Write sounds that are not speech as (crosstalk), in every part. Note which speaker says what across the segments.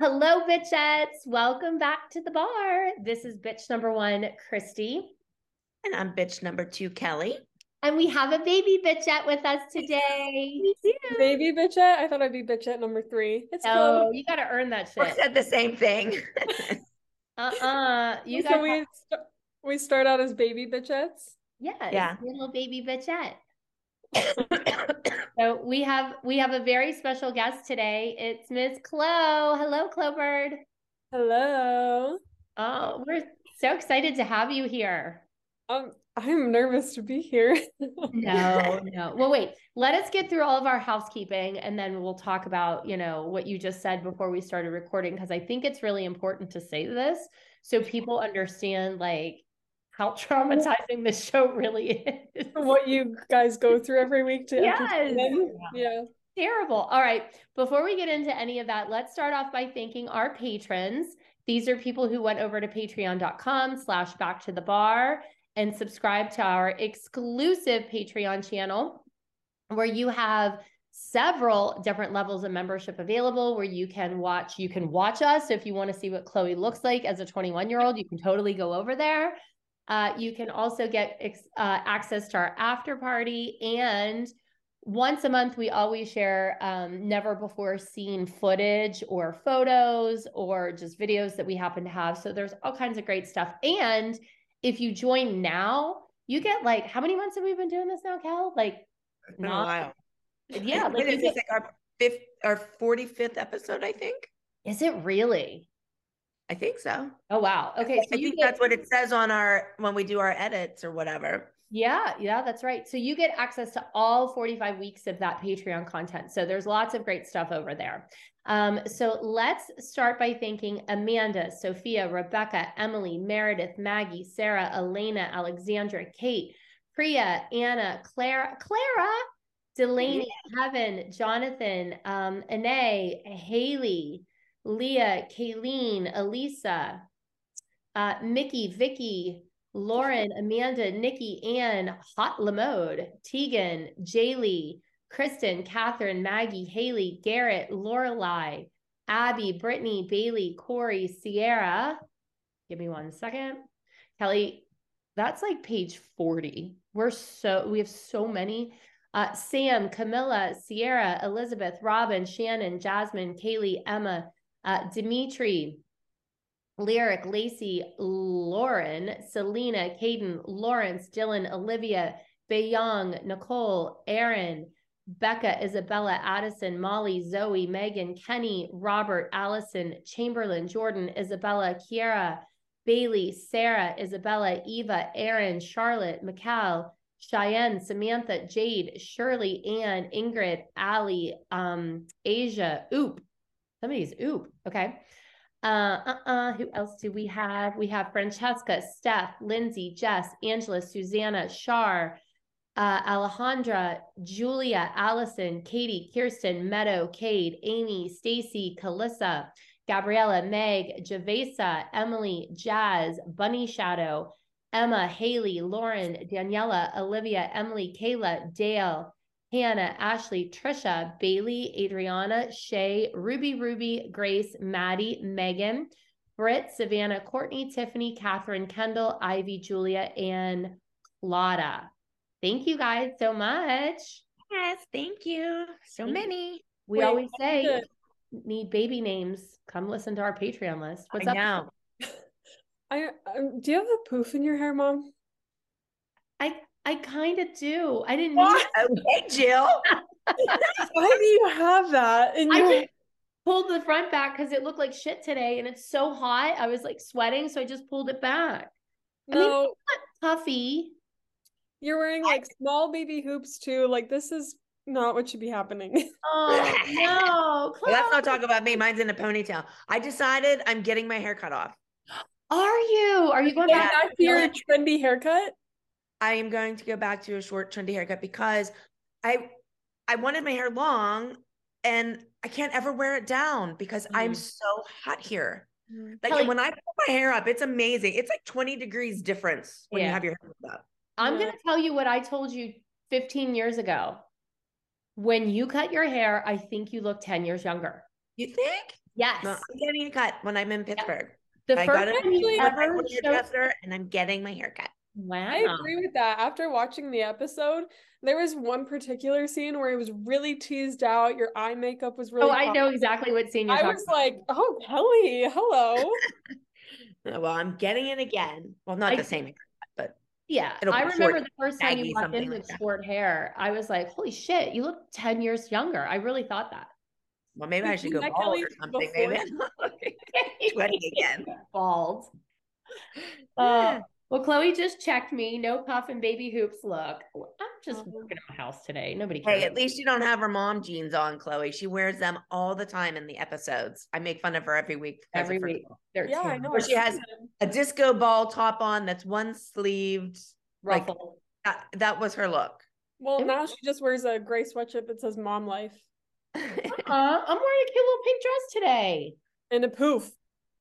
Speaker 1: Hello, bitchettes. Welcome back to the Barre. This is bitch number one, Christi.
Speaker 2: And I'm bitch number two, Kelly.
Speaker 1: And we have a baby bitchette with us today.
Speaker 3: Baby bitchette? I thought I'd be bitchette number three.
Speaker 1: It's oh, cool. you got to earn that shit.
Speaker 2: I said the same thing. (laughs) (laughs)
Speaker 1: uh-uh. You
Speaker 3: so got we, st- we start out as baby bitchettes?
Speaker 1: Yeah. Yeah. Little baby bitchette. So we have we have a very special guest today. It's Miss Chloe. Hello, Chloe Bird.
Speaker 3: Hello.
Speaker 1: Oh, we're so excited to have you here.
Speaker 3: Um, I'm nervous to be here.
Speaker 1: No, no. Well, wait. Let us get through all of our housekeeping and then we'll talk about, you know, what you just said before we started recording because I think it's really important to say this so people understand like how traumatizing this show really is.
Speaker 3: what you guys go through every week to
Speaker 1: Yes.
Speaker 3: Yeah.
Speaker 1: Terrible. All right. Before we get into any of that, let's start off by thanking our patrons. These are people who went over to patreon.com slash back to the bar and subscribe to our exclusive Patreon channel where you have several different levels of membership available where you can watch you can watch us so if you want to see what chloe looks like as a 21 year old you can totally go over there uh, you can also get ex- uh, access to our after party and once a month we always share um, never before seen footage or photos or just videos that we happen to have. So there's all kinds of great stuff. And if you join now you get like how many months have we been doing this now cal? Like
Speaker 2: It's been a while.
Speaker 1: yeah (laughs) like
Speaker 2: What is.
Speaker 1: Get-
Speaker 2: this like our fifth our 45th episode, I think?
Speaker 1: is it really
Speaker 2: I think so.
Speaker 1: oh wow okay so
Speaker 2: I
Speaker 1: you
Speaker 2: think
Speaker 1: get,
Speaker 2: that's what it says on our when we do our edits or whatever.
Speaker 1: Yeah, yeah, that's right. So you get access to all 45 weeks of that Patreon content. So there's lots of great stuff over there. Um, so let's start by thanking Amanda, Sophia, Rebecca, Emily, Meredith, Maggie, Sarah, Elena, Alexandra, Kate, Priya, Anna, Clara, Clara, Delaney, Heaven, Jonathan, um, Ane, Haley, Leah, Kayleen, Elisa, uh, Mickey, Vicky, Lauren, Amanda, Nikki, Ann, Hot Lamode, Tegan, Jaylee, Kristen, Catherine, Maggie, Haley, Garrett, Lorelai, Abby, Brittany, Bailey, Corey, Sierra. Give me one second. Kelly, that's like page 40. We're so, we have so many. Uh, Sam, Camilla, Sierra, Elizabeth, Robin, Shannon, Jasmine, Kaylee, Emma, uh, Dimitri, Lyric, Lacey, Lauren, Selena, Caden, Lawrence, Dylan, Olivia, Bayong, Nicole, Aaron, Becca, Isabella, Addison, Molly, Zoe, Megan, Kenny, Robert, Allison, Chamberlain, Jordan, Isabella, Kiera, Bailey, Sarah, Isabella, Eva, Aaron, Charlotte, Mikal, Cheyenne, Samantha, Jade, Shirley, Ann, Ingrid, Allie, um, Asia, Oop. Somebody's Oop. Okay. Uh, uh-uh. Who else do we have? We have Francesca, Steph, Lindsay, Jess, Angela, Susanna, Shar, uh, Alejandra, Julia, Allison, Katie, Kirsten, Meadow, Cade, Amy, Stacy, Calissa, Gabriella, Meg, Javesa, Emily, Jazz, Bunny Shadow, Emma, Haley, Lauren, Daniela, Olivia, Emily, Kayla, Dale, Hannah, Ashley, Trisha, Bailey, Adriana, Shay, Ruby, Ruby, Grace, Maddie, Megan, Britt, Savannah, Courtney, Tiffany, Catherine, Kendall, Ivy, Julia, and Claudia. Thank you guys so much.
Speaker 2: Yes, thank you. So many.
Speaker 1: We
Speaker 3: Wait,
Speaker 1: always say
Speaker 3: need
Speaker 1: baby names. Come listen to our Patreon list. What's
Speaker 2: I
Speaker 1: up? (laughs)
Speaker 3: I um, do you have a poof in your hair, mom?
Speaker 1: I I kind of do. I didn't mean
Speaker 2: okay, (laughs) Jill. (laughs)
Speaker 3: Why do you have that in
Speaker 1: I
Speaker 3: your
Speaker 1: just pulled the front back because it looked like shit today and it's so hot. I was like sweating, so I just pulled it back. I mean-
Speaker 3: No,
Speaker 1: Puffy.
Speaker 3: you're wearing like small baby hoops too. Like this is not what should be happening. (laughs)
Speaker 1: Oh no.
Speaker 2: Well, let's not talk about me. Mine's in a ponytail. I decided I'm getting my hair cut off.
Speaker 1: Are you? Are you going back?
Speaker 3: back to your trendy haircut?
Speaker 2: I am going to go back to a short, trendy haircut because I I wanted my hair long and I can't ever wear it down because I'm
Speaker 1: Mhm.
Speaker 2: so hot here. Like
Speaker 1: Kelly-
Speaker 2: when I put my hair up, it's amazing. It's like 20 degrees difference when you have your hair up.
Speaker 1: I'm
Speaker 3: Yeah.
Speaker 1: going to tell you what I told you 15 years ago. When you cut your hair, I think you look 10 years younger.
Speaker 2: You think?
Speaker 1: Yes.
Speaker 2: No, I'm getting a cut when I'm in Pittsburgh.
Speaker 1: the
Speaker 2: I
Speaker 1: first time you ever showed-
Speaker 2: and I'm getting my hair cut.
Speaker 1: Wow.
Speaker 3: I agree with that. After watching the episode, there was one particular scene where it was really teased out. Your eye makeup was really
Speaker 1: Oh, I know exactly what scene you're
Speaker 3: I
Speaker 1: talking
Speaker 3: was
Speaker 1: about.
Speaker 3: like, oh, Kelly, hello. (laughs)
Speaker 2: Well, I'm getting it again. Well, not
Speaker 1: I-
Speaker 2: the same haircut, but
Speaker 1: Yeah,
Speaker 2: It'll
Speaker 1: I remember
Speaker 2: short,
Speaker 1: the first time you walked
Speaker 2: something
Speaker 1: in
Speaker 2: like
Speaker 1: with
Speaker 2: that.
Speaker 1: short hair. I was like, "Holy shit, you look ten years younger." I really thought that.
Speaker 2: Well, maybe I should go bald
Speaker 3: Kelly
Speaker 2: or something.
Speaker 3: before-
Speaker 2: Maybe. 20 (laughs) again. (laughs)
Speaker 1: Bald. Uh, well, Chloe just checked me. No puff and baby hoops. Look, I'm just
Speaker 3: Oh.
Speaker 1: working at my house today. Nobody cares.
Speaker 2: Hey, at least you don't have her mom jeans on, Chloe. She wears them all the time in the episodes. I make fun of her every week.
Speaker 1: every week. They're
Speaker 3: Yeah, I know.
Speaker 2: Or she has a disco ball top on that's one sleeved. like- That, that was her look.
Speaker 3: Well, now she just wears a gray sweatshirt that says "Mom Life"
Speaker 1: uh-huh. I'm wearing a cute little pink dress today.
Speaker 3: and a poof.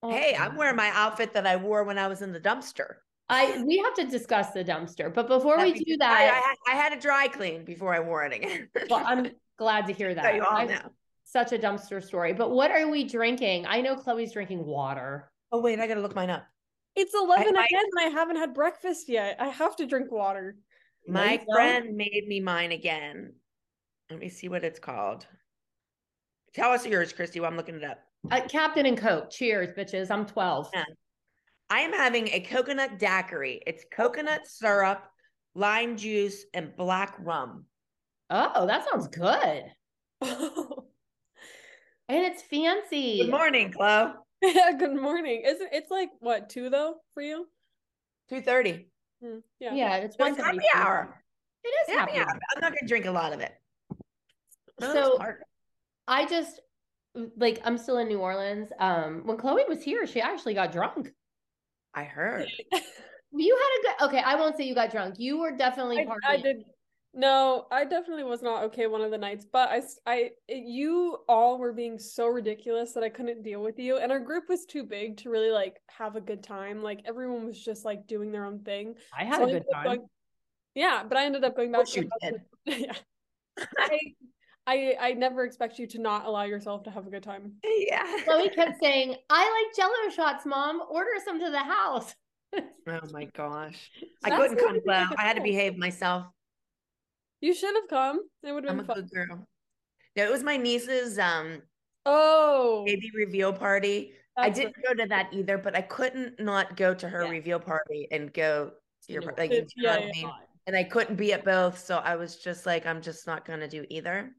Speaker 1: Oh,
Speaker 2: hey, I'm wearing my outfit that I wore when I was in the dumpster.
Speaker 1: I we have to discuss the dumpster, but before we
Speaker 2: That-
Speaker 1: do that,
Speaker 2: I, had, I had a dry clean before I wore it again. (laughs)
Speaker 1: well, I'm glad to hear
Speaker 2: So
Speaker 1: that.
Speaker 2: you all know.
Speaker 1: Such a dumpster story. But what are we drinking? I know Chloe's drinking water.
Speaker 2: Oh wait, I gotta look mine up.
Speaker 3: It's eleven
Speaker 2: I-
Speaker 3: again, and I haven't had breakfast yet. I have to drink water.
Speaker 2: My
Speaker 1: you go.
Speaker 2: friend made me mine again. Let me see what it's called. Tell us yours, Christi. While I'm looking it up.
Speaker 1: Uh, Captain and Coke. Cheers, bitches. I'm 12.
Speaker 2: Yeah. I am having a coconut daiquiri. It's coconut syrup, lime juice, and black rum.
Speaker 1: Oh, that sounds good. (laughs) And it's fancy.
Speaker 2: Good morning, Chloe. (laughs)
Speaker 3: yeah. Good morning. Is it? It's like what two though for you?
Speaker 2: Two thirty.
Speaker 3: Hmm, yeah.
Speaker 1: Yeah, it's
Speaker 2: So it's happy
Speaker 1: 1:73.
Speaker 2: hour.
Speaker 1: It is
Speaker 2: Happy
Speaker 1: happy.
Speaker 2: hour.
Speaker 1: hour.
Speaker 2: I'm not gonna drink a lot of it. No,
Speaker 1: So- I just like I'm still in New Orleans. Um, when Chloe was here, she actually got drunk.
Speaker 2: I heard. (laughs)
Speaker 1: You had a good okay, I won't say you got drunk. You were definitely
Speaker 3: I,
Speaker 1: partying.
Speaker 3: I did. No, I definitely was not okay one of the nights, but I, it- you all were being so ridiculous that I couldn't deal with you, and our group was too big to really like have a good time. Like everyone was just like doing their own thing.
Speaker 1: I had
Speaker 3: So
Speaker 1: a
Speaker 3: I
Speaker 1: good time.
Speaker 3: going- yeah, but I ended up going back
Speaker 2: course
Speaker 3: to
Speaker 2: you
Speaker 3: did. (laughs) yeah. (laughs) I, I, I never expect you to not allow yourself to have a good time.
Speaker 2: Yeah. (laughs)
Speaker 1: Chloe kept saying, I like jello shots, mom. Order some to the house. (laughs)
Speaker 2: Oh my gosh. I
Speaker 3: That's
Speaker 2: couldn't come,
Speaker 3: even
Speaker 2: Chloe.
Speaker 3: like a
Speaker 2: I had to behave myself.
Speaker 3: You should have come. It would have been
Speaker 2: I'm
Speaker 3: been
Speaker 2: a
Speaker 3: fun.
Speaker 2: good girl. No, it was my niece's um
Speaker 3: Oh,
Speaker 2: baby reveal party. I didn't go to that either, but I couldn't not go to her
Speaker 1: Yeah.
Speaker 2: reveal party and go to your
Speaker 1: No.
Speaker 2: par- like
Speaker 3: It-
Speaker 2: you know
Speaker 3: yeah,
Speaker 2: I
Speaker 3: yeah.
Speaker 2: mean? And I couldn't be at both, so I was just like, I'm just not gonna do either.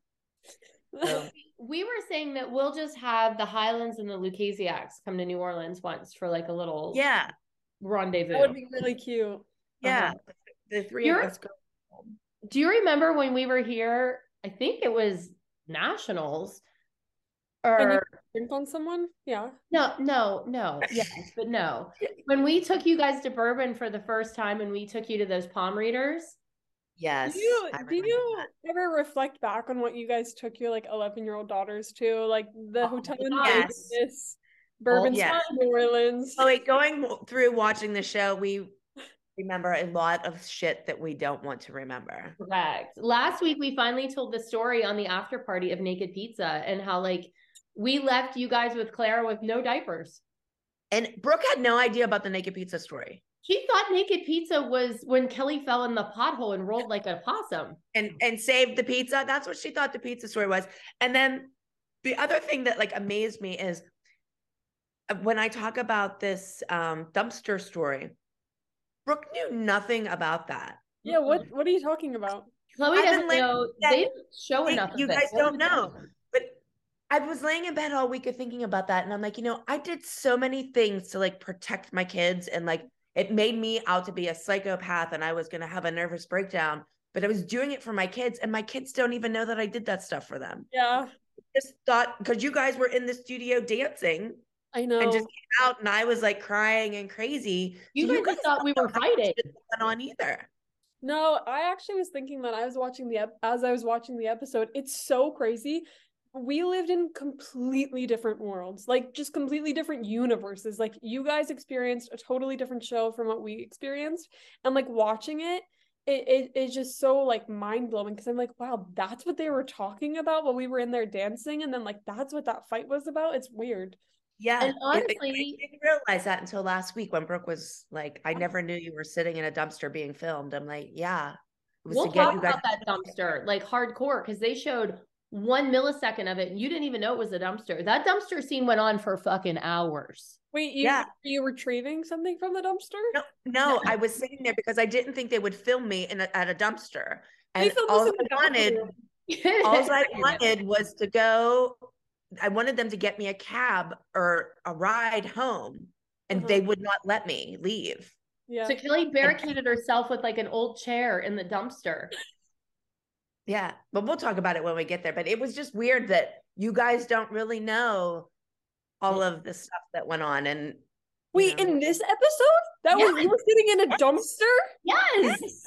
Speaker 2: So (laughs)
Speaker 1: We were saying that we'll just have the Hylands and the Lukasiaks come to New Orleans once for like a little
Speaker 2: yeah,
Speaker 1: rendezvous.
Speaker 3: that would be really cute.
Speaker 2: yeah.
Speaker 1: Uh-huh.
Speaker 2: The three
Speaker 1: You're-
Speaker 2: of us go.
Speaker 1: Do you remember when we were here? I think it was nationals.
Speaker 3: And you
Speaker 1: Or
Speaker 3: drink on someone? Yeah.
Speaker 1: no, no, no. Yes, but no. (laughs) When we took you guys to Bourbon for the first time and we took you to those palm readers.
Speaker 2: Yes.
Speaker 3: Do you do you
Speaker 2: that.
Speaker 3: ever reflect back on what you guys took your like eleven year old daughters to, like the
Speaker 1: Oh,
Speaker 3: hotel in
Speaker 2: yes.
Speaker 3: Vegas, Bourbon
Speaker 2: yes.
Speaker 3: Spa, New Orleans?
Speaker 2: Oh wait, going through watching the show, we remember a lot of shit that we don't want to remember.
Speaker 1: Correct. Last week we finally told the story on the after party of Naked Pizza and how like we left you guys with Clara with no diapers.
Speaker 2: And Brooke had no idea about the naked pizza story.
Speaker 1: She thought Naked Pizza was when Kelly fell in the pothole and rolled like a possum.
Speaker 2: and and saved the pizza. That's what she thought the pizza story was. And then the other thing that like amazed me is uh, when I talk about this um, dumpster story. Brooke knew nothing about that.
Speaker 3: Yeah, what what are you talking about?
Speaker 1: Chloe
Speaker 2: I've been
Speaker 1: doesn't
Speaker 2: like
Speaker 1: know. They don't show
Speaker 2: Hey,
Speaker 1: enough.
Speaker 2: you
Speaker 1: of
Speaker 2: guys
Speaker 1: What
Speaker 2: don't know. But I was laying in bed all week of thinking about that, and I'm like, you know, I did so many things to like protect my kids, and like it made me out to be a psychopath, and I was gonna have a nervous breakdown. But I was doing it for my kids, and my kids don't even know that I did that stuff for them.
Speaker 3: Yeah,
Speaker 2: just thought because you guys were in the studio dancing
Speaker 3: I know.
Speaker 2: and just came out and I was like crying and crazy.
Speaker 1: You
Speaker 2: So
Speaker 1: guys just thought we were
Speaker 2: know how much
Speaker 1: fighting.
Speaker 2: on either.
Speaker 3: No, I actually was thinking that I was watching the ep- as I was watching the episode. It's so crazy. We lived in completely different worlds, like just completely different universes. Like you guys experienced a totally different show from what we experienced, and like watching it, it, it it's just so like mind blowing because I'm like, wow, that's what they were talking about while we were in there dancing, and then like that's what that fight was about. It's weird.
Speaker 2: Yeah.
Speaker 1: And
Speaker 2: it- it-
Speaker 1: honestly-
Speaker 2: I didn't realize that until last week when Brooke was like, I never knew you were sitting in a dumpster being filmed. I'm like, yeah. It was
Speaker 1: We'll talk about that dumpster like hardcore because they showed one millisecond of it and you didn't even know it was a dumpster. That dumpster scene went on for fucking hours.
Speaker 3: Wait, you
Speaker 2: Yeah.
Speaker 3: are you retrieving something from the dumpster?
Speaker 2: No, no, I was sitting there because I didn't think they would film me in a, at a dumpster. And all I
Speaker 3: the
Speaker 2: wanted, all I (laughs) wanted was to go. I wanted them to get me a cab or a ride home, and
Speaker 3: Uh-huh.
Speaker 2: they would not let me leave.
Speaker 3: Yeah.
Speaker 1: So Kelly barricaded herself with like an old chair in the dumpster.
Speaker 2: Yeah, but we'll talk about it when we get there. But it was just weird that you guys don't really know all of the stuff that went on. And you
Speaker 3: Wait,
Speaker 2: know.
Speaker 3: in this episode? That was you were sitting in a dumpster?
Speaker 1: Yes.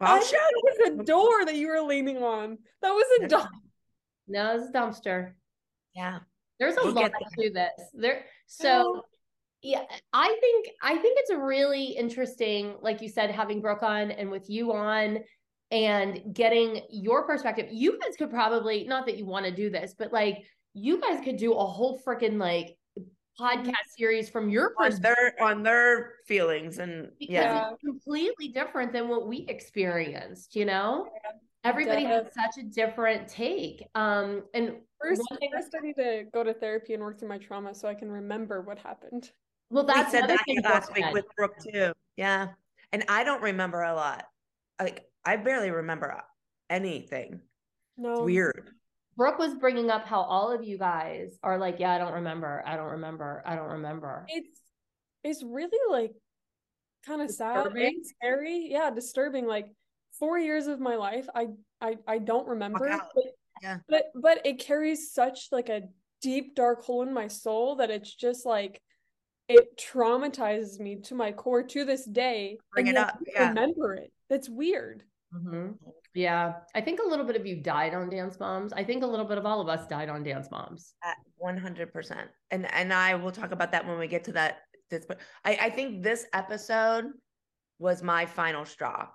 Speaker 2: I'll
Speaker 3: I
Speaker 2: show
Speaker 3: thought
Speaker 2: you.
Speaker 3: it was a door that you were leaning on. That was a dumpster.
Speaker 1: no, it's a dumpster.
Speaker 2: Yeah,
Speaker 1: There's a
Speaker 2: We'll
Speaker 1: lot
Speaker 2: get
Speaker 1: to this. There so yeah, I think I think it's really interesting, like you said, having Brooke on and with you on and getting your perspective. You guys could probably not that you want to do this, but like you guys could do a whole freaking like podcast series from your
Speaker 2: on
Speaker 1: perspective
Speaker 2: their on their feelings and
Speaker 1: because
Speaker 2: yeah,
Speaker 1: it's completely different than what we experienced, you know? Everybody has such a different take. Um and
Speaker 3: First,
Speaker 1: one
Speaker 3: first I need to go to therapy and work through my trauma so I can remember what happened.
Speaker 1: well
Speaker 2: we
Speaker 1: that's
Speaker 2: said
Speaker 1: another
Speaker 2: that
Speaker 1: thing
Speaker 2: last
Speaker 1: Brooke
Speaker 2: week
Speaker 1: said.
Speaker 2: with Brooke too. Yeah, and I don't remember a lot. Like I barely remember anything.
Speaker 3: No.
Speaker 2: It's weird.
Speaker 1: Brooke was bringing up how all of you guys are like, yeah, I don't remember. I don't remember. I don't remember.
Speaker 3: It's it's really like kind of sad and scary. Yeah, disturbing. Like four years of my life, I I I don't remember. But,
Speaker 2: Yeah.
Speaker 3: but but it carries such like a deep dark hole in my soul that it's just like it traumatizes me to my core to this day.
Speaker 2: Bring
Speaker 3: and
Speaker 2: it up, yeah.
Speaker 3: Remember it. That's weird.
Speaker 1: Mhm. Yeah. I think a little bit of you died on Dance Moms. I think a little bit of all of us died on Dance Moms.
Speaker 2: One hundred percent. And and I will talk about that when we get to that. This, but I I think this episode was my final straw.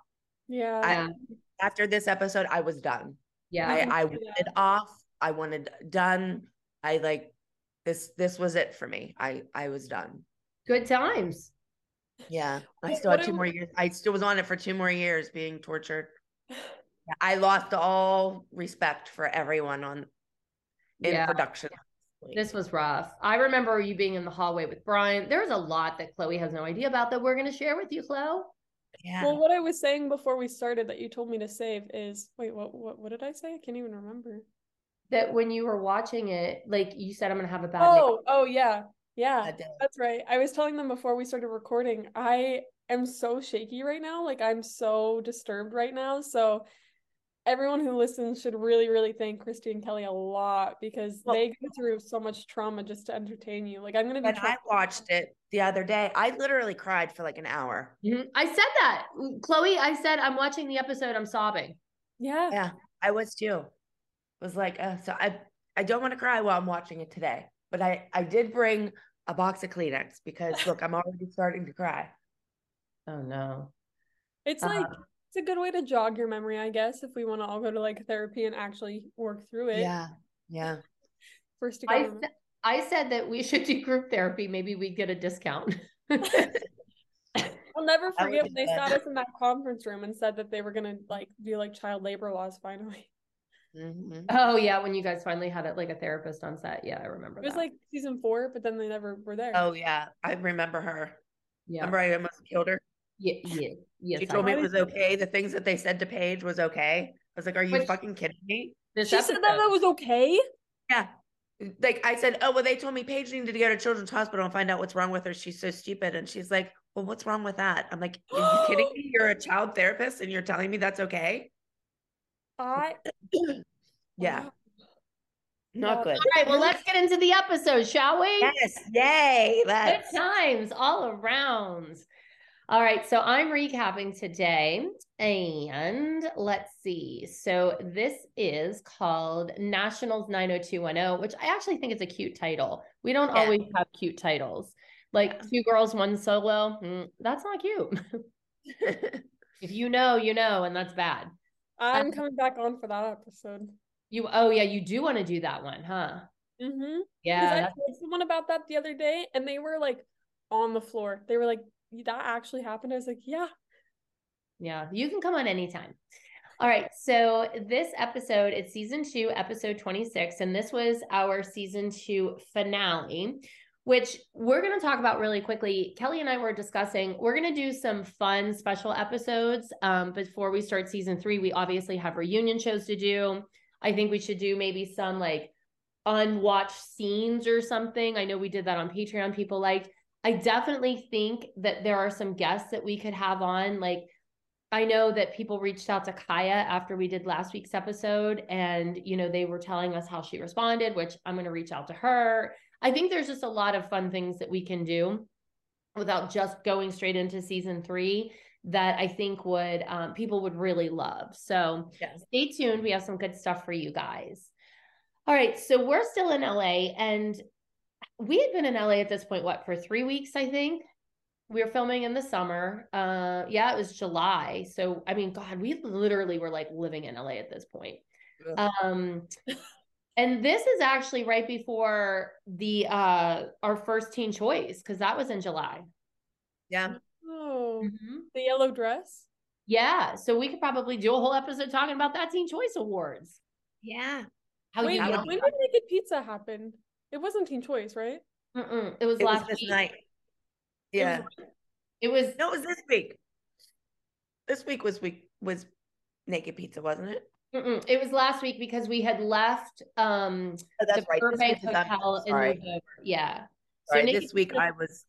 Speaker 3: Yeah.
Speaker 1: Yeah.
Speaker 2: After this episode, I was done.
Speaker 1: Yeah.
Speaker 2: I,
Speaker 3: can
Speaker 2: I wanted
Speaker 3: that.
Speaker 2: off. I wanted done. I like this. This was it for me. I I was done.
Speaker 1: Good times.
Speaker 2: Yeah, I
Speaker 3: What-
Speaker 2: still had two more years. I still was on it for two more years, being tortured. (laughs) I lost all respect for everyone on in
Speaker 1: Yeah.
Speaker 2: production.
Speaker 1: This was rough. I remember you being in the hallway with Brian. There's a lot that Chloe has no idea about that we're going to share with you, Chloe.
Speaker 2: yeah,
Speaker 3: Well, what I was saying before we started that you told me to save is wait, what what what did I say? I can't even remember.
Speaker 1: That when you were watching it, like you said, I'm going to have a bad
Speaker 3: Oh, oh yeah. Yeah.
Speaker 2: that.
Speaker 3: That's right. I was telling them before we started recording, I am so shaky right now. Like I'm so disturbed right now. So everyone who listens should really, really thank Christi and Kelly a lot because
Speaker 2: Well-
Speaker 3: they go through so much trauma just to entertain you. Like I'm gonna be
Speaker 2: When I watched it the other day, I literally cried for like an hour.
Speaker 1: Mhm. I said that. Chloe, I said, I'm watching the episode. I'm sobbing.
Speaker 3: yeah.
Speaker 2: Yeah, I was too. Was like, uh, so I I don't want to cry while I'm watching it today, but I I did bring a box of Kleenex because look, I'm already starting to cry.
Speaker 1: Oh, no.
Speaker 3: It's
Speaker 2: Uh,
Speaker 3: like it's a good way to jog your memory, I guess, if we want to all go to like therapy and actually work through it.
Speaker 2: Yeah, yeah. (laughs)
Speaker 3: First to
Speaker 1: I,
Speaker 3: go.
Speaker 1: sa- I said that we should do group therapy. Maybe we'd get a discount. (laughs)
Speaker 3: I'll never forget when they
Speaker 2: that.
Speaker 3: sat us in that conference room and said that they were gonna like do like child labor laws finally.
Speaker 2: Mhm.
Speaker 1: oh, yeah. When you guys finally had it like a therapist on set. Yeah, I remember
Speaker 3: It was
Speaker 1: that.
Speaker 3: like season four, but then they never were there.
Speaker 2: Oh yeah, I remember her.
Speaker 1: yeah.
Speaker 2: Remember I almost killed her.
Speaker 1: Yeah, yeah, yes.
Speaker 2: She
Speaker 1: I
Speaker 2: told me it was okay. The things that they said to Paige was okay. I was like, "Are you
Speaker 1: Which-
Speaker 2: fucking kidding me?"
Speaker 1: This
Speaker 3: she said that
Speaker 1: episode.
Speaker 3: that was okay.
Speaker 2: Yeah. Like I said, oh well, they told me Paige needed to go to Children's Hospital and find out what's wrong with her. She's so stupid, and she's like, "Well, what's wrong with that?" I'm like, "Are you kidding (gasps) me? You're a child therapist, and you're telling me that's okay?"
Speaker 3: I (clears throat)
Speaker 2: Yeah,
Speaker 3: Wow.
Speaker 2: not
Speaker 3: Yeah.
Speaker 2: good.
Speaker 1: All right, well, let's get into the episode, shall we?
Speaker 2: Yes, yay!
Speaker 1: Good
Speaker 2: Let's.
Speaker 1: times all around. All right, so I'm recapping today, and let's see. So this is called Nationals 90210, which I actually think is a cute title. We don't
Speaker 2: Yeah.
Speaker 1: always have cute titles. Like two girls, one solo. mm, that's not cute. (laughs) (laughs) if you know, you know, and that's bad.
Speaker 3: I'm
Speaker 1: Um,
Speaker 3: coming back on for that episode.
Speaker 1: You oh yeah, you do want to do that one, huh?
Speaker 3: Mm-hmm.
Speaker 1: Yeah.
Speaker 3: I told someone about that the other day, and they were like on the floor. They were like, "That actually happened." I was like, "Yeah."
Speaker 1: Yeah, you can come on anytime. All right. So this episode, it's season two, episode 26, and this was our season two finale, which we're going to talk about really quickly. Kelly and I were discussing, we're going to do some fun special episodes um, before we start season three. We obviously have reunion shows to do. I think we should do maybe some like unwatched scenes or something. I know we did that on Patreon. People liked. I definitely think that there are some guests that we could have on. Like, I know that people reached out to Kaya after we did last week's episode, and you know they were telling us how she responded, which I'm going to reach out to her. I think there's just a lot of fun things that we can do without just going straight into season three that I think would um, people would really love. So
Speaker 2: Yes.
Speaker 1: stay tuned. We have some good stuff for you guys. All right, so we're still in LA, and we had been in LA at this point, what, for three weeks, I think? We were filming in the summer. Uh yeah, it was July. So I mean, God, we literally were like living in LA at this point.
Speaker 2: Ugh.
Speaker 1: Um and this is actually right before the uh our first teen choice, because that was in July.
Speaker 2: Yeah.
Speaker 3: Oh,
Speaker 1: Mhm.
Speaker 3: the yellow dress.
Speaker 1: Yeah. So we could probably do a whole episode talking about that Teen Choice Awards.
Speaker 2: Yeah.
Speaker 1: How
Speaker 3: Wait,
Speaker 1: you
Speaker 3: when
Speaker 2: would-
Speaker 1: know?
Speaker 3: did Naked Pizza happen? It wasn't Teen Choice, right?
Speaker 1: Mm-mm, it was
Speaker 2: It was
Speaker 1: last
Speaker 2: this
Speaker 1: week.
Speaker 2: night. Yeah.
Speaker 1: It was
Speaker 2: No, it was this week. This week was week was naked pizza, wasn't it?
Speaker 1: Mm-mm, it was last week because we had left um
Speaker 2: Oh, that's
Speaker 1: the
Speaker 2: right. This
Speaker 1: Burbank
Speaker 2: week
Speaker 1: Hotel in. November. Yeah.
Speaker 2: So
Speaker 1: Naked
Speaker 2: this week
Speaker 1: Pizza-
Speaker 2: I was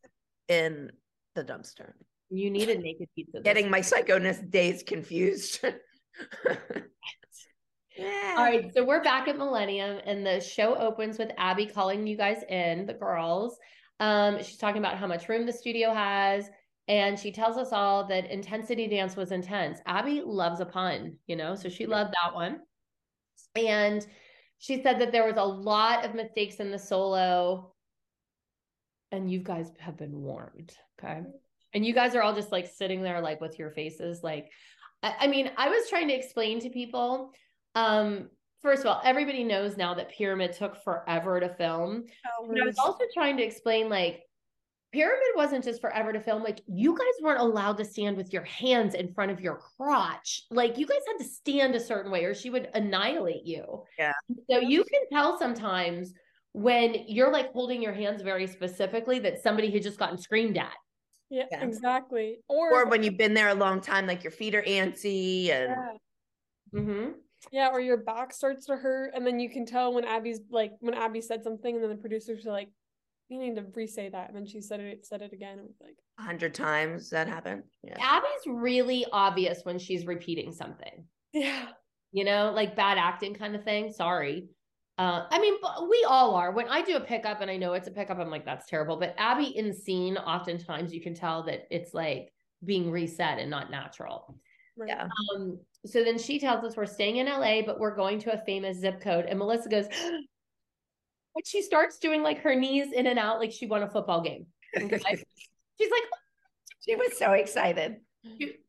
Speaker 2: in the dumpster.
Speaker 1: you needed naked pizza.
Speaker 2: Getting my psychoness days confused. (laughs) yeah.
Speaker 1: All right, so we're back at Millennium, and the show opens with Abby calling you guys in, the girls. Um, she's talking about how much room the studio has, and she tells us all that Intensity Dance was intense. Abby loves a pun, you know, so she loved that one. And she said that there was a lot of mistakes in the solo, and you guys have been warned, okay? And you guys are all just like sitting there, like with your faces, like, I, I mean, I was trying to explain to people um, first of all, everybody knows now that Pyramid took forever to film. But I was also trying to explain like Pyramid wasn't just forever to film. Like you guys weren't allowed to stand with your hands in front of your crotch. Like you guys had to stand a certain way or she would annihilate you.
Speaker 2: Yeah.
Speaker 1: So you can tell sometimes when you're like holding your hands very specifically that somebody had just gotten screamed at.
Speaker 3: yeah,
Speaker 2: Yeah.
Speaker 3: exactly. Or,
Speaker 2: or when you've been there a long time, like your feet are antsy and
Speaker 3: yeah.
Speaker 1: Mm-hmm.
Speaker 3: Yeah, or your back starts to hurt, and then you can tell when Abby's like when Abby said something, and then the producers are like, "You need to re-say that," and then she said it, said it again, and was like,
Speaker 2: a hundred times that happened. Yeah.
Speaker 1: Abby's really obvious when she's repeating something.
Speaker 3: "Yeah,
Speaker 1: you know, like bad acting kind of thing. Sorry. Uh, I mean, we all are. When I do a pickup and I know it's a pickup, I'm like, that's terrible. But Abby in scene, oftentimes you can tell that it's like being reset and not natural.
Speaker 3: right."
Speaker 2: Yeah.
Speaker 1: Um, so then she tells us we're staying in LA, but we're going to a famous zip code. And Melissa goes, but she starts doing like her knees in and out like she won a football game. Okay? (laughs) She's like,
Speaker 2: she was so excited.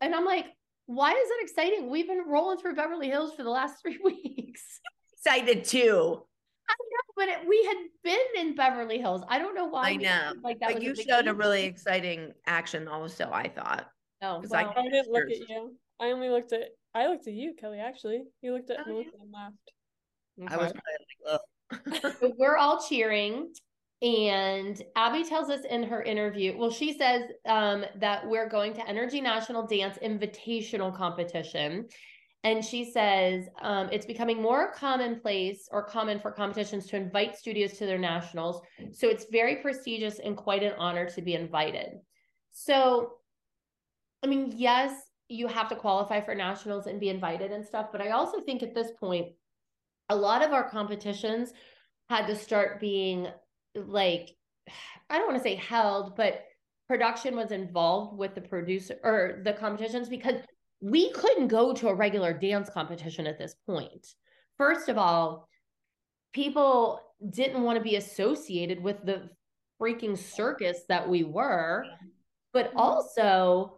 Speaker 1: And I'm like, why is that exciting? We've been rolling through Beverly Hills for the last (laughs) three weeks.
Speaker 2: Excited too.
Speaker 1: I know, but it, we had been in Beverly Hills. I don't know why.
Speaker 2: I know.
Speaker 1: Like that
Speaker 2: But
Speaker 1: was
Speaker 2: you
Speaker 1: a big
Speaker 2: showed a really exciting action also, I thought.
Speaker 1: Oh,
Speaker 2: 'cause I-
Speaker 3: I didn't look at you. I only looked at I looked at you, Kelly. Actually, you looked at
Speaker 2: Oh,
Speaker 3: Melissa and laughed.
Speaker 2: I was probably like, ugh. (laughs)
Speaker 1: We're all cheering. And Abby tells us in her interview, well, she says um, that we're going to Energy National Dance Invitational Competition. And she says um, it's becoming more commonplace or common for competitions to invite studios to their nationals. So it's very prestigious and quite an honor to be invited. So, I mean, yes, you have to qualify for nationals and be invited and stuff. But I also think at this point, a lot of our competitions had to start being like I don't want to say held, but production was involved with the producer or the competitions because we couldn't go to a regular dance competition at this point. First of all, people didn't want to be associated with the freaking circus that we were, but mm-hmm. also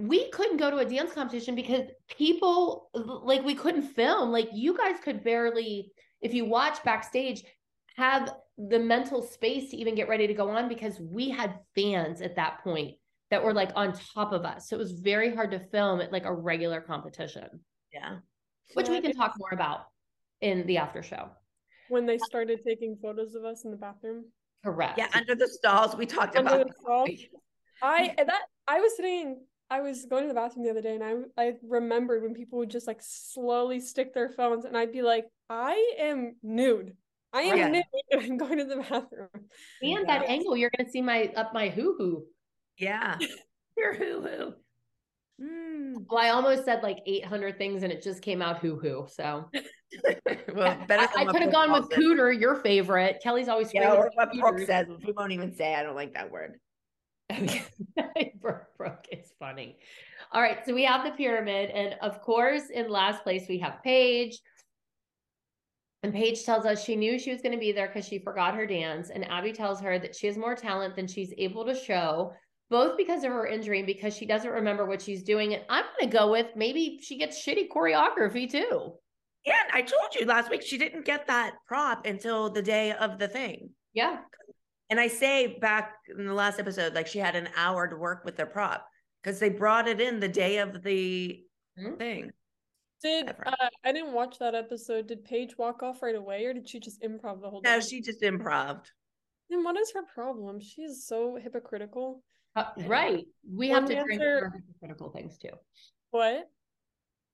Speaker 1: we couldn't go to a dance competition because people like we couldn't film like you guys could barely if you watch backstage have the mental space to even get ready to go on because we had fans at that point that were like on top of us so it was very hard to film at like a regular competition
Speaker 2: Yeah.
Speaker 1: which we can talk more about in the after show.
Speaker 3: when they started taking photos of us in the bathroom.
Speaker 1: Correct.
Speaker 2: Yeah, under the stalls we talked
Speaker 3: Under
Speaker 2: about.
Speaker 3: the stall. I that I was sitting I was going to the bathroom the other day and I I remembered when people would just like slowly stick their phones and I'd be like, I am nude. I am
Speaker 2: Right.
Speaker 3: nude (laughs) and I'm going to the bathroom.
Speaker 1: and that angle, you're gonna see my up my hoo hoo.
Speaker 2: Yeah. (laughs) Your hoo hoo. Mm.
Speaker 1: Well, I almost said like 800 things and it just came out hoo hoo. So (laughs)
Speaker 2: well, better.
Speaker 1: I,
Speaker 2: than what
Speaker 1: could have
Speaker 2: Brooke
Speaker 1: gone with
Speaker 2: calls
Speaker 1: cooter, your favorite. Kelly's always
Speaker 2: Yeah,
Speaker 1: screaming
Speaker 2: or what Brooke
Speaker 1: cooters.
Speaker 2: says, which we won't even say. I don't like that word. (laughs)
Speaker 1: Brooke, is funny. All right, so we have the pyramid, and of course, in last place we have Paige. And Paige tells us she knew she was going to be there because she forgot her dance. And Abby tells her that she has more talent than she's able to show, both because of her injury and because she doesn't remember what she's doing. And I'm going to go with maybe she gets shitty choreography too.
Speaker 2: Yeah, and I told you last week she didn't get that prop until the day of the thing.
Speaker 1: Yeah.
Speaker 2: And I say back in the last episode, like she had an hour to work with their prop because they brought it in the day of the
Speaker 1: Mhm.
Speaker 2: thing.
Speaker 3: Did uh, I didn't watch that episode. Did Paige walk off right away or did she just improv the whole
Speaker 2: No,
Speaker 3: time?
Speaker 2: she just improved.
Speaker 3: Then what is her problem? She's so hypocritical.
Speaker 1: Uh, right. We have
Speaker 3: One
Speaker 1: to drink
Speaker 3: answer-
Speaker 1: for critical things too.
Speaker 3: What?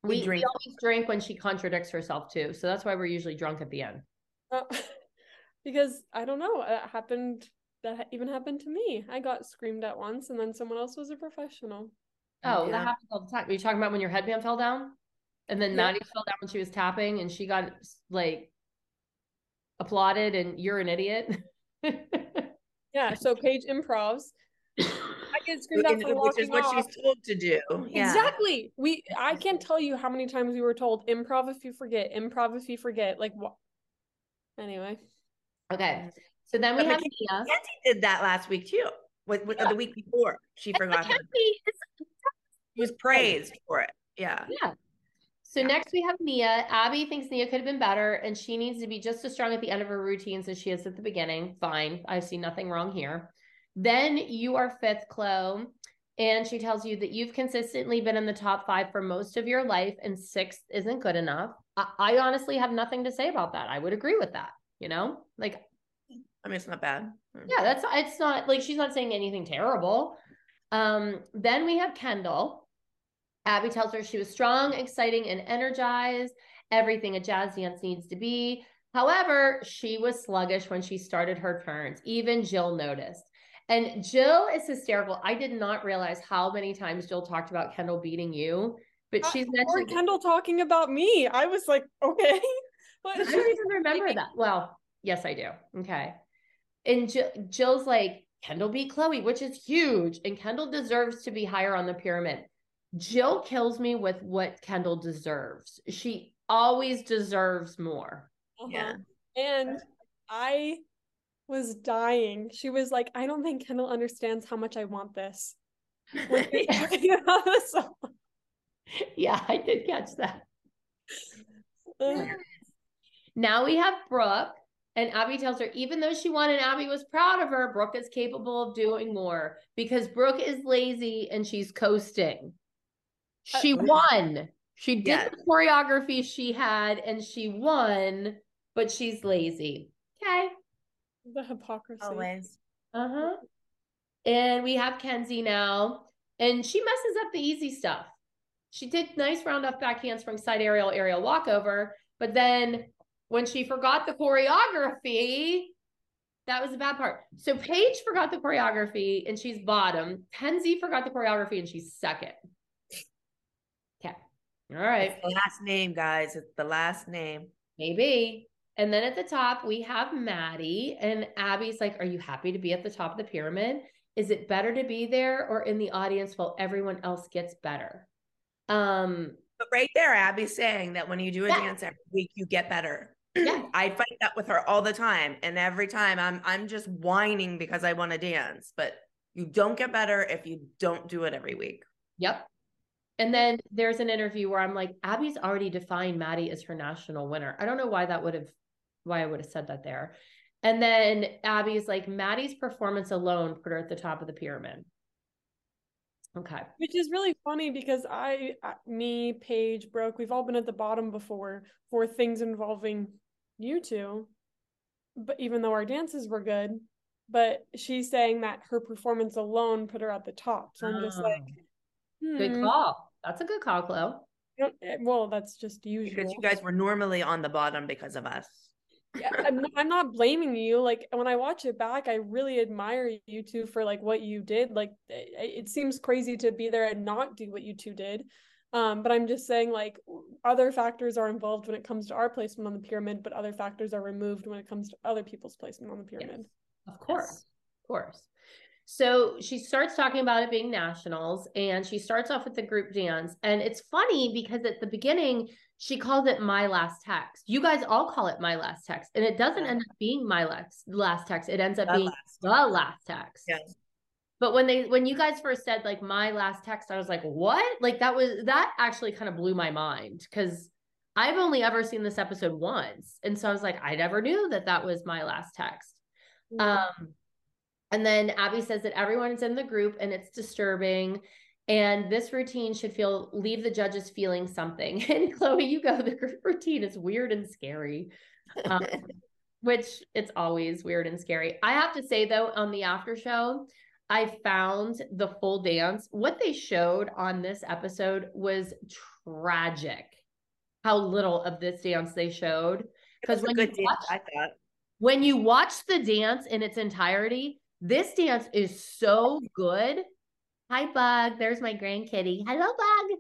Speaker 2: We
Speaker 1: We, we
Speaker 2: drink.
Speaker 1: always drink when she contradicts herself too. So that's why we're usually drunk at the end.
Speaker 3: Uh, (laughs) because I don't know. that happened. That even happened to me. I got screamed at once, and then someone else was a professional.
Speaker 1: Oh,
Speaker 2: Yeah.
Speaker 1: that happens all the time. Are you talking about when your headband fell down? And then
Speaker 3: Yeah.
Speaker 1: Maddie fell down when she was tapping and she got like applauded and you're an idiot. (laughs)
Speaker 3: Yeah. So Paige improvs. I get screamed at for walking
Speaker 2: Which is what
Speaker 3: off.
Speaker 2: she's told to do. Yeah.
Speaker 3: Exactly. We. I can't tell you how many times we were told improv if you forget, improv if you forget. Like what? Anyway.
Speaker 1: Okay. So then we
Speaker 2: But
Speaker 1: have
Speaker 2: Mackenzie
Speaker 1: Mia.
Speaker 2: Mackenzie did that last week too. With, with
Speaker 1: Yeah.
Speaker 2: the week before, she forgot. Her. She was praised for it. Yeah.
Speaker 1: Yeah. So
Speaker 2: Yeah.
Speaker 1: next we have Nia. Abby thinks Nia could have been better and she needs to be just as strong at the end of her routines as she is at the beginning. Fine. I see nothing wrong here. Then you are fifth, Chloe. And she tells you that you've consistently been in the top five for most of your life, and sixth isn't good enough. I, I honestly have nothing to say about that. I would agree with that. You know, like,
Speaker 2: I mean, it's not bad. Mm.
Speaker 1: yeah, that's it's not like she's not saying anything terrible. Um, then we have Kendall. Abby tells her she was strong, exciting, and energized. Everything a jazz dance needs to be. However, she was sluggish when she started her turns. Even Jill noticed. And Jill is hysterical. I did not realize how many times Jill talked about Kendall beating you, but
Speaker 3: Uh,
Speaker 1: she's
Speaker 3: Or
Speaker 1: mentioned.
Speaker 3: Kendall talking about me. I was like, okay. (laughs) But
Speaker 1: I don't even remember that. Well, yes, I do. Okay. And Jill, Jill's like, Kendall beat Chloe, which is huge. And Kendall deserves to be higher on the pyramid. Jill kills me with what Kendall deserves. She always deserves more.
Speaker 3: Uh-huh.
Speaker 2: Yeah.
Speaker 3: And I was dying. She was like, I don't think Kendall understands how much I want this. When she (laughs) (laughs) was talking about this song.
Speaker 1: yeah, I did catch that.
Speaker 3: Ugh.
Speaker 1: Now we have Brooke, and Abby tells her, even though she won and Abby was proud of her, Brooke is capable of doing more because Brooke is lazy and she's coasting. She
Speaker 2: Uh,
Speaker 1: won. She did
Speaker 2: Yeah.
Speaker 1: the choreography she had and she won, but she's lazy. Okay.
Speaker 3: the hypocrisy.
Speaker 2: Always.
Speaker 1: Uh huh. And we have Kenzie now, and she messes up the easy stuff. She did nice round off backhand spring side aerial aerial walkover, but then when she forgot the choreography, that was the bad part. So Paige forgot the choreography and she's bottom. Kenzie forgot the choreography and she's second. Okay. All right.
Speaker 2: Last name, guys. It's the last name.
Speaker 1: Maybe. And then at the top, we have Maddie, and Abby's like, Are you happy to be at the top of the pyramid? Is it better to be there or in the audience while everyone else gets better? Um,
Speaker 2: But right there, Abby's saying that when you do a
Speaker 1: Yeah.
Speaker 2: dance every week, you get better.
Speaker 1: Yeah.
Speaker 2: I fight that with her all the time. And every time I'm I'm just whining because I want to dance. But you don't get better if you don't do it every week.
Speaker 1: Yep. And then there's an interview where I'm like, Abby's already defined Maddie as her national winner. I don't know why that would have, why I would have said that there. And then Abby's like, Maddie's performance alone put her at the top of the pyramid. Okay.
Speaker 3: Which is really funny because I, I- me, Paige, Brooke, we've all been at the bottom before for things involving you two. But even though our dances were good, but she's saying that her performance alone put her at the top. So I'm just like,
Speaker 1: Good
Speaker 3: hmm,
Speaker 1: call. That's a good call, Chloe.
Speaker 3: you know, eh, well, that's just usual.
Speaker 2: Because you guys were normally on the bottom because of us.
Speaker 3: Yeah, I'm, not- I'm not blaming you. Like when I watch it back, I really admire you two for like what you did. Like it, it seems crazy to be there and not do what you two did. Um, but I'm just saying like other factors are involved when it comes to our placement on the pyramid, but other factors are removed when it comes to other people's placement on the pyramid.
Speaker 1: Of course. Of course. So she starts talking about it being nationals and she starts off with the group dance. And it's funny because at the beginning, she calls it my last text. You guys all call it my last text. And it doesn't end up being my last last text. It ends up
Speaker 2: The
Speaker 1: being
Speaker 2: last.
Speaker 1: the last text.
Speaker 2: Yes.
Speaker 1: But when they when you guys first said like my last text, I was like, what? Like that was that actually kind of blew my mind because I've only ever seen this episode once. And so I was like, I never knew that that was my last text. Um, and then Abby says that everyone is in the group and it's disturbing. And this routine should feel leave the judges feeling something. (laughs) And Chloe, you go, the group routine is weird and scary. Um, (laughs) which it's always weird and scary. I have to say though, on the after show, I found the full dance. What they showed on this episode was tragic. How little of this dance they showed. Because when you
Speaker 2: dance,
Speaker 1: watch
Speaker 2: I thought.
Speaker 1: when you watch the dance in its entirety, this dance is so good. Hi, Bug. There's my grandkitty. Hello, Bug.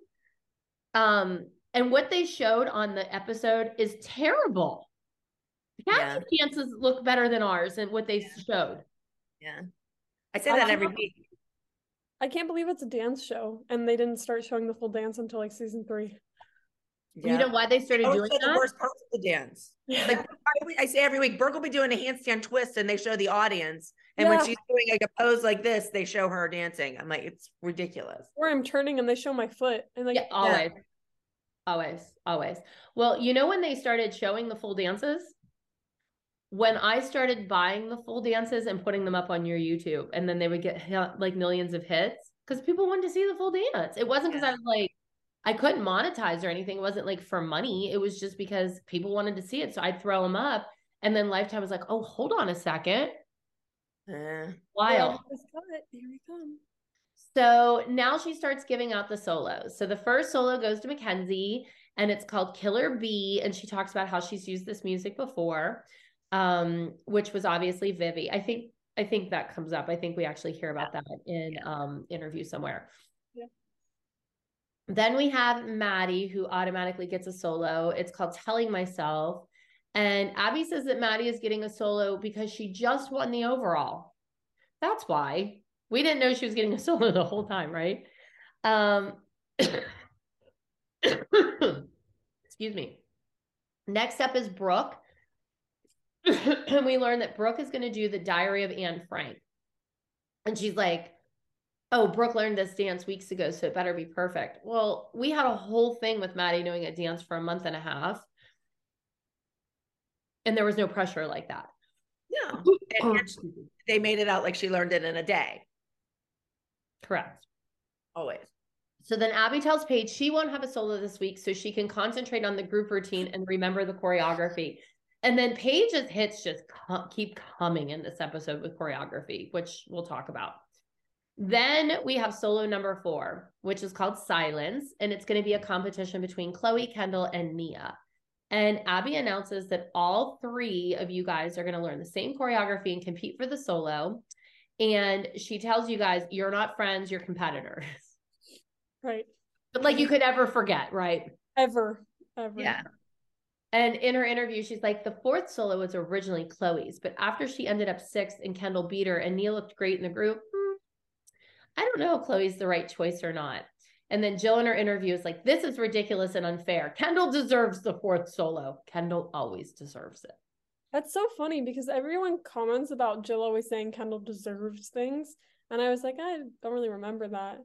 Speaker 1: Um, and what they showed on the episode is terrible. Cats' dances look better than ours and what they showed.
Speaker 2: Yeah. I say
Speaker 3: I
Speaker 2: that
Speaker 3: love-
Speaker 2: every week.
Speaker 3: I can't believe it's a dance show and they didn't start showing the full dance until like season three.
Speaker 1: You know why they started doing
Speaker 2: always say the worst part of the dance. Like I, I say every week, Burke will be doing a handstand twist, and they show the audience. And when she's doing like a pose like this, they show her dancing. I'm like, it's ridiculous.
Speaker 3: Or I'm turning and they show my foot and like
Speaker 1: Yeah, always. Always, always. Well, you know when they started showing the full dances? When I started buying the full dances and putting them up on your YouTube, and then they would get hit- like millions of hits because people wanted to see the full dance. It wasn't because I was like, I couldn't monetize or anything. It wasn't like for money. It was just because people wanted to see it. So I'd throw them up. And then Lifetime was like, oh, hold on a second.
Speaker 2: Eh.
Speaker 1: Wild.
Speaker 3: Here we come.
Speaker 1: So now she starts giving out the solos. So the first solo goes to Mackenzie and it's called Killer Bee. And she talks about how she's used this music before, um, which was obviously Vivi. I think I think that comes up. I think we actually hear about that in um interview somewhere.
Speaker 3: Yeah.
Speaker 1: Then we have Maddie who automatically gets a solo. It's called Telling Myself. And Abby says that Maddie is getting a solo because she just won the overall. That's why. We didn't know she was getting a solo the whole time, right? Um (coughs) (coughs) excuse me. Next up is Brooke. And (coughs) we learn that Brooke is going to do the diary of Anne Frank. And she's like, Oh, Brooke learned this dance weeks ago, so it better be perfect. Well, we had a whole thing with Maddie doing a dance for a month and a half. And there was no pressure like that.
Speaker 2: No.
Speaker 1: Oh,
Speaker 2: And, and oh. they made it out like she learned it in a day.
Speaker 1: Correct.
Speaker 2: Always.
Speaker 1: So then Abby tells Paige she won't have a solo this week so she can concentrate on the group routine and remember the choreography. And then Paige's hits just co- keep coming in this episode with choreography, which we'll talk about. Then we have solo number four, which is called Silence, and it's going to be a competition between Chloe, Kendall, and Nia. And Abby announces that all three of you guys are going to learn the same choreography and compete for the solo. And she tells you guys, you're not friends, you're competitors.
Speaker 3: Right.
Speaker 1: But like you could ever forget, right?
Speaker 3: Ever. Ever.
Speaker 2: Yeah.
Speaker 1: And in her interview, she's like, the fourth solo was originally Chloe's, but after she ended up sixth and Kendall beat her and Nia looked great in the group, hmm, I don't know if Chloe's the right choice or not. And then Jill in her interview is like, this is ridiculous and unfair. Kendall deserves the fourth solo. Kendall always deserves it.
Speaker 3: That's so funny because everyone comments about Jill always saying Kendall deserves things. And I was like, I don't really remember that.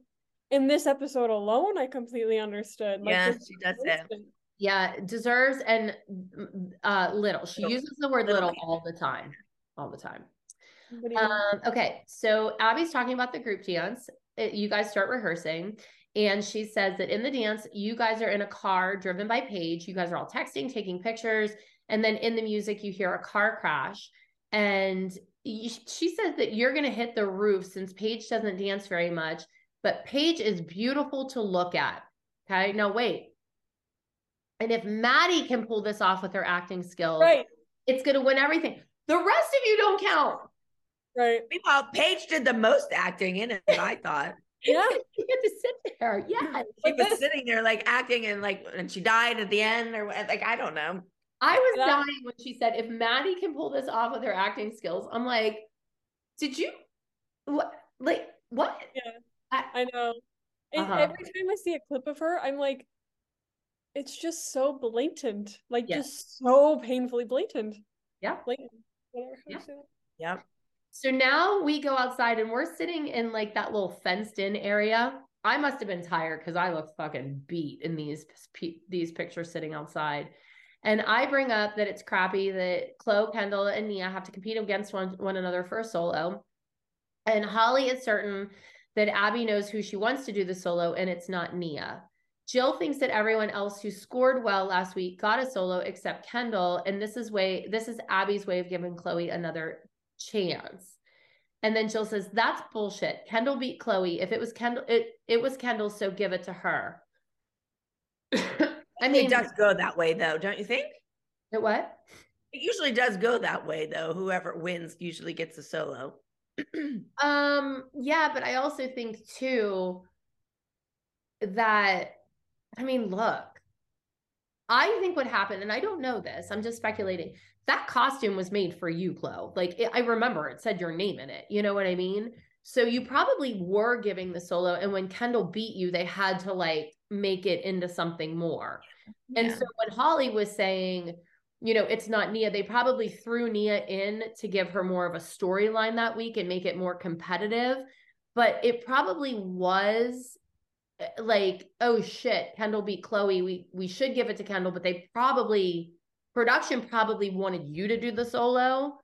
Speaker 3: In this episode alone, I completely understood. Like,
Speaker 2: Yeah, she does say it.
Speaker 1: Yeah, deserves and uh little. She
Speaker 2: Little.
Speaker 1: uses the word
Speaker 2: Little.
Speaker 1: little all the time. All the time. Um, okay, so Abby's talking about the group dance. it, you guys start rehearsing. And she says that in the dance, you guys are in a car driven by Paige. You guys are all texting, taking pictures. And then in the music, you hear a car crash. And you, she says that you're going to hit the roof since Paige doesn't dance very much. But Paige is beautiful to look at. Okay. Now, wait. And if Maddie can pull this off with her acting skills,
Speaker 3: Right.
Speaker 1: it's going to win everything. The rest of you don't count.
Speaker 3: Right.
Speaker 2: Meanwhile, Paige did the most acting in it, I thought. (laughs)
Speaker 3: Yeah.
Speaker 1: you get to sit there. Yeah.
Speaker 2: She was sitting there like acting and like and she died at the end or like I don't know.
Speaker 1: I was
Speaker 3: Yeah.
Speaker 1: dying when she said, if Maddie can pull this off with her acting skills, I'm like, did you, what, like, what?
Speaker 3: Yeah.
Speaker 1: I-
Speaker 3: I know. And
Speaker 1: Uh-huh.
Speaker 3: every time I see a clip of her, I'm like, it's just so blatant. Like
Speaker 1: Yes.
Speaker 3: just so painfully blatant.
Speaker 1: Yeah.
Speaker 3: Blatant. Whatever. how you
Speaker 1: Yeah.
Speaker 2: Yep.
Speaker 1: So now we go outside and we're sitting in like that little fenced in area. I must have been tired because I look fucking beat in these these pictures sitting outside. And I bring up that it's crappy that Chloe, Kendall, and Nia have to compete against one, one another for a solo. And Holly is certain that Abby knows who she wants to do the solo, and it's not Nia. Jill thinks that everyone else who scored well last week got a solo except Kendall, and this is way this is Abby's way of giving Chloe another chance. And then Jill says, "That's bullshit. Kendall beat Chloe. If it was Kendall, it it was Kendall, so give it to her." (laughs) I mean,
Speaker 2: it does go that way though, don't you think?
Speaker 1: it what?
Speaker 2: It usually does go that way though. Whoever wins usually gets a solo. (clears throat)
Speaker 1: Um, yeah, but I also think too that I mean, look, I think what happened, and I don't know this, I'm just speculating. That costume was made for you, Chloe. Like it, I remember it said your name in it. You know what I mean? So you probably were giving the solo, and when Kendall beat you, they had to like make it into something more. And
Speaker 2: Yeah.
Speaker 1: so when Holly was saying, you know, it's not Nia, they probably threw Nia in to give her more of a storyline that week and make it more competitive. But it probably was like, oh shit, Kendall beat Chloe. We we should give it to Kendall, but they probably production probably wanted you to do the solo.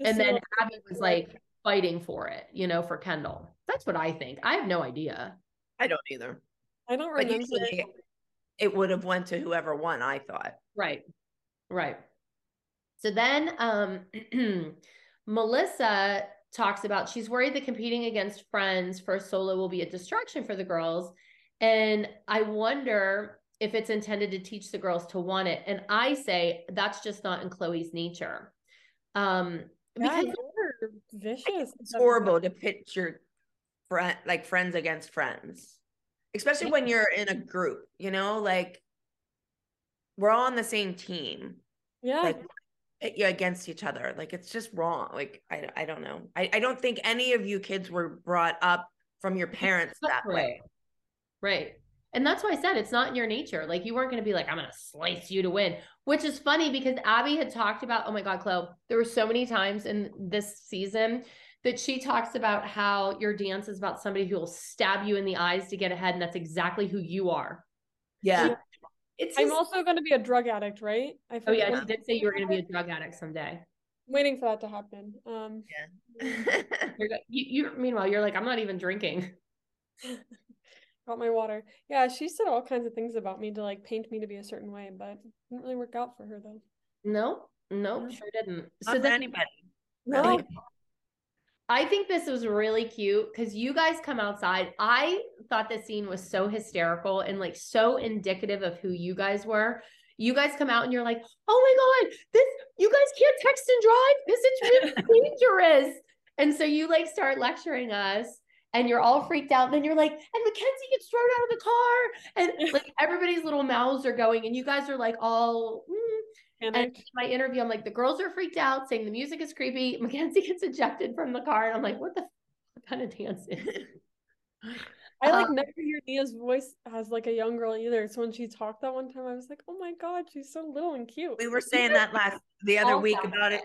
Speaker 3: Just
Speaker 1: and
Speaker 3: so-
Speaker 1: then Abby was like fighting for it, you know, for Kendall. That's what I think. I have no idea.
Speaker 2: I don't either.
Speaker 3: I don't
Speaker 2: But
Speaker 3: remember.
Speaker 2: usually it would have went to whoever won, I thought.
Speaker 1: Right. Right. So then um (clears throat) Melissa talks about she's worried that competing against friends for a solo will be a distraction for the girls. And I wonder if it's intended to teach the girls to want it. And I say that's just not in Chloe's nature. Um
Speaker 3: Yeah,
Speaker 1: because
Speaker 3: you're vicious.
Speaker 2: It's horrible to pitch your friend like friends against friends. Especially when you're in a group, you know, like we're all on the same team.
Speaker 3: Yeah.
Speaker 2: Like you're against each other. Like it's just wrong. Like I I don't know. I, I don't think any of you kids were brought up from your parents that way.
Speaker 1: Right. And that's why I said it's not in your nature. Like you weren't going to be like, I'm going to slice you to win, which is funny because Abby had talked about, oh my God, Chloe, there were so many times in this season that she talks about how your dance is about somebody who will stab you in the eyes to get ahead. And that's exactly who you are.
Speaker 2: Yeah.
Speaker 1: It's
Speaker 3: I'm also going to be a drug addict, right? I
Speaker 1: oh yeah,
Speaker 3: forget-
Speaker 1: she did say you were going to be a drug addict someday.
Speaker 3: waiting for that to happen. Um, (laughs)
Speaker 1: You're, you, you, meanwhile, you're like, I'm not even drinking. (laughs)
Speaker 3: got my water. Yeah, she said all kinds of things about me to like paint me to be a certain way, but it didn't really work out for her though.
Speaker 1: No, no,
Speaker 3: No.
Speaker 1: sure didn't.
Speaker 2: Not for
Speaker 1: then-
Speaker 2: anybody.
Speaker 3: No.
Speaker 2: Really.
Speaker 1: I think this was really cute because you guys come outside. I thought this scene was so hysterical and like so indicative of who you guys were. You guys come out and you're like, oh my God, this, you guys can't text and drive. This is really (laughs) dangerous. And so you like start lecturing us and you're all freaked out. And then you're like, and Mackenzie gets thrown out of the car. And like everybody's little mouths are going and you guys are like all, mm. And in my interview, I'm like, the girls are freaked out, saying the music is creepy. (laughs) Mackenzie gets ejected from the car, and I'm like, what the f- kind of dance is?
Speaker 3: I like
Speaker 1: Um,
Speaker 3: never hear Nia's voice as like a young girl either. So when she talked that one time, I was like, oh my God, she's so little and cute.
Speaker 2: We were saying that last the other
Speaker 1: all
Speaker 2: week about it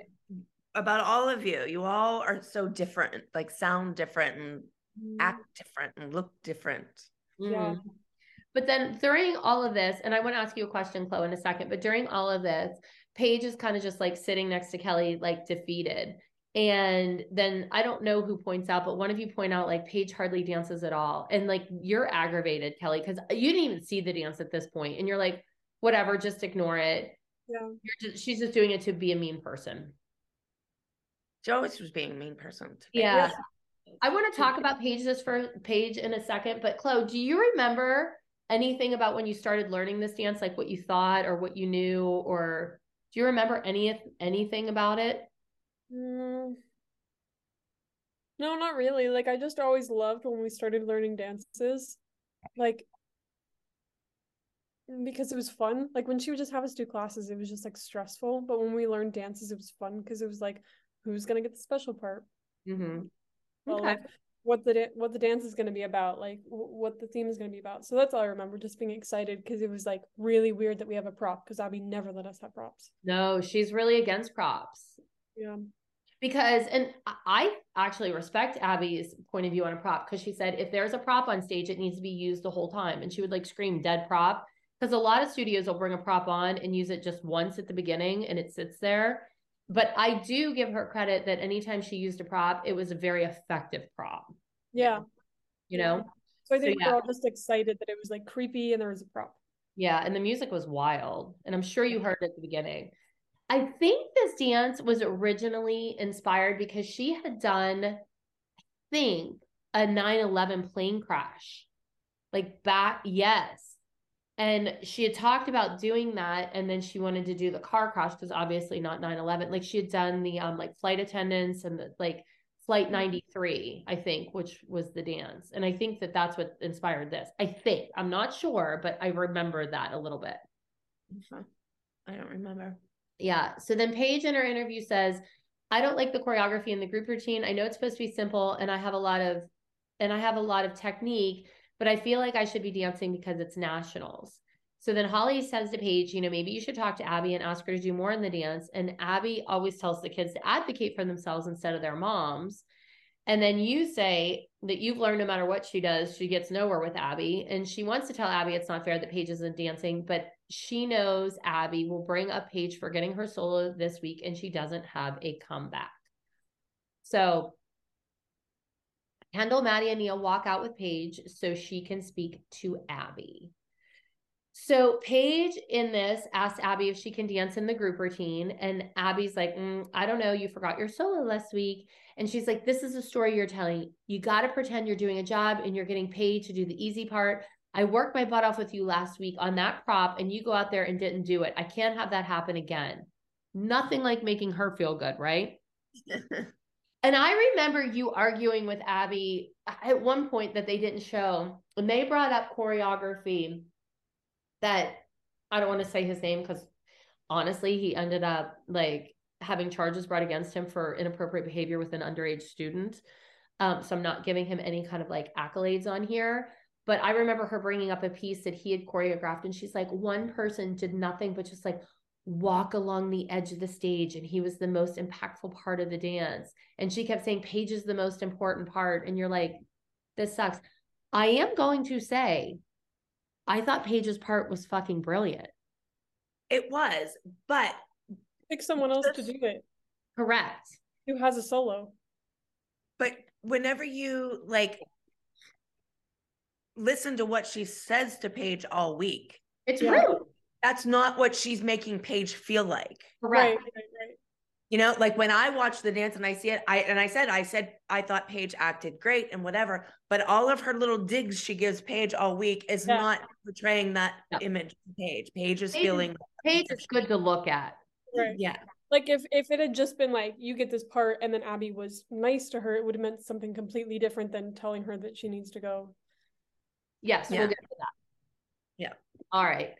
Speaker 2: about all of you. You all are so different, like sound different and act different and look different.
Speaker 3: Yeah.
Speaker 1: Mhm. But then during all of this, and I want to ask you a question, Chloe, in a second, but during all of this, Paige is kind of just like sitting next to Kelly, like defeated. And then I don't know who points out, but one of you point out like Paige hardly dances at all. And like you're aggravated, Kelly, because you didn't even see the dance at this point, And you're like, whatever, just ignore it.
Speaker 3: Yeah.
Speaker 1: Just, she's just doing it to be a mean person.
Speaker 2: She always was being a mean person.
Speaker 1: Yeah. I want to talk about Paige this for Paige in a second, but Chloe, do you remember anything about when you started learning this dance, like what you thought or what you knew, or do you remember any anything about it?
Speaker 3: Mm. No, not really. Like I just always loved when we started learning dances. Like because it was fun. Like when she would just have us do classes, it was just like stressful. But when we learned dances, it was fun because it was like, who's gonna get the special part?
Speaker 1: Mm-hmm.
Speaker 3: Well,
Speaker 1: okay.
Speaker 3: like, what the what the dance is going to be about, like w- what the theme is going to be about. So that's all I remember, just being excited because it was like really weird that we have a prop because Abby never let us have props.
Speaker 1: No, she's really against props.
Speaker 3: Yeah.
Speaker 1: Because, and I actually respect Abby's point of view on a prop because she said if there's a prop on stage, it needs to be used the whole time. And she would like scream dead prop because a lot of studios will bring a prop on and use it just once at the beginning and it sits there. But I do give her credit that anytime she used a prop, it was a very effective prop.
Speaker 3: Yeah.
Speaker 1: You know?
Speaker 3: So I think
Speaker 1: so, yeah.
Speaker 3: we're all just excited that it was like creepy and there was a prop.
Speaker 1: Yeah. And the music was wild. And I'm sure you heard it at the beginning. I think this dance was originally inspired because she had done, I think, a 9 11 plane crash. Like back, yes and she had talked about doing that and then she wanted to do the car crash because obviously not 9-11 like she had done the um like flight attendants and the like flight 93 i think which was the dance. And i think that that's what inspired this. I think i'm not sure but i remember that a little bit.
Speaker 2: I don't remember.
Speaker 1: Yeah. So then paige in her interview says i don't like the choreography in the group routine. I know it's supposed to be simple and i have a lot of and i have a lot of technique but I feel like I should be dancing because it's nationals. So then Holly says to Paige, you know, maybe you should talk to Abby and ask her to do more in the dance. And Abby always tells the kids to advocate for themselves instead of their moms. And then you say that you've learned no matter what she does, she gets nowhere with Abby. And she wants to tell Abby it's not fair that Paige isn't dancing, but she knows Abby will bring up Paige for getting her solo this week and she doesn't have a comeback. So Kendall, Maddie, and Nia walk out with Paige so she can speak to Abby. So Paige in this asks Abby if she can dance in the group routine, and Abby's like, mm, "I don't know. You forgot your solo last week." And she's like, "This is a story you're telling. You got to pretend you're doing a job and you're getting paid to do the easy part. I worked my butt off with you last week on that prop, and you go out there and didn't do it. I can't have that happen again. Nothing like making her feel good, right?" (laughs) And I remember you arguing with Abby at one point that they didn't show, when they brought up choreography that I don't want to say his name because honestly, he ended up like having charges brought against him for inappropriate behavior with an underage student. Um, so I'm not giving him any kind of like accolades on here. But I remember her bringing up a piece that he had choreographed, and she's like, one person did nothing but just like walk along the edge of the stage and he was the most impactful part of the dance. And she kept saying paige is the most important part. And you're like this sucks. I am going to say i thought paige's part was fucking brilliant.
Speaker 2: It was but
Speaker 3: pick someone else to do it.
Speaker 1: Correct.
Speaker 3: Who has a solo.
Speaker 2: But whenever you like listen to what she says to paige all week.
Speaker 1: It's yeah. rude
Speaker 2: that's not what she's making Paige feel like.
Speaker 3: Right, right, right.
Speaker 2: You know, like when I watch the dance and I see it, I and I said, I said I thought Paige acted great and whatever, but all of her little digs she gives Paige all week is yeah. not portraying that yeah. image of Paige. Paige is Paige, feeling
Speaker 1: Paige is good to look at.
Speaker 3: Right.
Speaker 2: Yeah.
Speaker 3: Like if if it had just been like you get this part and then Abby was nice to her, it would have meant something completely different than telling her that she needs to go.
Speaker 1: Yes, yeah. we'll get to that.
Speaker 2: Yeah.
Speaker 1: All right.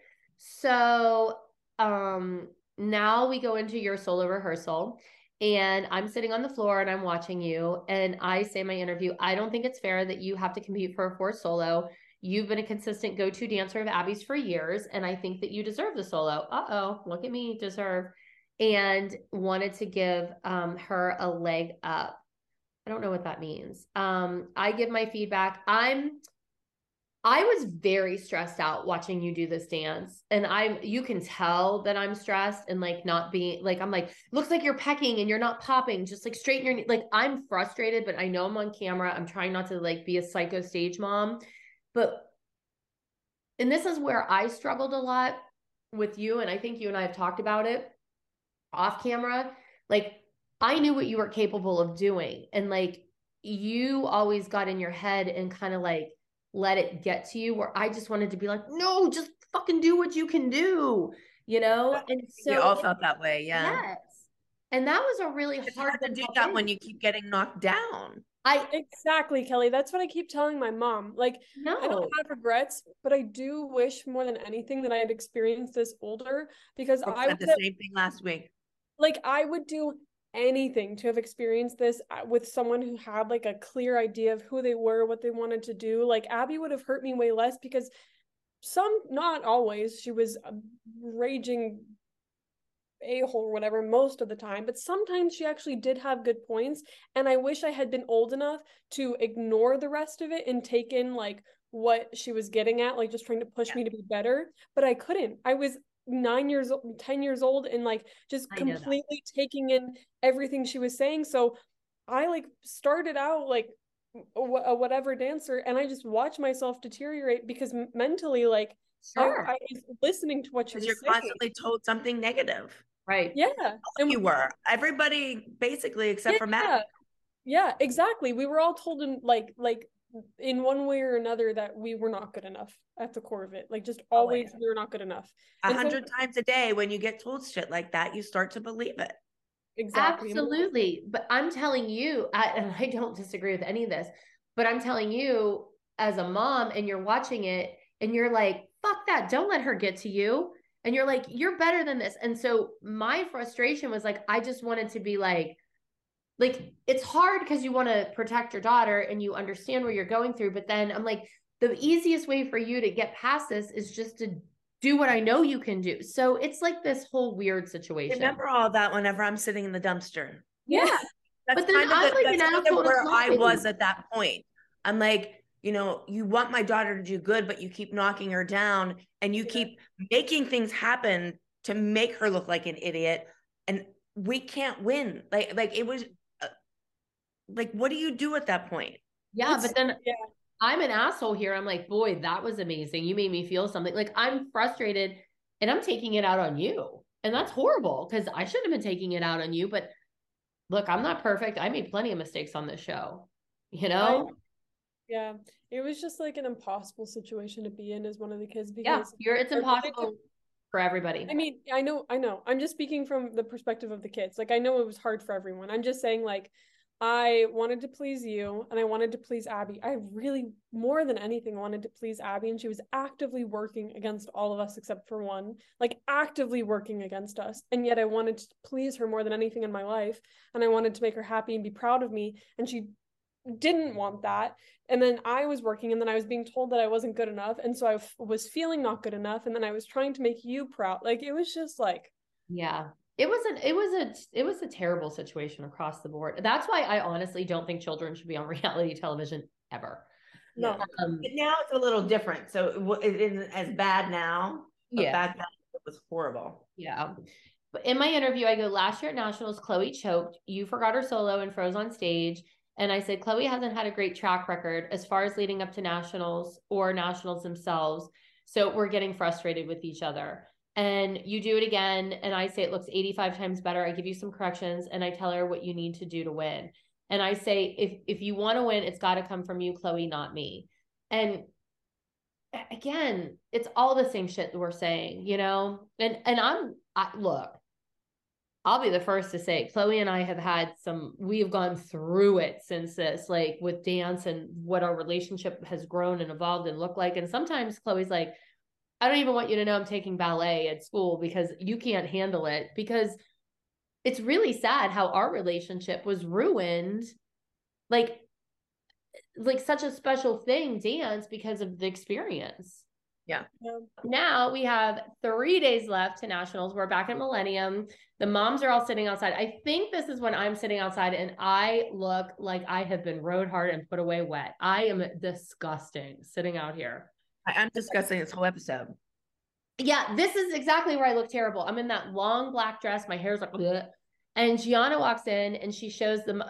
Speaker 1: So um now we go into your solo rehearsal and I'm sitting on the floor and I'm watching you and I say my interview, I don't think it's fair that you have to compete for a fourth solo. You've been a consistent go-to dancer of Abby's for years and I think that you deserve the solo. Uh-oh, look at me, deserve. And wanted to give um, her a leg up. I don't know what that means. Um, I give my feedback. I'm I was very stressed out watching you do this dance. And I'm you can tell that I'm stressed and like not being like I'm like, looks like you're pecking and you're not popping, just like straighten your like I'm frustrated, but I know I'm on camera. I'm trying not to like be a psycho stage mom. But and this is where I struggled a lot with you, and I think you and I have talked about it off camera. Like I knew what you were capable of doing. And like you always got in your head and kind of like let it get to you where I just wanted to be like, no, just fucking do what you can do, you know? And so
Speaker 2: we all felt that way. Yeah.
Speaker 1: Yes. And that was a really
Speaker 2: It's
Speaker 1: hard
Speaker 2: hard to do
Speaker 1: to
Speaker 2: that when you keep getting knocked down.
Speaker 1: I
Speaker 3: Exactly, Kelly. That's what I keep telling my mom. Like,
Speaker 1: no.
Speaker 3: I don't have regrets, but I do wish more than anything that I had experienced this older because
Speaker 2: Brooke
Speaker 3: I
Speaker 2: said
Speaker 3: would
Speaker 2: the same thing last week.
Speaker 3: like I would do anything to have experienced this uh, with someone who had like a clear idea of who they were, what they wanted to do. Like Abby would have hurt me way less because some, not always, she was a raging a hole or whatever most of the time, but sometimes she actually did have good points. And I wish I had been old enough to ignore the rest of it and take in like what she was getting at, like just trying to push me to be better. But I couldn't. I was nine years old, 10 years old, and like just
Speaker 1: I that.
Speaker 3: completely taking in everything she was saying. So I like started out like a, whatever dancer, and I just watched myself deteriorate because mentally, like,
Speaker 1: Sure.
Speaker 3: I, I was listening to what she
Speaker 2: Because
Speaker 3: was
Speaker 2: you're
Speaker 3: saying.
Speaker 2: constantly told something negative.
Speaker 1: right.
Speaker 3: Yeah. And
Speaker 2: You were. Everybody basically except for Matt.
Speaker 3: Yeah, exactly. We were all told in like like in one way or another that we were not good enough at the core of it. Like just oh, always we were not good enough.
Speaker 2: A
Speaker 3: And so-
Speaker 2: hundred times a day when you get told shit like that, you start to believe it.
Speaker 3: Exactly.
Speaker 1: Absolutely. But I'm telling you, I, and I don't disagree with any of this, but I'm telling you, as a mom, and you're watching it, and you're like, fuck that. Don't let her get to you. And you're like, you're better than this. And so my frustration was like, I just wanted to be like, like, it's hard because you want to protect your daughter and you understand what you're going through. But then I'm like, the easiest way for you to get past this is just to do what I know you can do. So it's like this whole weird situation.
Speaker 2: Remember all that whenever I'm sitting in the dumpster.
Speaker 1: Yeah.
Speaker 2: That's
Speaker 1: But then
Speaker 2: kind of,
Speaker 1: I'm
Speaker 2: the-
Speaker 1: like
Speaker 2: that's
Speaker 1: an
Speaker 2: kind of where I was at that point. I'm like, you know, you want my daughter to do good, but you keep knocking her down and you
Speaker 3: Yeah.
Speaker 2: keep making things happen to make her look like an idiot. And we can't win. Like, like it was like, what do you do at that point?
Speaker 1: Yeah,
Speaker 3: It's-
Speaker 1: but then
Speaker 3: yeah.
Speaker 1: I'm an asshole here. I'm like, boy, that was amazing. You made me feel something. Like I'm frustrated and I'm taking it out on you. And that's horrible because I shouldn't have been taking it out on you. But look, I'm not perfect. I made plenty of mistakes on this show. You know?
Speaker 3: yeah. It was just like an impossible situation to be in as one of the kids
Speaker 1: yeah,
Speaker 3: because
Speaker 1: you're it's
Speaker 3: I to-
Speaker 1: impossible for everybody.
Speaker 3: I mean, I know, I know. I'm just speaking from the perspective of the kids. Like, I know it was hard for everyone. I'm just saying, like, I wanted to please you and I wanted to please Abby. I really, more than anything, wanted to please Abby. And she was actively working against all of us except for one, like, actively working against us. And yet I wanted to please her more than anything in my life. And I wanted to make her happy and be proud of me. And she didn't want that. And then I was working and then I was being told that I wasn't good enough. And so I f- was feeling not good enough. And then I was trying to make you proud. Like it was just like,
Speaker 1: Yeah. It was an it was a it was a terrible situation across the board. That's why I honestly don't think children should be on (laughs) reality television ever.
Speaker 3: no.
Speaker 1: Um,
Speaker 2: But now it's a little different. So it isn't as bad now. But
Speaker 1: yeah.
Speaker 2: back then it was horrible.
Speaker 1: Yeah. But in my interview, I go, last year at Nationals, Chloe choked. You forgot her solo and froze on stage. And I said, Chloe hasn't had a great track record as far as leading up to Nationals or Nationals themselves. So we're getting frustrated with each other. And you do it again. And I say it looks 85 times better. I give you some corrections and I tell her what you need to do to win. And I say, if if you want to win, it's got to come from you, Chloe, not me. And again, it's all the same shit that we're saying, you know? And and I'm I look, I'll be the first to say Chloe and I have had some we have gone through it since this, like with dance and what our relationship has grown and evolved and looked like. And sometimes Chloe's like, I don't even want you to know I'm taking ballet at school because you can't handle it because it's really sad how our relationship was ruined like like such a special thing dance because of the experience.
Speaker 3: Yeah.
Speaker 1: now we have three days left to nationals. We're back at millennium. The moms are all sitting outside. I think this is when i'm sitting outside and i look like i have been rode hard and put away wet. I am disgusting sitting out here
Speaker 2: I'm discussing this whole episode.
Speaker 1: Yeah, this is exactly where I look terrible. I'm in that long black dress. My hair's like, bleh. and Gianna walks in and she shows them.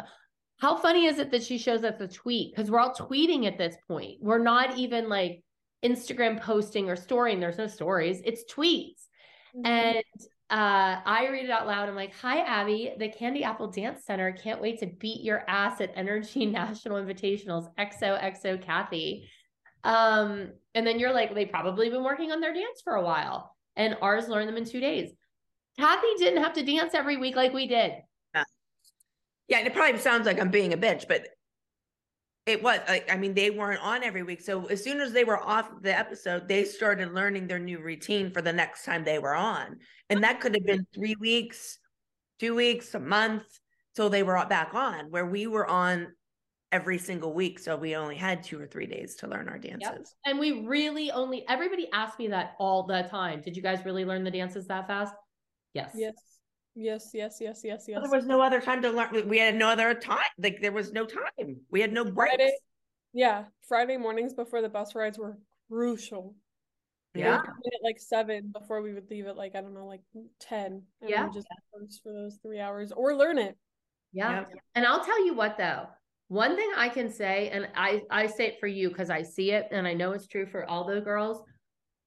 Speaker 1: How funny is it that she shows us a tweet? Because we're all tweeting at this point. We're not even like Instagram posting or storying. There's no stories. It's tweets.
Speaker 3: Mhm.
Speaker 1: And uh, I read it out loud. I'm like, "Hi, Abby. The Candy Apple Dance Center can't wait to beat your ass at Energy (laughs) National Invitationals. XOXO Kathy." Um, and then you're like, "They probably been working on their dance for a while, and ours learned them in two days." Kathy didn't have to dance every week like we did.
Speaker 2: Yeah, and it probably sounds like I'm being a bitch, but it was like I mean they weren't on every week. So as soon as they were off the episode, they started learning their new routine for the next time they were on. And that could have been 3 weeks, 2 weeks, a month till they were back on where we were on every single week so we only had 2 or 3 days to learn our dances.
Speaker 1: And we really only everybody asked me that all the time. Did you guys really learn the dances that fast? Yes.
Speaker 3: Yes. Yes, yes, yes, yes, yes.
Speaker 2: There was no other time to learn. We had no other time. Like there was no time. We had no breaks.
Speaker 3: Friday, yeah, Friday mornings before the bus rides were crucial.
Speaker 2: Yeah.
Speaker 3: come at like seven before we would leave at like I don't know, like ten. And
Speaker 1: Yeah.
Speaker 3: just rehearse for those three hours or learn it.
Speaker 1: Yeah.
Speaker 2: Yep.
Speaker 1: And I'll tell you what though. One thing I can say, and I I say it for you because I see it and I know it's true for all the girls.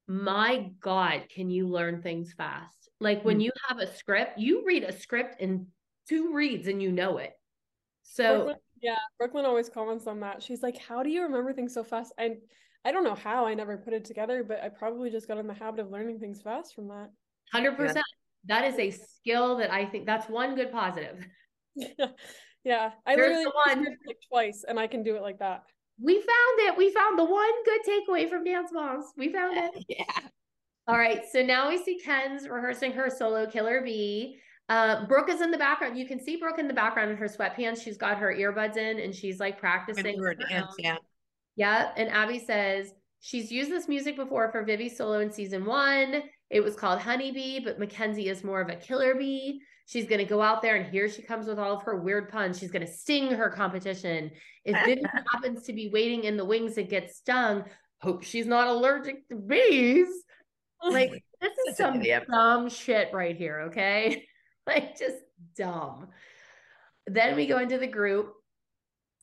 Speaker 1: My God, can you learn things fast? Like when
Speaker 2: Mm.
Speaker 1: you have a script, you read a script in two reads and you know it. So
Speaker 3: Brooklyn, yeah, Brooklyn always comments on that. She's like, "How do you remember things so fast?" I I don't know how. I never put it together, but I probably just got in the habit of learning things fast from that.
Speaker 1: hundred percent. That is a skill that I think that's one good positive. (laughs)
Speaker 3: Yeah. I
Speaker 1: There's
Speaker 3: literally
Speaker 1: the one.
Speaker 3: like twice, and I can do it like that.
Speaker 1: We found it. We found the one good takeaway from Dance Moms. We found it. (laughs)
Speaker 2: Yeah.
Speaker 1: All right, so now we see Ken's rehearsing her solo Killer Bee. Uh, Brooke is in the background. You can see Brooke in the background in her sweatpants. She's got her earbuds in and she's like practicing.
Speaker 2: Her dance, yeah.
Speaker 1: Yeah, and Abby says she's used this music before for Vivi's solo in season one. It was called Honeybee, but Mackenzie is more of a killer bee. She's going to go out there, and here she comes with all of her weird puns. She's going to sting her competition. If (laughs) Vivi happens to be waiting in the wings and gets stung, hope she's not allergic to bees. Like, (laughs) this is some dumb shit right here, okay? (laughs) like, just dumb. Then we go into the group.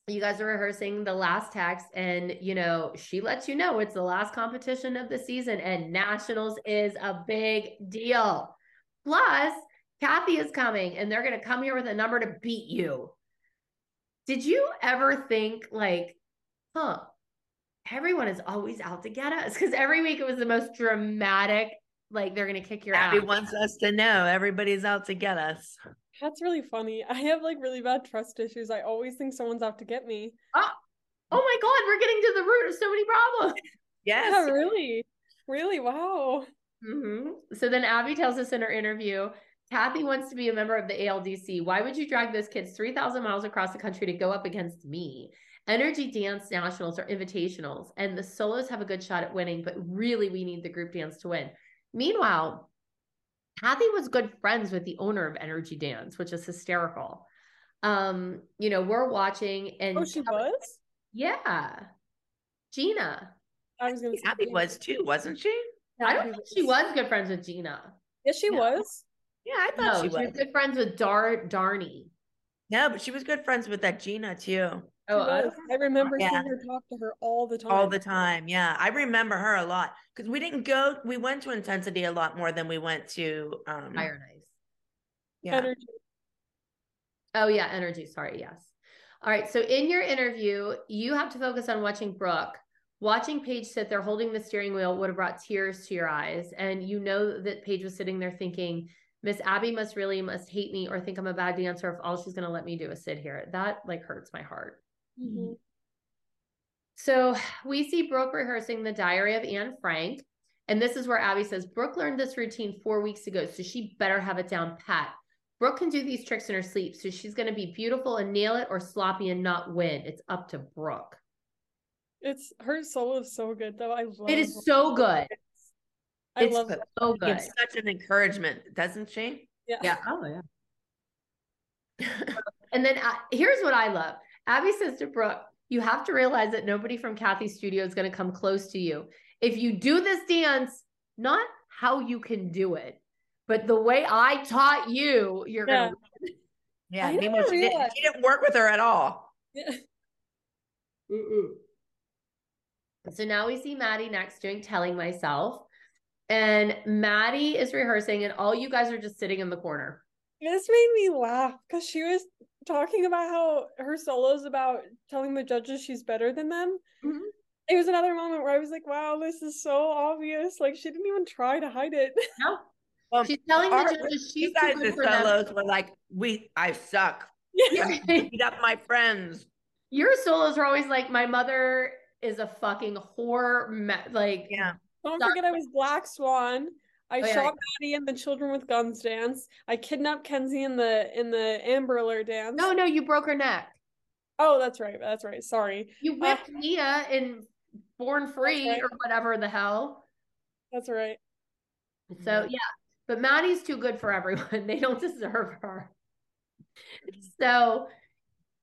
Speaker 1: You guys are rehearsing the last text, and you know, she lets you know it's the last competition of the season, and nationals is a big deal. Plus, Kathy is coming, and they're going to come here with a number to beat you. Did you ever think, like, huh, everyone is always out to get us? Because every week it was the most dramatic, like, they're going to kick your ass.
Speaker 2: Abby
Speaker 1: ass.
Speaker 2: wants us to know everybody's out to get us.
Speaker 3: That's really funny. I have like really bad trust issues. I always think someone's out to get me.
Speaker 1: Oh, oh my God, we're getting to the root of so many problems. (laughs)
Speaker 2: Yes.
Speaker 3: Yeah, really, really. Wow.
Speaker 1: hmm So then Abby tells us in her interview, Kathy wants to be a member of the ALDC. Why would you drag those kids 3,000 miles across the country to go up against me? Energy Dance Nationals are invitationals, and the solos have a good shot at winning, but really we need the group dance to win. Meanwhile, Kathy was good friends with the owner of Energy Dance, which is hysterical. Um, you know, we're watching and
Speaker 3: Oh, she was.
Speaker 1: yeah, Gina.
Speaker 3: I was gonna say.
Speaker 2: Abby was too, wasn't she?
Speaker 1: I don't think she was good friends with Gina.
Speaker 3: Yes, she
Speaker 2: Yeah.
Speaker 3: was.
Speaker 2: Yeah, I
Speaker 1: No,
Speaker 2: thought
Speaker 1: she
Speaker 2: she
Speaker 1: was
Speaker 2: was.
Speaker 1: good friends with Dar Darney.
Speaker 2: No, but she was good friends with that Gina too.
Speaker 1: Oh, I
Speaker 3: I remember
Speaker 2: Yeah.
Speaker 3: seeing her talk to her all the time.
Speaker 2: All the time. Yeah. I remember her a lot. Because we didn't go, we went to intensity a lot more than we went to um
Speaker 1: Fire Nice.
Speaker 2: yeah.
Speaker 3: Energy.
Speaker 1: Oh yeah, energy. Sorry, yes. All right. So in your interview, you have to focus on watching Brooke. Watching Paige sit there holding the steering wheel would have brought tears to your eyes. And you know that Paige was sitting there thinking, Miss Abby must really must hate me or think I'm a bad dancer if all she's gonna let me do is sit here. That like hurts my heart.
Speaker 3: Mhm.
Speaker 1: So we see Brooke rehearsing the diary of Anne Frank. And this is where Abby says, Brooke learned this routine four weeks ago, so she better have it down pat. Brooke can do these tricks in her sleep, so she's going to be beautiful and nail it or sloppy and not win. It's up to Brooke.
Speaker 3: It's her solo is so good though. I love
Speaker 1: it. It
Speaker 3: is
Speaker 1: so good.
Speaker 3: I
Speaker 1: It's
Speaker 3: love it.
Speaker 1: so good.
Speaker 2: Gives such an encouragement, doesn't she?
Speaker 3: Yeah.
Speaker 1: Yeah. Oh, yeah. (laughs) And then uh, here's what I love Abby says to Brooke, You have to realize that nobody from Kathy's studio is going to come close to you. if you do this dance, not how you can do it, but the way I taught you, you're
Speaker 3: Yeah.
Speaker 1: gonna
Speaker 2: Yeah,
Speaker 3: I
Speaker 2: meanwhile, she didn't, she didn't work with her at all.
Speaker 3: Yeah.
Speaker 1: Mm-mm. So now we see Maddie next doing telling myself. And Maddie is rehearsing, and all you guys are just sitting in the corner.
Speaker 3: This made me laugh because she was talking about how her solo's about telling the judges she's better than them.
Speaker 1: Mhm.
Speaker 3: It was another moment where I was like, wow, this is so obvious. Like she didn't even try to hide it. (laughs)
Speaker 1: No,
Speaker 2: Um,
Speaker 1: she's telling the judges she's
Speaker 2: you
Speaker 1: too
Speaker 2: guys,
Speaker 1: good
Speaker 2: the
Speaker 1: for them.
Speaker 2: solos were like, we, I suck.
Speaker 1: Yeah.
Speaker 2: Beat up my friends.
Speaker 1: Your solos are always like, my mother is a fucking whore. ma- Like,
Speaker 2: Yeah.
Speaker 3: Don't
Speaker 1: Sorry.
Speaker 3: forget I was Black Swan. I
Speaker 1: Oh, yeah.
Speaker 3: shot Maddie in the Children with Guns dance. I kidnapped Kenzie in the in the Amber Alert dance.
Speaker 1: no, no, you broke her neck.
Speaker 3: Oh, that's right. That's right. Sorry.
Speaker 1: You uh, whipped Mia in Born Free
Speaker 3: right.
Speaker 1: or whatever the hell.
Speaker 3: That's right.
Speaker 1: So yeah, but Maddie's too good for everyone. (laughs) They don't deserve her. So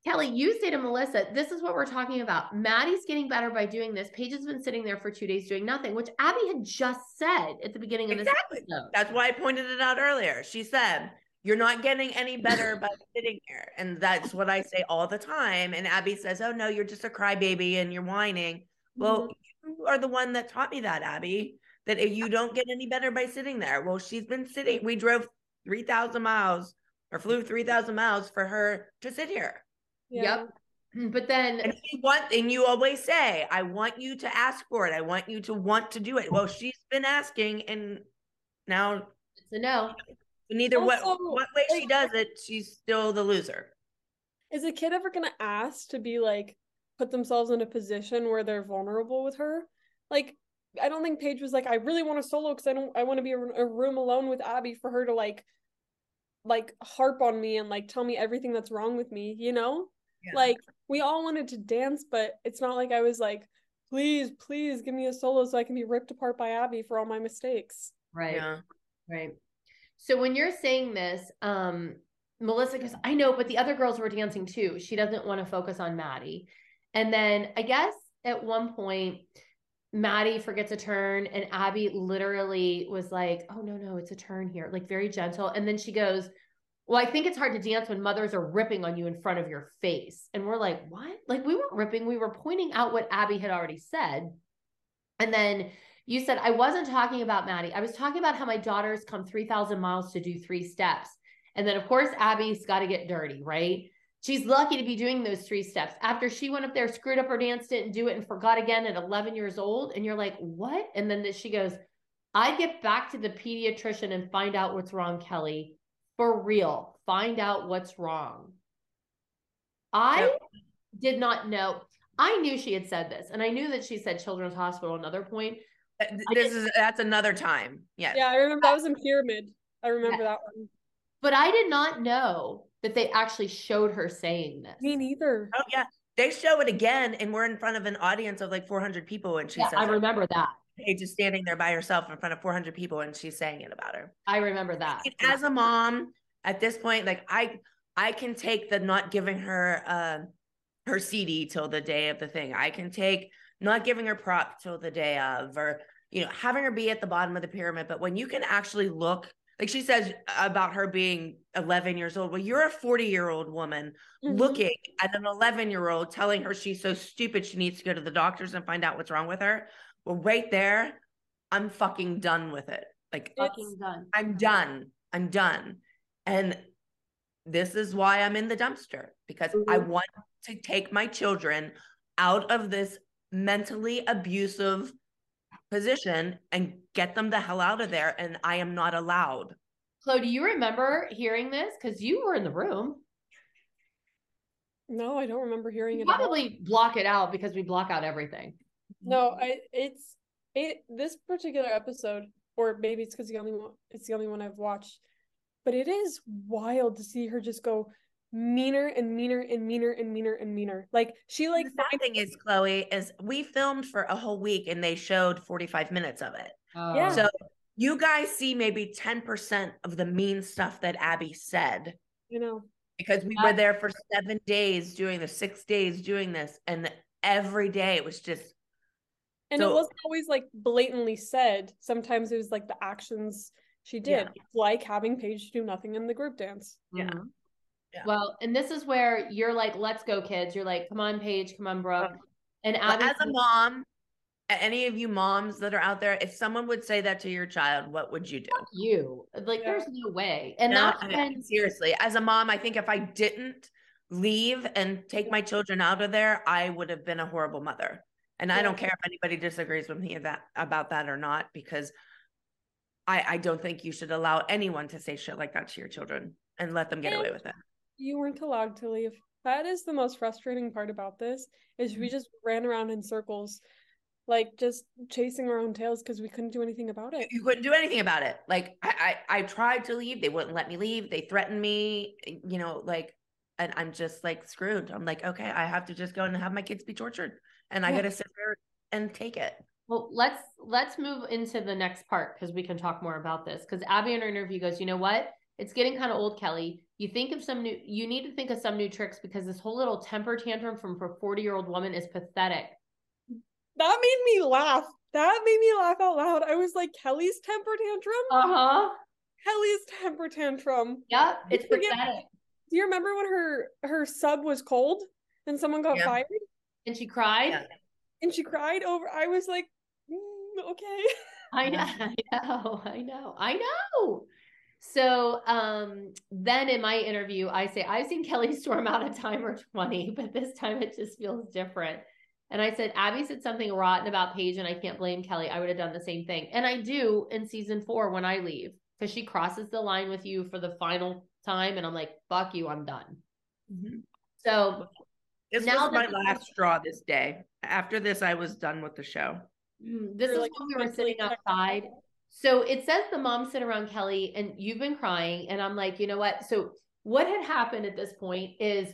Speaker 1: Kelly, you say to Melissa, this is what we're talking about. Maddie's getting better by doing this. Paige has been sitting there for two days doing nothing, which Abby had just said at the beginning of this
Speaker 2: Exactly.
Speaker 1: episode.
Speaker 2: That's why I pointed it out earlier. She said, You're not getting any better by (laughs) sitting here. And that's what I say all the time. And Abby says, Oh, no, you're just a crybaby and you're whining. Well, mm-hmm. you are the one that taught me that, Abby, that if you don't get any better by sitting there. Well, she's been sitting, we drove 3,000 miles or flew 3,000 miles for her to sit here.
Speaker 3: Yeah.
Speaker 1: Yep. (clears throat) But then
Speaker 2: And you want, and you always say, I want you to ask for it. I want you to want to do it. Well, she's been asking, and now
Speaker 1: it's a no.
Speaker 2: neither what
Speaker 3: Also,
Speaker 2: what way she does it, she's still the loser.
Speaker 3: Is a kid ever gonna ask to be like put themselves in a position where they're vulnerable with her? Like, I don't think Paige was like, I really want to solo because I don't I want to be in a room alone with Abby for her to like like harp on me and like tell me everything that's wrong with me, you know?
Speaker 2: Yeah.
Speaker 3: Like we all wanted to dance, but it's not like I was like, please, please give me a solo so I can be ripped apart by Abby for all my mistakes.
Speaker 1: Right.
Speaker 2: Yeah.
Speaker 1: Right. So when you're saying this, um, Melissa goes, I know, but the other girls were dancing too. She doesn't want to focus on Maddie. And then I guess at one point, Maddie forgets a turn, and Abby literally was like, Oh, no, no, it's a turn here, like very gentle. And then she goes, Well, I think it's hard to dance when mothers are ripping on you in front of your face. And we're like, What? Like, we weren't ripping, we were pointing out what Abby had already said. And then you said, I wasn't talking about Maddie. I was talking about how my daughters come 3,000 miles to do three steps. And then, of course, Abby's got to get dirty, right? She's lucky to be doing those three steps. After she went up there, screwed up her dance, didn't do it, and forgot again at 11 years old. And you're like, what? And then she goes, I get back to the pediatrician and find out what's wrong, Kelly. For real, find out what's wrong. I
Speaker 2: Yep.
Speaker 1: did not know. I knew she had said this, and I knew that she said Children's Hospital another point.
Speaker 2: This is that's another time. Yes.
Speaker 3: Yeah, I remember that was in Pyramid. I remember that one.
Speaker 1: But I did not know that they actually showed her saying this.
Speaker 3: Me neither.
Speaker 2: Oh yeah. They show it again, and we're in front of an audience of like 400 people, and she
Speaker 1: Yeah,
Speaker 2: says,
Speaker 1: I
Speaker 2: it.
Speaker 1: remember that.
Speaker 2: Paige is standing there by herself in front of 400 people, and she's saying it about her.
Speaker 1: I remember that.
Speaker 2: As a mom at this point like i i can take the not giving her um her cd till the day of the thing i can take not giving her prop till the day of or you know having her be at the bottom of the pyramid but when you can actually look like she says about her being 11 years old well you're a 40 year old woman
Speaker 3: Mhm.
Speaker 2: looking at an 11 year old telling her she's so stupid she needs to go to the doctors and find out what's wrong with her well right there i'm fucking done with it like
Speaker 1: Fucking done.
Speaker 2: I'm done. I'm done. And this is why I'm in the dumpster because I
Speaker 3: Mhm.
Speaker 2: want to take my children out of this mentally abusive position and get them the hell out of there. And I am not allowed.
Speaker 1: Chloe, do you remember hearing this? Because you were in the room.
Speaker 3: No, I don't remember hearing
Speaker 1: You
Speaker 3: it.
Speaker 1: probably block it out because we block out everything.
Speaker 3: No, mm-hmm. I it's it this particular episode, or maybe it's because the only one it's the only one I've watched, but it is wild to see her just go meaner and meaner and meaner and meaner and meaner. Like she like
Speaker 2: the sad thing is, Chloe, is we filmed for a whole week and they showed 45 minutes of it.
Speaker 3: Yeah.
Speaker 2: So you guys see maybe 10% of the mean stuff that Abby said.
Speaker 3: you know
Speaker 2: because we were there for seven days doing the six days doing this, and every day it was just
Speaker 3: And
Speaker 2: So-
Speaker 3: it wasn't always like blatantly said. Sometimes it was like the actions she did, like having Paige do nothing in the group dance.
Speaker 2: Yeah.
Speaker 1: Mhm.
Speaker 2: Yeah.
Speaker 1: Well, and this is where you're like, let's go, kids. You're like, come on, Paige, come on, Brooke. And
Speaker 2: But
Speaker 1: Abby,
Speaker 2: as a mom, any of you moms that are out there, if someone would say that to your child, what would you do?
Speaker 1: you like,
Speaker 3: Yeah.
Speaker 1: there's no way. And
Speaker 2: No,
Speaker 1: that's
Speaker 2: I-
Speaker 1: when
Speaker 2: seriously, as a mom, I think if I didn't leave and take my children out of there, I would have been a horrible mother. And I don't care if anybody disagrees with me about, about that or not, because I, I don't think you should allow anyone to say shit like that to your children and let them get away with it.
Speaker 3: You weren't allowed to leave. That is the most frustrating part about this is
Speaker 2: Mm-hmm.
Speaker 3: we just ran around in circles, like just chasing our own tails because we couldn't do anything about it.
Speaker 2: You couldn't do anything about it. Like I, I, I tried to leave. They wouldn't let me leave. They threatened me, you know, like, and I'm just like screwed. I'm like, okay, I have to just go and have my kids be tortured. And I
Speaker 3: Yeah.
Speaker 2: got to sit there and take it.
Speaker 1: Well, let's let's move into the next part because we can talk more about this. Because Abby in her interview goes, you know what? It's getting kind of old, Kelly. You think of some new. You need to think of some new tricks because this whole little temper tantrum from a forty year old woman is pathetic.
Speaker 3: That made me laugh. That made me laugh out loud. I was like, Kelly's temper tantrum?
Speaker 1: Uh huh.
Speaker 3: Kelly's temper tantrum.
Speaker 1: Yep. It's
Speaker 3: forget-
Speaker 1: pathetic.
Speaker 3: Do you remember when her her sub was cold and someone got
Speaker 2: Yeah.
Speaker 3: fired
Speaker 1: And she cried.
Speaker 2: Yeah.
Speaker 3: and she cried over? I was like, "Mm, okay. (laughs)
Speaker 1: I know, I know, I know, I know. So um then in my interview, I say, I've seen Kelly storm out a time or 20, but this time it just feels different. And I said, Abby said something rotten about Paige, and I can't blame Kelly. I would have done the same thing. And I do in season four when I leave, because she crosses the line with you for the final time, and I'm like, fuck you, I'm done. So
Speaker 2: This
Speaker 1: Now
Speaker 2: was my
Speaker 1: that-
Speaker 2: last straw this day. After this, I was done with the show.
Speaker 1: Mm, This
Speaker 3: You're,
Speaker 1: is
Speaker 3: like,
Speaker 1: when we were sitting outside. So it says the mom sit around Kelly and you've been crying. And I'm like, you know what? So what had happened at this point is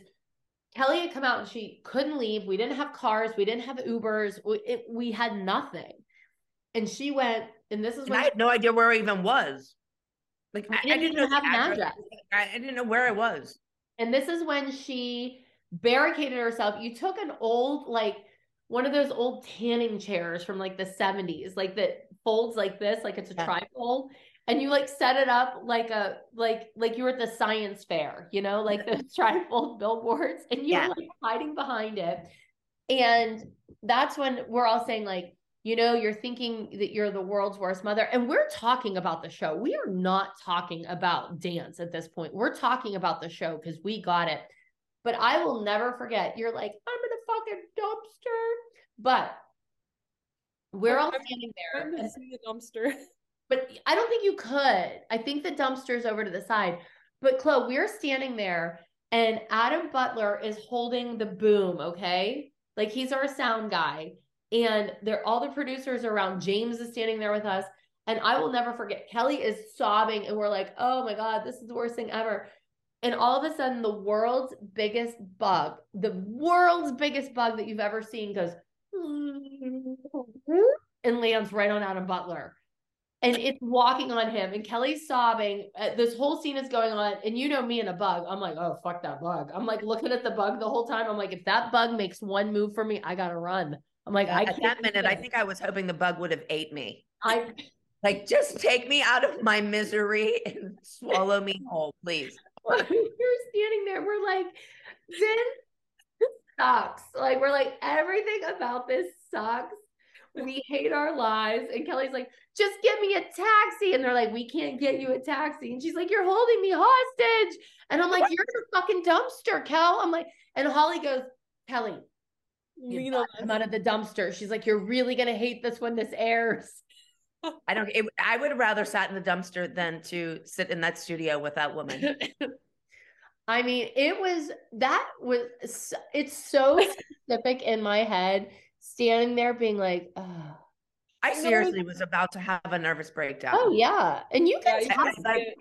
Speaker 1: Kelly had come out and she couldn't leave. We didn't have cars. We didn't have Ubers. We, it, we had nothing. And she went, and this is
Speaker 2: And I had no idea where I even was. Like I, I
Speaker 1: didn't
Speaker 2: didn't
Speaker 1: even
Speaker 2: know
Speaker 1: have
Speaker 2: the
Speaker 1: an
Speaker 2: address. I, I didn't know where I was.
Speaker 1: And this is when she barricaded herself. You took an old, like one of those old tanning chairs from like the 70s, like that folds like this, like it's a
Speaker 2: Yeah.
Speaker 1: trifold. And you like set it up like a like like you were at the science fair, you know, like the (laughs) trifold billboards, and you
Speaker 2: Yeah.
Speaker 1: like hiding behind it. And that's when we're all saying, like, you know, you're thinking that you're the world's worst mother. And we're talking about the show. We are not talking about dance at this point. We're talking about the show because we got it. But I will never forget. You're like, I'm in a fucking dumpster. But we're all
Speaker 3: I'm-
Speaker 1: standing there. and-
Speaker 3: see the dumpster. (laughs)
Speaker 1: but I don't think you could. I think the dumpster's over to the side. But Chloe, we're standing there and Adam Butler is holding the boom, okay? Like he's our sound guy. And they're all the producers around. James is standing there with us. And I will never forget. Kelly is sobbing, and we're like, oh my God, this is the worst thing ever. And all of a sudden, the world's biggest bug, the world's biggest bug that you've ever seen goes (laughs) and lands right on Adam Butler. And it's walking on him and kelly's sobbing. Uh, this whole scene is going on and you know me and a bug. I'm like oh fuck that bug. I'm like looking at the bug the whole time. I'm like if that bug makes one move for me i gotta run. I'm like i
Speaker 2: At
Speaker 1: can't
Speaker 2: that minute, I think I was hoping the bug would have ate me.
Speaker 1: i
Speaker 2: Like, just take me out of my misery and swallow me whole, please. (laughs)
Speaker 1: we're standing there we're like this sucks. Like we're like everything about this sucks. We hate our lives. And kelly's like just get me a taxi. And they're like we can't get you a taxi. And she's like you're holding me hostage. And i'm like you're in a fucking dumpster kel. I'm like and holly goes kelly you
Speaker 3: on
Speaker 1: come out of the dumpster. She's like you're really gonna hate this when this airs
Speaker 2: I don't. It, I would rather sat in the dumpster than to sit in that studio with that woman. (laughs)
Speaker 1: I mean, it was that was it's so specific in my head, standing there being like, oh,
Speaker 2: I seriously was about to have a nervous breakdown.
Speaker 1: oh yeah, and you
Speaker 3: Yeah,
Speaker 1: can
Speaker 3: you
Speaker 1: tell.
Speaker 3: can see
Speaker 2: like-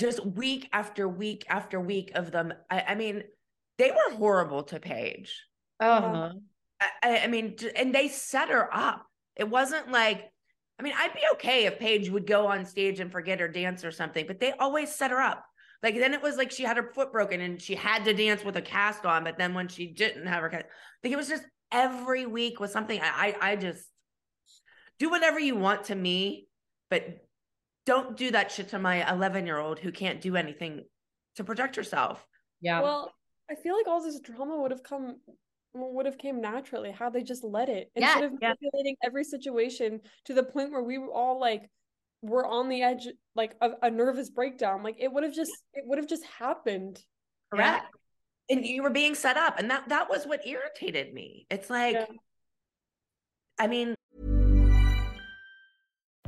Speaker 2: just week after week after week of them. I, I mean, they were horrible to Paige.
Speaker 1: Uh-huh.
Speaker 2: I- I, I mean, and they set her up. It wasn't like, I mean, I'd be okay if Paige would go on stage and forget her dance or something, but they always set her up. Like then it was like she had her foot broken and she had to dance with a cast on, but then when she didn't have her cast, like it was just every week was something. I, I, I just, do whatever you want to me, but don't do that shit to my 11 year old who can't do anything to protect herself.
Speaker 4: Yeah.
Speaker 3: Well, I feel like all this drama would have come would have came naturally how they just let it
Speaker 4: Yeah,
Speaker 3: instead of
Speaker 2: yeah.
Speaker 3: manipulating every situation to the point where we were all like were on the edge like of a nervous breakdown like it would have just it would have just happened
Speaker 2: Correct. And you were being set up. And that that was what irritated me. It's like,
Speaker 3: Yeah.
Speaker 2: I mean,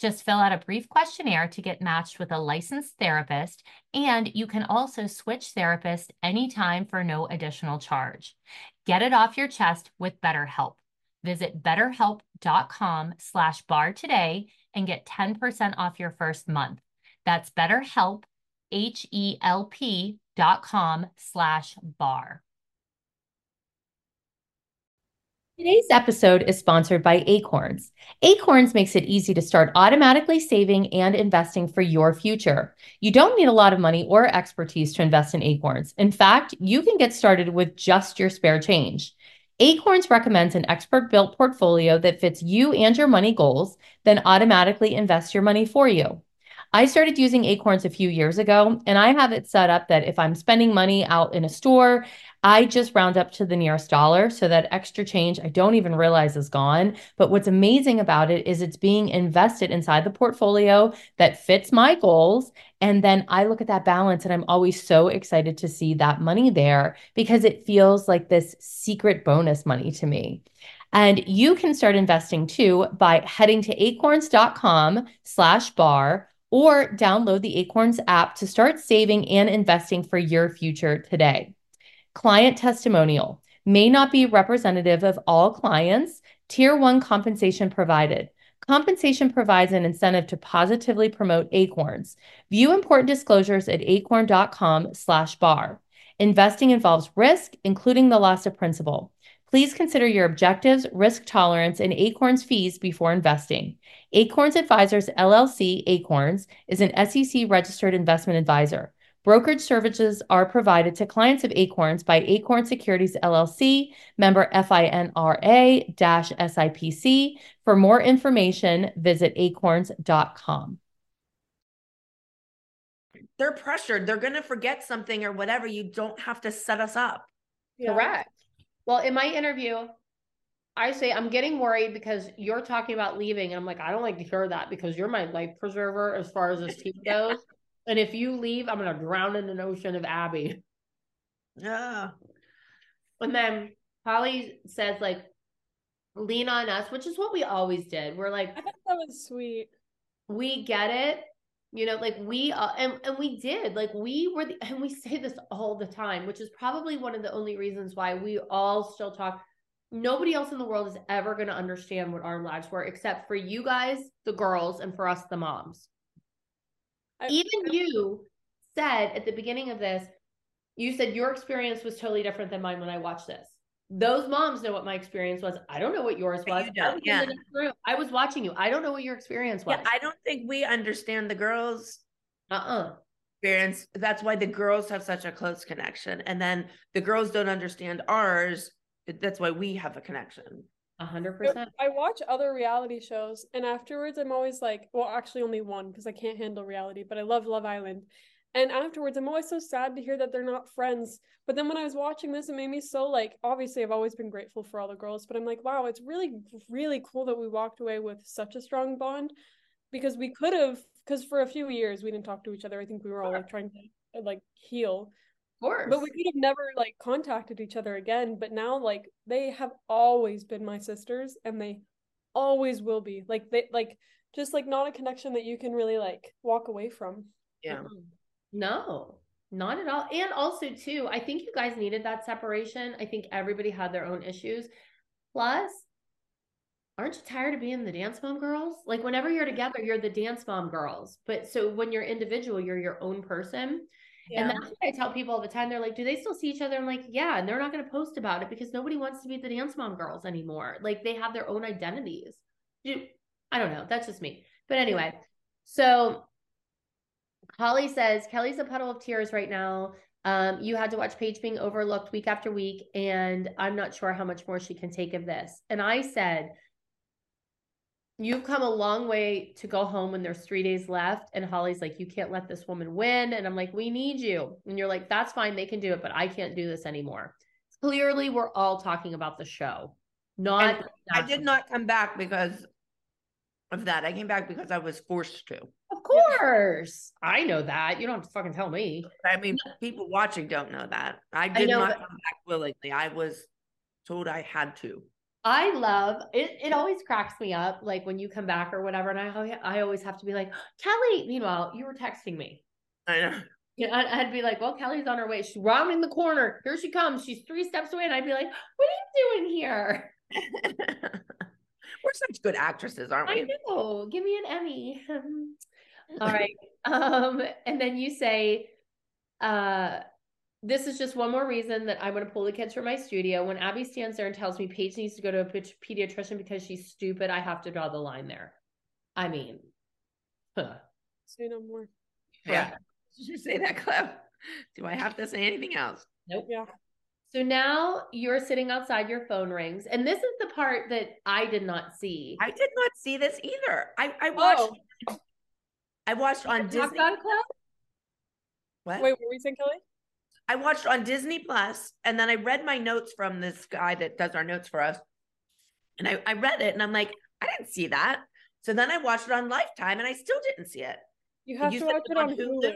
Speaker 1: Just fill out a brief questionnaire to get matched with a licensed therapist, and you can also switch therapists anytime for no additional charge. Get it off your chest with BetterHelp. Visit betterhelp.com slash bar today and get 10% off your first month. That's betterhelp, H-E-L-P dot com slash bar.
Speaker 4: Today's episode is sponsored by Acorns. Acorns makes it easy to start automatically saving and investing for your future. You don't need a lot of money or expertise to invest in Acorns. In fact, you can get started with just your spare change. Acorns recommends an expert built portfolio that fits you and your money goals, then automatically invests your money for you. I started using Acorns a few years ago, and I have it set up that if I'm spending money out in a store, I just round up to the nearest dollar so that extra change I don't even realize is gone. But what's amazing about it is it's being invested inside the portfolio that fits my goals. And then I look at that balance and I'm always so excited to see that money there because it feels like this secret bonus money to me. And you can start investing too by heading to acorns.com slash bar or download the Acorns app to start saving and investing for your future today. Client testimonial may not be representative of all clients. Tier one compensation provided. Compensation provides an incentive to positively promote Acorns. View important disclosures at acorn.com slash bar. Investing involves risk, including the loss of principal.
Speaker 5: Please consider your objectives, risk tolerance, and Acorns fees before investing. Acorns Advisors LLC Acorns is an SEC registered investment advisor. Brokerage services are provided to clients of Acorns by Acorn Securities LLC, member FINRA SIPC. For more information, visit acorns.com.
Speaker 2: They're pressured. They're going to forget something or whatever. You don't have to set us up.
Speaker 1: Yeah. Correct. Well, in my interview, I say I'm getting worried because you're talking about leaving, and I'm like, I don't like to hear that because you're my life preserver as far as this team (laughs) goes. And if you leave, I'm gonna drown in an ocean of Abby.
Speaker 2: Yeah.
Speaker 1: And then Holly says, like, lean on us, which is what we always did. We're like,
Speaker 3: I thought that was sweet.
Speaker 1: We get it. You know, like we uh, and and we did. Like we were the, and we say this all the time, which is probably one of the only reasons why we all still talk. Nobody else in the world is ever going to understand what our lives were except for you guys, the girls, and for us, the moms. Even you said at the beginning of this, you said your experience was totally different than mine when I watched this. Those moms know what my experience was. I don't know what yours was. I was, yeah. I was watching you. I don't know what your experience was.
Speaker 2: Yeah, I don't think we understand the girls'
Speaker 1: uh-uh.
Speaker 2: experience. That's why the girls have such a close connection. And then the girls don't understand ours. That's why we have a connection.
Speaker 1: A hundred percent.
Speaker 3: I watch other reality shows, and afterwards, I'm always like, well, actually, only one because I can't handle reality, but I love Love Island. And afterwards, I'm always so sad to hear that they're not friends. But then when I was watching this, it made me so like, obviously, I've always been grateful for all the girls, but I'm like, wow, it's really, really cool that we walked away with such a strong bond because we could have, because for a few years we didn't talk to each other. I think we were all like trying to like heal
Speaker 1: course.
Speaker 3: But we could have never like contacted each other again. But now like they have always been my sisters and they always will be. Like they like just like not a connection that you can really like walk away from.
Speaker 2: Yeah.
Speaker 1: No, not at all. And also too, I think you guys needed that separation. I think everybody had their own issues. Plus, aren't you tired of being the dance mom girls? Like whenever you're together, you're the dance mom girls. But so when you're individual, you're your own person. Yeah. And that's what I tell people all the time. They're like, do they still see each other? I'm like, yeah. And they're not going to post about it because nobody wants to be the dance mom girls anymore. Like they have their own identities. I don't know. That's just me. But anyway, so Holly says, Kelly's a puddle of tears right now. Um, you had to watch Paige being overlooked week after week, and I'm not sure how much more she can take of this. And I said, you've come a long way to go home when there's three days left. And Holly's like, you can't let this woman win. And I'm like, we need you. And you're like, that's fine. They can do it, but I can't do this anymore. Clearly, we're all talking about the show. Not,
Speaker 2: I did not come back because of that. I came back because I was forced to.
Speaker 1: Of course. I know that. You don't have to fucking tell me.
Speaker 2: I mean, people watching don't know that. I did I know, not come back willingly. I was told I had to.
Speaker 1: I love it. It always cracks me up, like when you come back or whatever, and I I always have to be like Kelly. Meanwhile, you were texting me.
Speaker 2: I know.
Speaker 1: Yeah, I'd be like, "Well, Kelly's on her way. She's rounding the corner. Here she comes. She's three steps away." And I'd be like, "What are you doing here?" (laughs)
Speaker 2: We're such good actresses, aren't we?
Speaker 1: I know. Give me an Emmy. (laughs) All right. Um, and then you say, uh, this is just one more reason that I'm going to pull the kids from my studio. When Abby stands there and tells me Paige needs to go to a pediatrician because she's stupid, I have to draw the line there. I mean,
Speaker 3: huh. say no more.
Speaker 2: Yeah. (laughs) Did you say that, Clem? Do I have to say anything else?
Speaker 1: Nope.
Speaker 3: Yeah.
Speaker 1: So now you're sitting outside, your phone rings. And this is the part that I did not see.
Speaker 2: I did not see this either. I, I oh. watched oh. I watched on Disney.
Speaker 3: What? Wait, what were you saying, Kelly?
Speaker 2: I watched on Disney Plus, and then I read my notes from this guy that does our notes for us. And I, I read it and I'm like, I didn't see that. So then I watched it on Lifetime and I still didn't see it.
Speaker 3: You have you to watch it on Hulu. Hulu.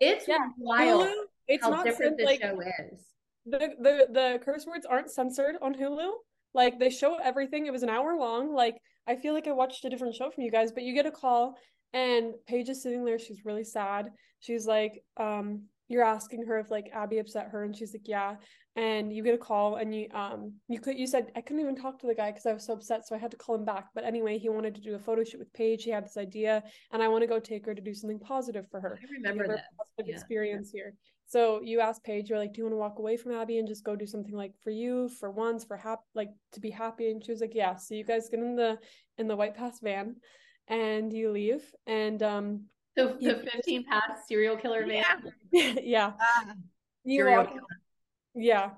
Speaker 1: It's yeah. wild. Hulu, it's how not different the show is.
Speaker 3: The, the the curse words aren't censored on Hulu. Like they show everything. It was an hour long. Like I feel like I watched a different show from you guys, but you get a call and Paige is sitting there. She's really sad. She's like, um, you're asking her if like Abby upset her and she's like yeah. And you get a call and you um you could you said I couldn't even talk to the guy because I was so upset so I had to call him back. But anyway he wanted to do a photo shoot with Paige. He had this idea and I want to go take her to do something positive for her.
Speaker 1: I remember
Speaker 3: her
Speaker 1: that.
Speaker 3: positive
Speaker 1: Yeah.
Speaker 3: experience here. So you asked Paige you're like do you want to walk away from Abby and just go do something like for you for once for hap like to be happy? And she was like yeah. So you guys get in the in the white pass van and you leave and um
Speaker 1: The,
Speaker 3: you-
Speaker 1: the 15 pass serial killer man. (laughs)
Speaker 3: yeah
Speaker 2: Ah,
Speaker 3: you
Speaker 2: serial
Speaker 3: walk yeah.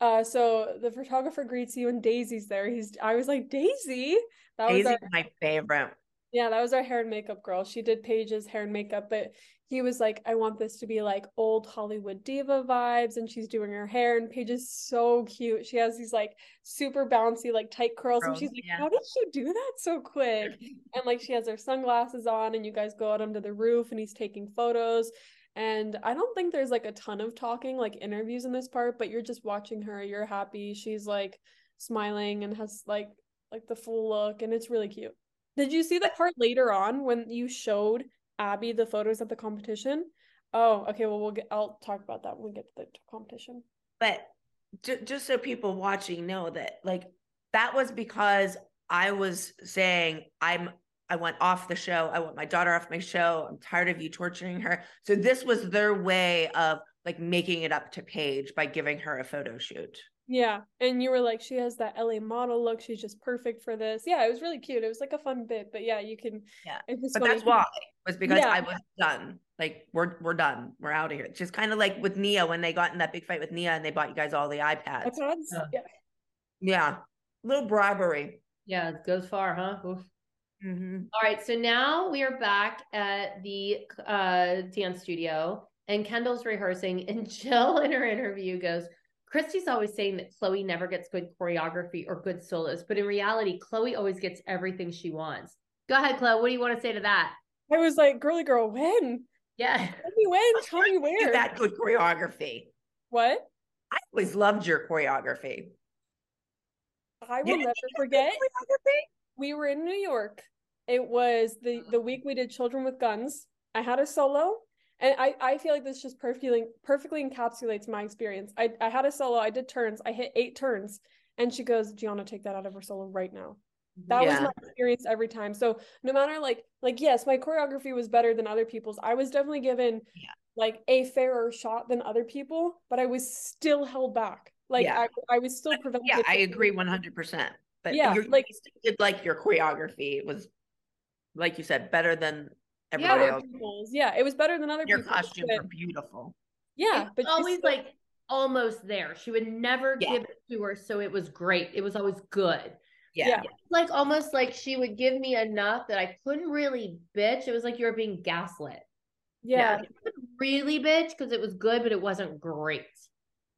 Speaker 3: Uh, so the photographer greets you and Daisy's there. He's I was like, Daisy? That was
Speaker 2: Daisy's
Speaker 3: our,
Speaker 2: my favorite.
Speaker 3: Yeah, that was our hair and makeup girl. She did Paige's hair and makeup, but he was like, I want this to be like old Hollywood diva vibes, and she's doing her hair, and Paige is so cute. She has these like super bouncy, like tight curls, and she's like,
Speaker 2: yeah.
Speaker 3: How did you do that so quick? and like she has her sunglasses on and you guys go out onto the roof and he's taking photos and i don't think there's like a ton of talking like interviews in this part but you're just watching her you're happy she's like smiling and has like like the full look and it's really cute did you see the part later on when you showed abby the photos at the competition oh okay well we'll get i'll talk about that when we get to the competition
Speaker 2: But ju- just so people watching know that, like, that was because I was saying I'm I went off the show. I want my daughter off my show. I'm tired of you torturing her. So this was their way of like making it up to Paige by giving her a photo shoot.
Speaker 3: Yeah and you were like she has that la model look she's just perfect for this yeah it was really cute it was like a fun bit but yeah you can
Speaker 2: Yeah.
Speaker 3: it's just
Speaker 2: But
Speaker 3: funny.
Speaker 2: that's why was because
Speaker 3: Yeah.
Speaker 2: I was done. Like we're we're done. We're out of here. It's just kind of like with Nia when they got in that big fight with Nia and they bought you guys all the iPads.
Speaker 3: iPads?
Speaker 1: Yeah.
Speaker 3: Yeah.
Speaker 2: Yeah. Little bribery.
Speaker 1: Yeah, it goes far, huh? Oof.
Speaker 2: hmm
Speaker 1: All right, so now we are back at the uh, dance studio, and Kendall's rehearsing, and (laughs) Jill in her interview goes, Christi's always saying that Chloe never gets good choreography or good solos, but in reality, Chloe always gets everything she wants. Go ahead, Chloe. What do you want to say to that?
Speaker 3: I was like, girly girl, when?
Speaker 1: Yeah.
Speaker 3: Tell me when, tell me where.
Speaker 2: that good choreography.
Speaker 3: What?
Speaker 2: I always loved your choreography.
Speaker 3: I will never
Speaker 2: think it was good
Speaker 3: forget.
Speaker 2: choreography?
Speaker 3: We were in New York. It was the the week we did Children with Guns. I had a solo, and I I feel like this just perfectly perfectly encapsulates my experience. I I had a solo. I did turns. I hit eight turns, and she goes, "Gianna, take that out of her solo right now." That was my experience every time. So no matter like like yes, my choreography was better than other people's. I was definitely given
Speaker 2: Yeah.
Speaker 3: like a fairer shot than other people, but I was still held back. Like
Speaker 2: Yeah.
Speaker 3: I, I was still prevented.
Speaker 2: Yeah, I agree one hundred percent. But
Speaker 3: Yeah, like-
Speaker 2: did like your choreography was, like you said, better than
Speaker 1: Yeah,
Speaker 2: everybody
Speaker 3: other
Speaker 2: else.
Speaker 3: people's. Yeah, it was better than other
Speaker 2: Your
Speaker 3: people's.
Speaker 2: costumes
Speaker 3: but-
Speaker 2: are beautiful.
Speaker 3: yeah,
Speaker 1: It's
Speaker 3: but
Speaker 1: always
Speaker 3: still-
Speaker 1: like almost there. She would never
Speaker 2: Yeah.
Speaker 1: give it to her, so it was great. It was always good.
Speaker 2: Yeah.
Speaker 3: Yeah.
Speaker 1: Like almost like she would give me enough that I couldn't really bitch. It was like you were being gaslit.
Speaker 3: yeah,
Speaker 1: I couldn't really bitch because it was good, but it wasn't great.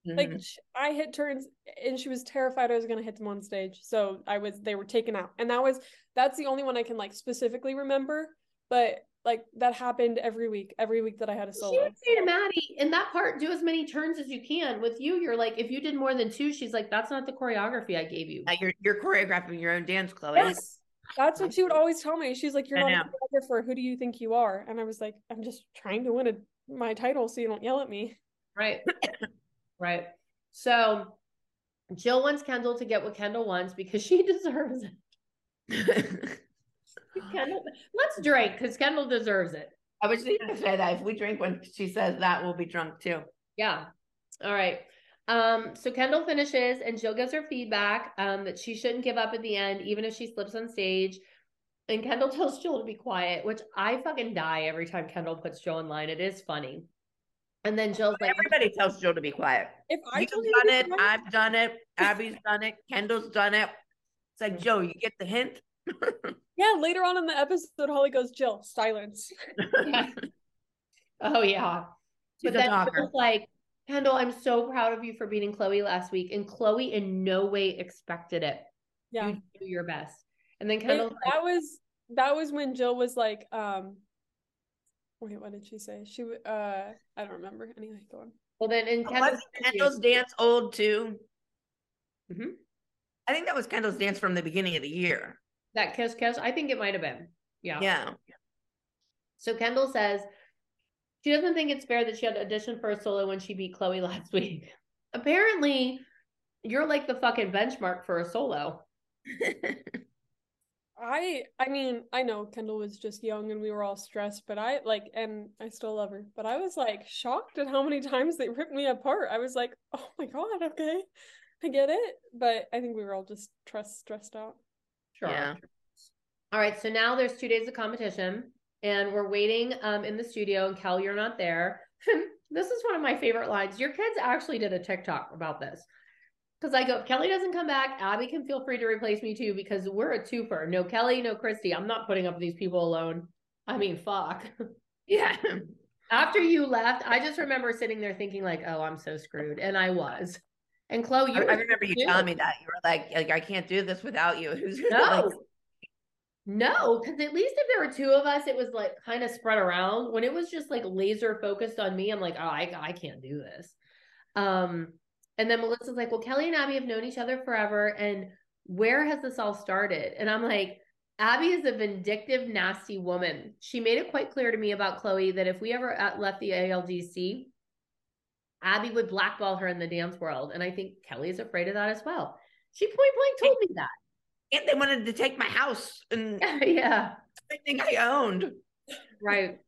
Speaker 3: like
Speaker 2: Mhm.
Speaker 3: sh- I hit turns and she was terrified I was gonna hit them on stage, so I was they were taken out, and that was that's the only one I can like specifically remember. But like that happened every week, every week that I had a solo
Speaker 1: She
Speaker 3: solo.
Speaker 1: would say to Maddie, in that part, do as many turns as you can. With you, you're like, if you did more than two, she's like, that's not the choreography I gave you.
Speaker 2: Now you're you're choreographing your own dance, Chloe.
Speaker 3: Yes, that's what she would always tell me. She's like, "You're
Speaker 2: I
Speaker 3: not a choreographer. Who do you think you are?" And I was like, "I'm just trying to win a, my title, so you don't yell at me."
Speaker 1: Right. (coughs) right. So Jill wants Kendall to get what Kendall wants because she (laughs) deserves it. (laughs) Kendall, let's drink because Kendall deserves it.
Speaker 2: I was just gonna say that if we drink when she says that, we'll be drunk too.
Speaker 1: Yeah. All right. Um, so Kendall finishes and Jill gives her feedback um, that she shouldn't give up at the end, even if she slips on stage. And Kendall (laughs) tells Jill to be quiet, which I fucking die every time Kendall puts Jill in line. It is funny. And then Jill's like,
Speaker 2: Everybody tells Jill to be quiet.
Speaker 3: If I
Speaker 2: You've
Speaker 3: told you to
Speaker 2: done
Speaker 3: be
Speaker 2: it.
Speaker 3: quiet-
Speaker 2: I've done it. Abby's done it. Kendall's done it. It's like Joe, you get the hint. (laughs)
Speaker 3: yeah, later on in the episode, Holly goes, "Jill, silence."
Speaker 1: oh, yeah.
Speaker 2: She's
Speaker 1: but
Speaker 2: a
Speaker 1: then. Jill's like, Kendall, I'm so proud of you for beating Chloe last week. And Chloe in no way expected it.
Speaker 3: Yeah,
Speaker 1: You do your best. And then
Speaker 3: And
Speaker 1: Kendall's like,
Speaker 3: that was that was when Jill was like, um, wait, what did she say? She w- uh, I don't remember. Anyway, go on.
Speaker 1: well, then in Kendall's,
Speaker 2: Wasn't Kendall's dance old too?
Speaker 1: Mhm.
Speaker 2: I think that was Kendall's dance from the beginning of the year.
Speaker 1: That kiss kiss, I think it might have been. Yeah.
Speaker 2: Yeah.
Speaker 1: So Kendall says She doesn't think it's fair that she had to audition for a solo when she beat Chloe (laughs) last week. Apparently, you're like the fucking benchmark for a solo. (laughs)
Speaker 3: I I mean, I know Kendall was just young and we were all stressed, but I like and I still love her. But I was like shocked at how many (laughs) times they ripped me apart. I was like, "Oh my god, okay. I get it." But I think we were all just stressed stressed out.
Speaker 2: Yeah.
Speaker 1: All right, so now there's two days of competition, and we're waiting um in the studio, and Kel, you're not there. (laughs) this is one of my favorite lines. Your kids actually did a TikTok about this. Because I go, if Kelly doesn't come back, Abby can feel free to replace me too, because we're a twofer. No Kelly, no Christi. I'm not putting up these people alone. I mean, fuck. (laughs)
Speaker 2: Yeah.
Speaker 1: After you left, I just remember sitting there thinking, like, oh, I'm so screwed. And I was. And Chloe,
Speaker 2: I,
Speaker 1: you
Speaker 2: I
Speaker 1: were
Speaker 2: remember you
Speaker 1: too.
Speaker 2: telling me that. You were like, like I can't do this without you. (laughs) Who's
Speaker 1: No.
Speaker 2: like
Speaker 1: No, because at least if there were two of us, it was like kind of spread around. When it was just like laser focused on me, I'm like, oh, I, I can't do this. Um, and then Melissa's like, well, Kelly and Abby have known each other forever. And where has this all started? And I'm like, Abby is a vindictive, nasty woman. She made it quite clear to me about Chloe that if we ever uh, left the ALDC, Abby would blackball her in the dance world. And I think Kelly is afraid of that as well. She point blank told me that.
Speaker 2: and they wanted to take my house and (laughs)
Speaker 1: yeah.
Speaker 2: everything I owned.
Speaker 1: Right.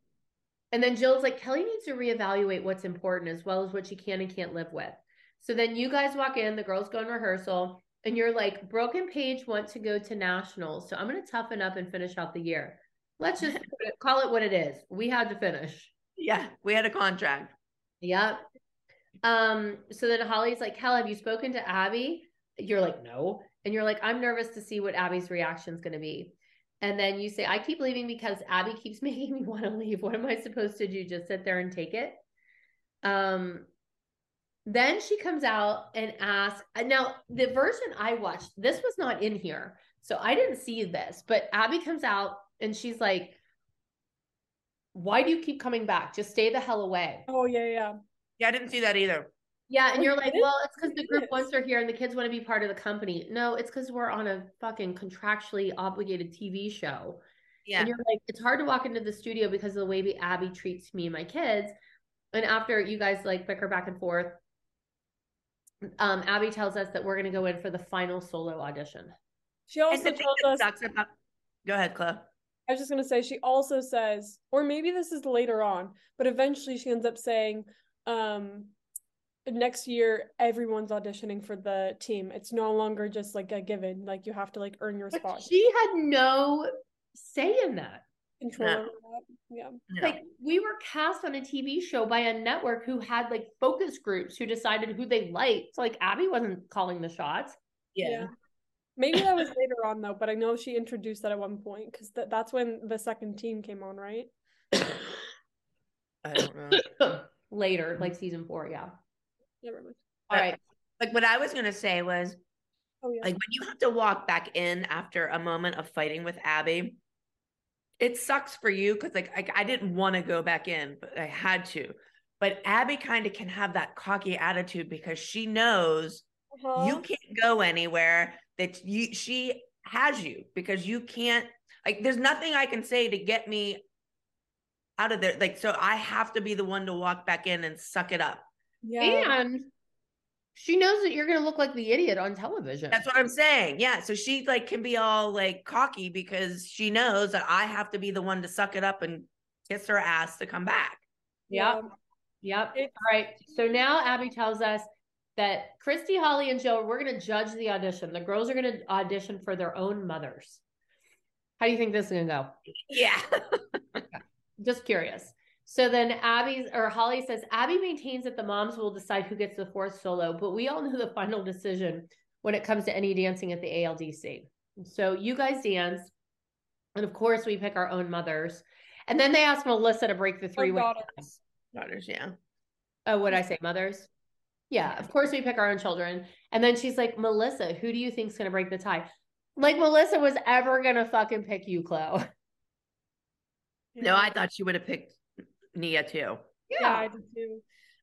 Speaker 1: And then Jill's like, Kelly needs to reevaluate what's important as well as what she can and can't live with. So then you guys walk in, the girls go in rehearsal, and you're like, Brooke and Paige want to go to nationals. So I'm going to toughen up and finish out the year. Let's just put (laughs) it- call it what it is. We had to finish.
Speaker 2: Yeah, we had a contract.
Speaker 1: Yep. Um, so then Holly's like, Hell, have you spoken to Abby? You're like, no. And you're like, I'm nervous to see what Abby's reaction is going to be. And then you say, I keep leaving because Abby keeps (laughs) making me want to leave. What am I supposed to do? Just sit there and take it? Um, then she comes out and asks, now the version I watched, this was not in here. So I didn't see this, but Abby comes out and she's like, why do you keep coming back? Just stay the hell away.
Speaker 3: Oh yeah, yeah.
Speaker 2: Yeah, I didn't see that either.
Speaker 1: Yeah, and you're like, well, it's because the group wants her here and the kids want to be part of the company. No, it's because we're on a fucking contractually obligated TV show.
Speaker 2: Yeah.
Speaker 1: And you're like, it's hard to walk into the studio because of the way Abby treats me and my kids. And after you guys like bicker back and forth, um, Abby tells us that we're gonna go in for the final solo audition.
Speaker 3: She also told us
Speaker 2: sucks about Go ahead, Chloe.
Speaker 3: I was just gonna say she also says, or maybe this is later on, but eventually she ends up saying, um, next year everyone's auditioning for the team. It's no longer just like a given. Like you have to like earn your
Speaker 1: But
Speaker 3: spot.
Speaker 1: she had no say in that.
Speaker 3: Control
Speaker 2: No.
Speaker 3: that. Yeah.
Speaker 2: No.
Speaker 1: Like we were cast on a TV show by a network who had like focus groups who decided who they liked. So like Abby wasn't calling the shots.
Speaker 2: yeah.
Speaker 3: Maybe that was later on though, but I know she introduced that at one point because th- that's when the second team came on, right? (coughs)
Speaker 2: I don't know. (coughs)
Speaker 1: Later, like season four, yeah.
Speaker 3: Never mind.
Speaker 1: All right.
Speaker 2: Like what I was gonna say was
Speaker 3: Oh yeah.
Speaker 2: like when you have to walk back in after a moment of fighting with Abby, it sucks for you because like, like I didn't want to go back in, but I had to. But Abby kind of can have that cocky attitude because she knows
Speaker 3: Uh-huh.
Speaker 2: you can't go anywhere that you she has you because you can't like there's nothing I can say to get me out of there. Like so I have to be the one to walk back in and suck it up.
Speaker 3: yeah.
Speaker 1: And she knows that you're gonna look like the idiot on television.
Speaker 2: That's what I'm saying. Yeah. So she like can be all like cocky because she knows that I have to be the one to suck it up and kiss her ass to come back.
Speaker 1: Yep. Yep.
Speaker 3: It's-
Speaker 1: All right. So now Abby tells us that Christi, Holly, and Jill, we're going to judge the audition. The girls are going to audition for their own mothers. How do you think this is going to go?
Speaker 2: Yeah. (laughs)
Speaker 1: Just curious. So then Abby's or Holly says Abby maintains that the moms will decide who gets the fourth solo, but we all know the final decision when it comes to any dancing at the ALDC. So you guys dance, and of course we pick our own mothers. And then they ask Melissa to break the three way.
Speaker 3: daughters.
Speaker 2: Daughters, yeah.
Speaker 1: Oh, what I say, mothers? Yeah, of course we pick our own children. And then she's like, Melissa, who do you think's gonna break the tie? Like Melissa was ever gonna fucking pick you, Chloe.
Speaker 2: No, I thought she would have picked Nia too.
Speaker 3: Yeah, I did too.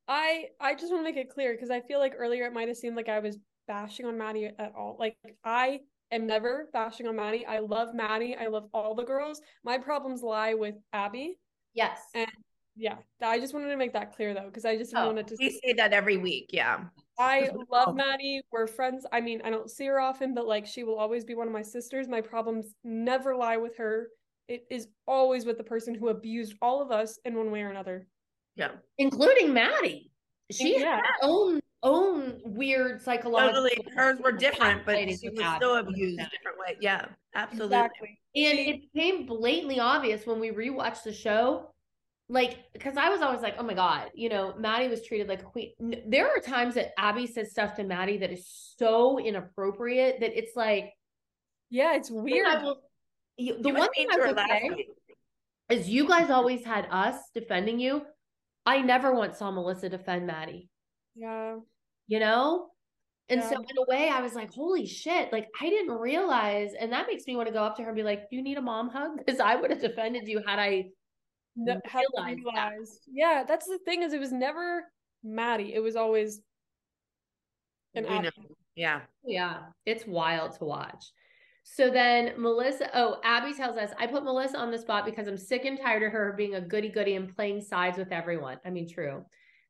Speaker 3: I I just want to make it clear because I feel like earlier it might have seemed like I was bashing on Maddie at all. Like I am never bashing on Maddie. I love Maddie. I love all the girls. My problems lie with Abby.
Speaker 1: Yes.
Speaker 3: And Yeah, I just wanted to make that clear though, because I just
Speaker 2: Oh,
Speaker 3: wanted to.
Speaker 2: we say that every week. Yeah.
Speaker 3: I love Maddie. We're friends. I mean, I don't see her often, but like she will always be one of my sisters. My problems never lie with her. It is always with the person who abused all of us in one way or another.
Speaker 2: Yeah.
Speaker 1: including Maddie. She
Speaker 3: Yeah.
Speaker 1: had her own own weird psychological.
Speaker 2: Totally. Hers were different, but she
Speaker 1: to
Speaker 2: was
Speaker 1: Maddie.
Speaker 2: still abused a different way. Yeah, absolutely.
Speaker 3: Exactly.
Speaker 1: And it became blatantly obvious when we rewatched the show, like because I was always like, oh my god, you know, Maddie was treated like a queen. There are times that Abby says stuff to Maddie that is so inappropriate that it's like
Speaker 3: Yeah, it's weird.
Speaker 1: I will- you- the
Speaker 2: You
Speaker 1: one
Speaker 2: was
Speaker 1: thing I
Speaker 2: to her
Speaker 1: say
Speaker 2: week.
Speaker 1: is you guys always had us defending you. I never once saw Melissa defend Maddie.
Speaker 3: Yeah.
Speaker 1: you know? And
Speaker 3: Yeah.
Speaker 1: so in a way I was like, holy shit, like I didn't realize and that makes me want to go up to her and be like, Do you need a mom hug? (laughs) Because I would have defended you had I
Speaker 3: No, had
Speaker 1: realized that.
Speaker 3: Yeah, that's the thing is it was never Maddie. It was always an
Speaker 2: We know. Yeah.
Speaker 1: Yeah, it's wild to watch. So then Melissa, oh, Abby tells us, I put Melissa on the spot because I'm sick and tired of her being a goody goody and playing sides with everyone. I mean, true.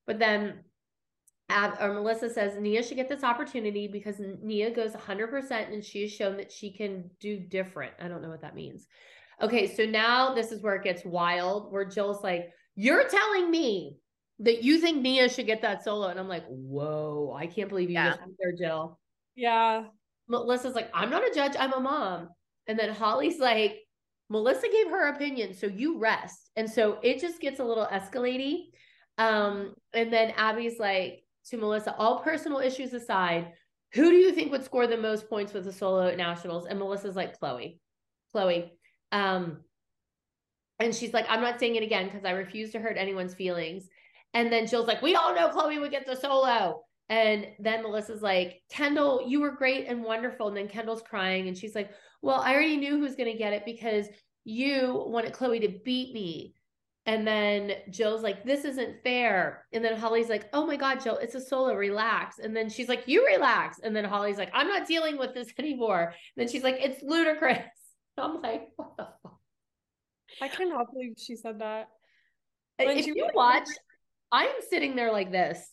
Speaker 1: But then Ab, or Melissa says Nia should get this opportunity because Nia goes 100% and she has shown that she can do different. I don't know what that means. Okay, so now this is where it gets wild, where Jill's like, You're telling me that you think Nia should get that solo. And I'm like, Whoa, I can't believe you
Speaker 2: Yeah.
Speaker 1: just there, Jill.
Speaker 3: Yeah.
Speaker 1: Melissa's like, I'm not a judge, I'm a mom. And then Holly's like, Melissa gave her opinion, so you rest. And so it just gets a little escalating. Um, and then Abby's like to Melissa, all personal issues aside, who do you think would score the most points with the solo at nationals? And Melissa's like, Chloe. Chloe. Um, and she's like, I'm not saying it again because I refuse to hurt anyone's feelings. And then Jill's like, we all know Chloe would get the solo. And then Melissa's like, Kendall, you were great and wonderful. And then Kendall's crying and she's like, Well, I already knew who was going to get it because you wanted Chloe to beat me. And then Jill's like, This isn't fair. And then Holly's like, Oh my God, Jill, it's a solo, relax. And then she's like, You relax. And then Holly's like, I'm not dealing with this (laughs) anymore. And then she's like, It's ludicrous. (laughs) I'm like, What the fuck?
Speaker 3: I cannot believe she said that. When
Speaker 1: If you watch, I'm sitting there like this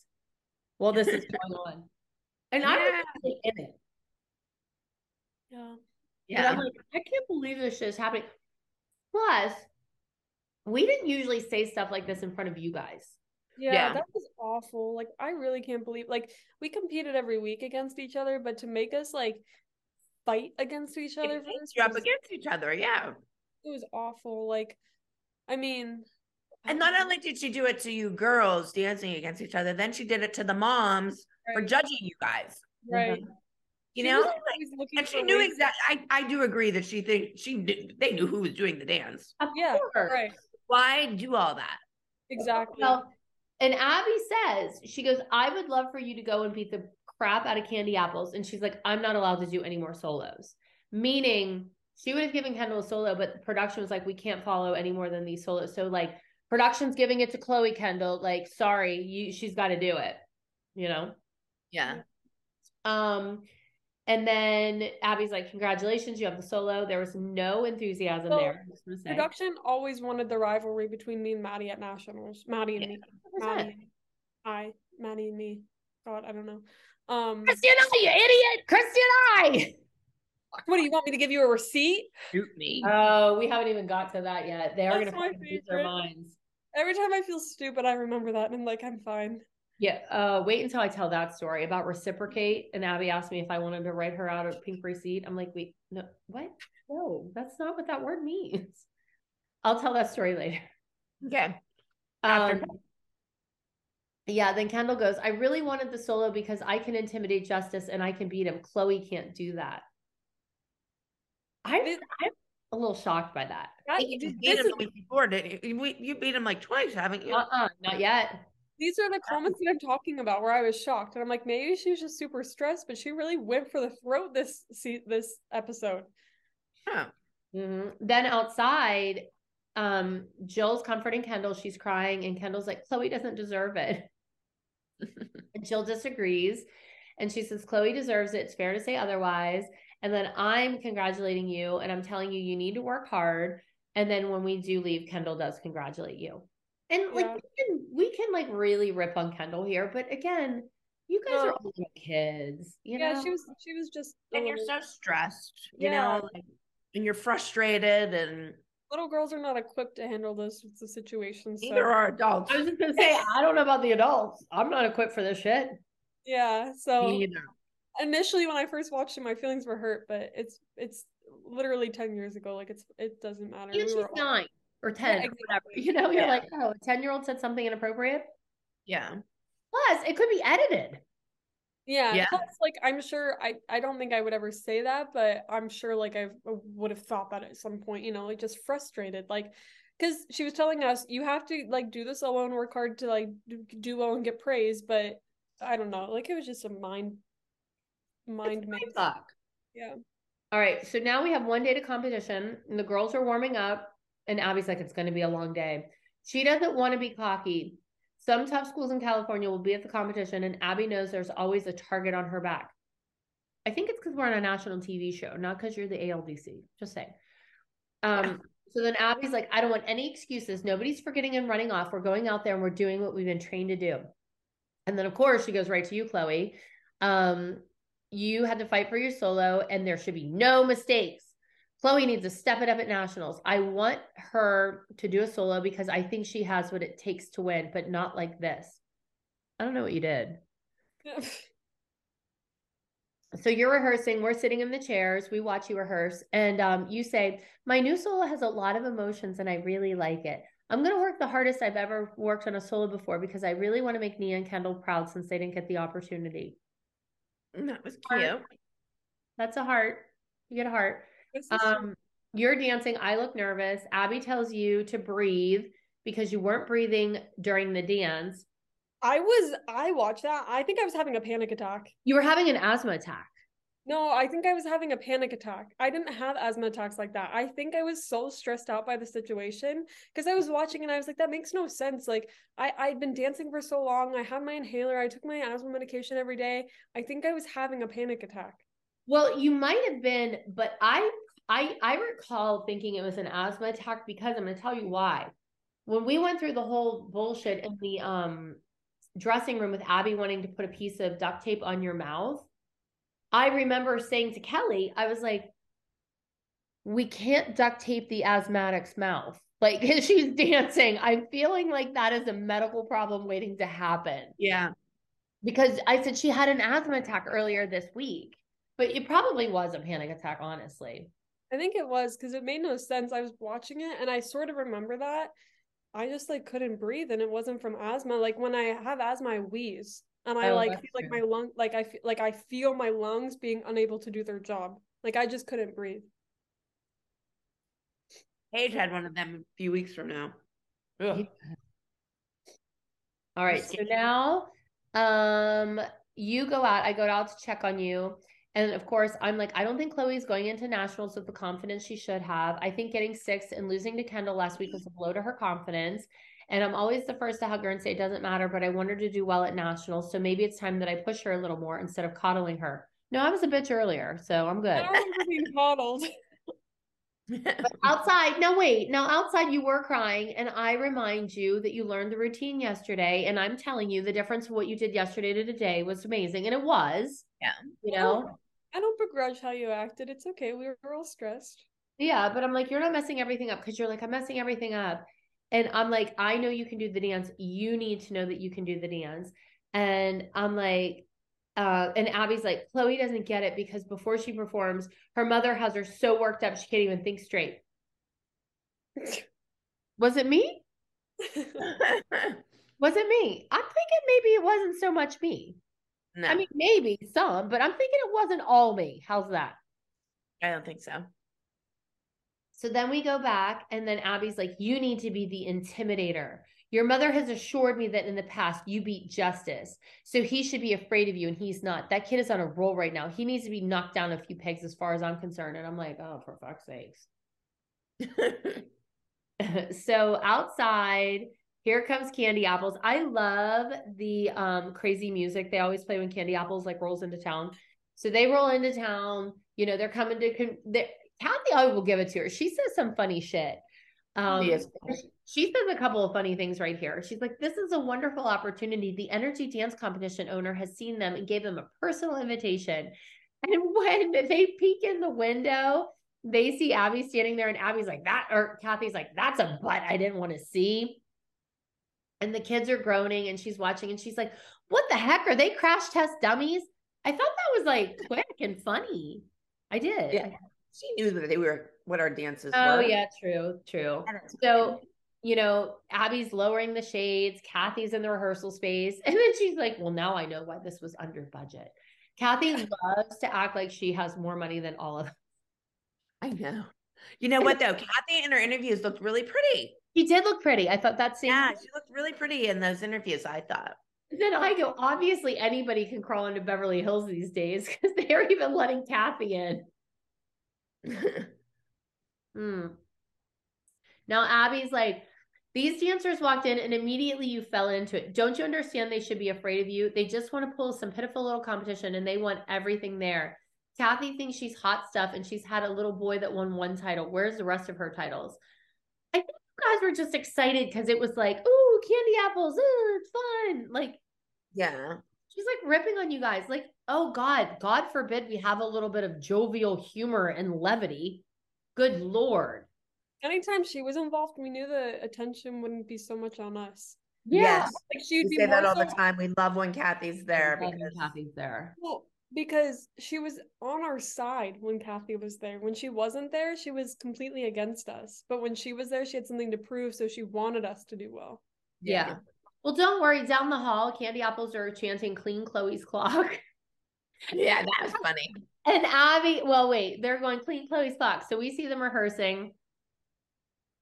Speaker 1: while this is going on. And I'm
Speaker 2: Yeah.
Speaker 1: really in it.
Speaker 3: Yeah.
Speaker 1: And
Speaker 2: Yeah.
Speaker 1: I'm like, I can't believe this shit is happening. Plus, we didn't usually say stuff like this in front of you guys.
Speaker 3: Yeah,
Speaker 2: Yeah.
Speaker 3: that was awful. Like I really can't believe like we competed every week against each other, but to make us like fight against each other
Speaker 2: It
Speaker 3: for this
Speaker 2: you up against each other. Yeah.
Speaker 3: it was awful. Like I mean
Speaker 2: And not only did she do it to you girls dancing against each other, then she did it to the moms for judging you guys.
Speaker 3: right. Mm-hmm.
Speaker 2: You
Speaker 3: She
Speaker 2: know, Like, and she knew exactly. I I do agree that she think she knew, they knew who was doing the dance.
Speaker 1: Of
Speaker 3: Yeah,
Speaker 1: course.
Speaker 3: right.
Speaker 2: Why do all that?
Speaker 3: Exactly.
Speaker 1: Well, and Abby says, she goes, I would love for you to go and beat the crap out of Candy Apples. And she's like, I'm not allowed to do any more solos. Meaning she would have given Kendall a solo, but production was like, we can't follow any more than these solos. So like production's giving it to Chloe Kendall. Like, sorry, you she's got to do it. You know?
Speaker 2: Yeah.
Speaker 1: Um, and then Abby's like, Congratulations, you have the solo. There was no enthusiasm
Speaker 3: Well,
Speaker 1: there. I'm just gonna say.
Speaker 3: Production always wanted the rivalry between me and Maddie at nationals. Maddie and me.
Speaker 1: 100%.
Speaker 3: Maddie and I. Maddie and me. God, I don't know. Um
Speaker 1: Christi and I, you idiot! Christi and I.
Speaker 3: what do you want me to give you a receipt?
Speaker 2: Shoot me.
Speaker 1: Oh, we haven't even got to that yet. They are
Speaker 3: That's
Speaker 1: gonna
Speaker 3: my
Speaker 1: lose their minds.
Speaker 3: Every time I feel stupid, I remember that and I'm like, I'm fine.
Speaker 1: Yeah. Uh, wait until I tell that story about reciprocate. And Abby asked me if I wanted to write her out a pink receipt. I'm like, wait, no, what? No, that's not what that word means. I'll tell that story later.
Speaker 2: Okay. After-
Speaker 1: Um, yeah, then Kendall goes, I really wanted the solo because I can intimidate Justice and I can beat him. Chloe can't do that. I'm, I'm a little shocked by that.
Speaker 3: That-
Speaker 2: You
Speaker 3: this
Speaker 2: beat him
Speaker 3: is-
Speaker 2: before, didn't you? You- You beat him like twice, haven't you?
Speaker 1: Uh-uh, not yet.
Speaker 3: these are the comments that I'm talking about where I was shocked. And I'm like, maybe she was just super stressed, but she really went for the throat this see this episode.
Speaker 2: Huh.
Speaker 1: Mhm. Then outside, um, Jill's comforting Kendall. She's crying, and Kendall's like, Chloe doesn't deserve it. (laughs) and Jill disagrees. And she says, Chloe deserves it. It's fair to say otherwise. And then I'm congratulating you, and I'm telling you, you need to work hard. And then when we do leave, Kendall does congratulate you. And like we can we can like really rip on Kendall here, but again, you guys are all kids, you
Speaker 3: yeah,
Speaker 1: know.
Speaker 3: she was she was just a
Speaker 2: and you're so stressed, you
Speaker 3: Yeah.
Speaker 2: know, like, and you're frustrated, and
Speaker 3: little girls are not equipped to handle those sorts of situations.
Speaker 2: neither are adults.
Speaker 1: I was just gonna say, I don't know about the adults. I'm not equipped for this shit.
Speaker 3: Yeah. So
Speaker 2: Me either.
Speaker 3: Initially when I first watched it, my feelings were hurt, but it's it's literally ten years ago. Like it's it doesn't matter.
Speaker 1: Even
Speaker 3: We
Speaker 1: she's
Speaker 3: were all-
Speaker 1: nine or ten or whatever. (laughs) You know, you're
Speaker 2: Yeah.
Speaker 1: like, oh, a 10 year old said something inappropriate.
Speaker 2: Yeah.
Speaker 1: Plus, it could be edited.
Speaker 3: Yeah.
Speaker 2: Yeah.
Speaker 3: Plus, like I'm sure I I don't think I would ever say that, but I'm sure like I would have thought that at some point. You know, like just frustrated, like. Because she was telling us, you have to like do this alone, work hard to like do, do well and get praise. But I don't know, like it was just a mind, mind maze.
Speaker 1: Fuck.
Speaker 3: Yeah.
Speaker 1: All right. So now we have one day to competition, and the girls are warming up, and Abby's like, it's going to be a long day. She doesn't want to be cocky. Some tough schools in California will be at the competition, and Abby knows there's always a target on her back. I think it's because we're on a national TV show, not because you're the ALDC. Just saying. Um, so then Abby's like, I don't want any excuses. Nobody's forgetting and running off. We're going out there and we're doing what we've been trained to do. And then, of course, she goes right to you, Chloe. Um, you had to fight for your solo, and there should be no mistakes. Chloe needs to step it up at nationals. I want her to do a solo because I think she has what it takes to win, but not like this. I don't know what you did. (laughs) So you're rehearsing. We're sitting in the chairs. We watch you rehearse, and um, you say, "My new solo has a lot of emotions, and I really like it. I'm going to work the hardest I've ever worked on a solo before because I really want to make Nia and Kendall proud since they didn't get the opportunity."
Speaker 2: That was cute.
Speaker 1: That's a heart. You get a heart. Um, you're dancing. I look nervous. Abby tells you to breathe because you weren't breathing during the dance.
Speaker 3: I was I watched that. I think I was having a panic attack.
Speaker 1: You were having an asthma attack.
Speaker 3: No, I think I was having a panic attack. I didn't have asthma attacks like that. I think I was so stressed out by the situation because I was watching and I was like, that makes no sense. Like I I'd been dancing for so long. I had my inhaler. I took my asthma medication every day. I think I was having a panic attack.
Speaker 1: Well, you might have been, but I I I recall thinking it was an asthma attack because I'm going to tell you why. When we went through the whole bullshit in the um dressing room with Abby wanting to put a piece of duct tape on your mouth, I remember saying to Kelly, I was like, we can't duct tape the asthmatic's mouth. (laughs) Like as she's dancing, I'm feeling like that is a medical problem waiting to happen
Speaker 2: Yeah.
Speaker 1: because I said she had an asthma attack earlier this week, but it probably was a panic attack, honestly.
Speaker 3: I think it was because it made no sense. I was watching it and I sort of remember that. I just like couldn't breathe and it wasn't from asthma. Like when I have asthma, I wheeze and I
Speaker 1: Oh,
Speaker 3: like feel like my lung like I feel like I feel my lungs being unable to do their job. Like I just couldn't breathe.
Speaker 2: Paige had one of them a few weeks from now.
Speaker 1: Ugh. All right, so now um you go out, I go out to check on you. And of course, I'm like, I don't think Chloe's going into nationals with the confidence she should have. I think getting six and losing to Kendall last week was a blow to her confidence. And I'm always the first to hug her and say it doesn't matter, but I want her to do well at nationals. So maybe it's time that I push her a little more instead of coddling her. No, I was a bitch earlier, so I'm
Speaker 3: I
Speaker 1: good.
Speaker 3: don't remember being coddled. (laughs) (laughs)
Speaker 1: outside no wait now outside you were crying and i remind you that you learned the routine yesterday and i'm telling you the difference of what you did yesterday to today was amazing and it was
Speaker 2: Yeah.
Speaker 1: you know
Speaker 3: I don't begrudge how you acted. It's okay. We were all stressed.
Speaker 1: yeah but i'm like you're not messing everything up because you're like i'm messing everything up and i'm like i know you can do the dance you need to know that you can do the dance and i'm like uh and abby's like chloe doesn't get it because before she performs her mother has her so worked up she can't even think straight was it me (laughs) Was it me? I'm thinking maybe it wasn't so much me.
Speaker 2: no,
Speaker 1: I mean, maybe some, but I'm thinking it wasn't all me. How's that?
Speaker 2: I don't think so.
Speaker 1: So then we go back, and then Abby's like, You need to be the intimidator. Your mother has assured me that in the past you beat justice. So he should be afraid of you, and he's not. That kid is on a roll right now. He needs to be knocked down a few pegs as far as I'm concerned. And I'm like, Oh, for fuck's sakes. (laughs) so outside here comes candy apples i love the um crazy music they always play when candy apples like rolls into town so they roll into town you know they're coming to con- they cathy i will give it to her she says some funny shit Um,
Speaker 2: She is.
Speaker 1: she says a couple of funny things right here. She's like, This is a wonderful opportunity. The energy dance competition owner has seen them and gave them a personal invitation. And when they peek in the window, they see Abby standing there, and Abby's like, That, or Cathy's like, That's a butt I didn't want to see. And the kids are groaning, and she's watching, and she's like, What the heck? Are they crash test dummies? I thought that was like quick and funny. I did.
Speaker 2: Yeah. She knew that they were what our dances
Speaker 1: Oh
Speaker 2: were.
Speaker 1: Oh yeah, true, true. So, you know, Abby's lowering the shades, Cathy's in the rehearsal space, (laughs) and then she's like, "Well, now I know why this was under budget." Cathy loves to act like she has more money than all of them.
Speaker 2: I know. You (laughs) know what though? Cathy in her interviews looked really pretty.
Speaker 1: She did look pretty. I thought that same.
Speaker 2: Yeah, she looked really pretty in those interviews. I thought.
Speaker 1: Then I go, obviously anybody can crawl into Beverly Hills these days (laughs) because they're even letting Cathy in. (laughs) Hmm. Now Abby's like, these dancers walked in and immediately you fell into it. Don't you understand they should be afraid of you? They just want to pull some pitiful little competition and they want everything there. Cathy thinks she's hot stuff and she's had a little boy that won one title. Where's the rest of her titles? I think you guys were just excited because it was like, ooh, candy apples, ooh, it's fun. Like,
Speaker 2: yeah.
Speaker 1: She's like ripping on you guys. Like, oh God, God forbid we have a little bit of jovial humor and levity. Good Lord.
Speaker 3: Anytime she was involved, we knew the attention wouldn't be so much on us.
Speaker 2: Yes.
Speaker 3: Like she'd
Speaker 2: We
Speaker 3: be
Speaker 2: say that
Speaker 3: more
Speaker 2: all the time. We love when Cathy's there
Speaker 1: Love when
Speaker 2: because
Speaker 1: Cathy's there.
Speaker 3: Well, because she was on our side when Cathy was there. When she wasn't there, she was completely against us. But when she was there, she had something to prove, so she wanted us to do well.
Speaker 1: Yeah. Well, don't worry. Down the hall, candy apples are chanting "Clean Chloe's clock,"
Speaker 2: yeah, that was (laughs) funny.
Speaker 1: and Abby. Well, wait, they're going "Clean Chloe's clock." So we see them rehearsing.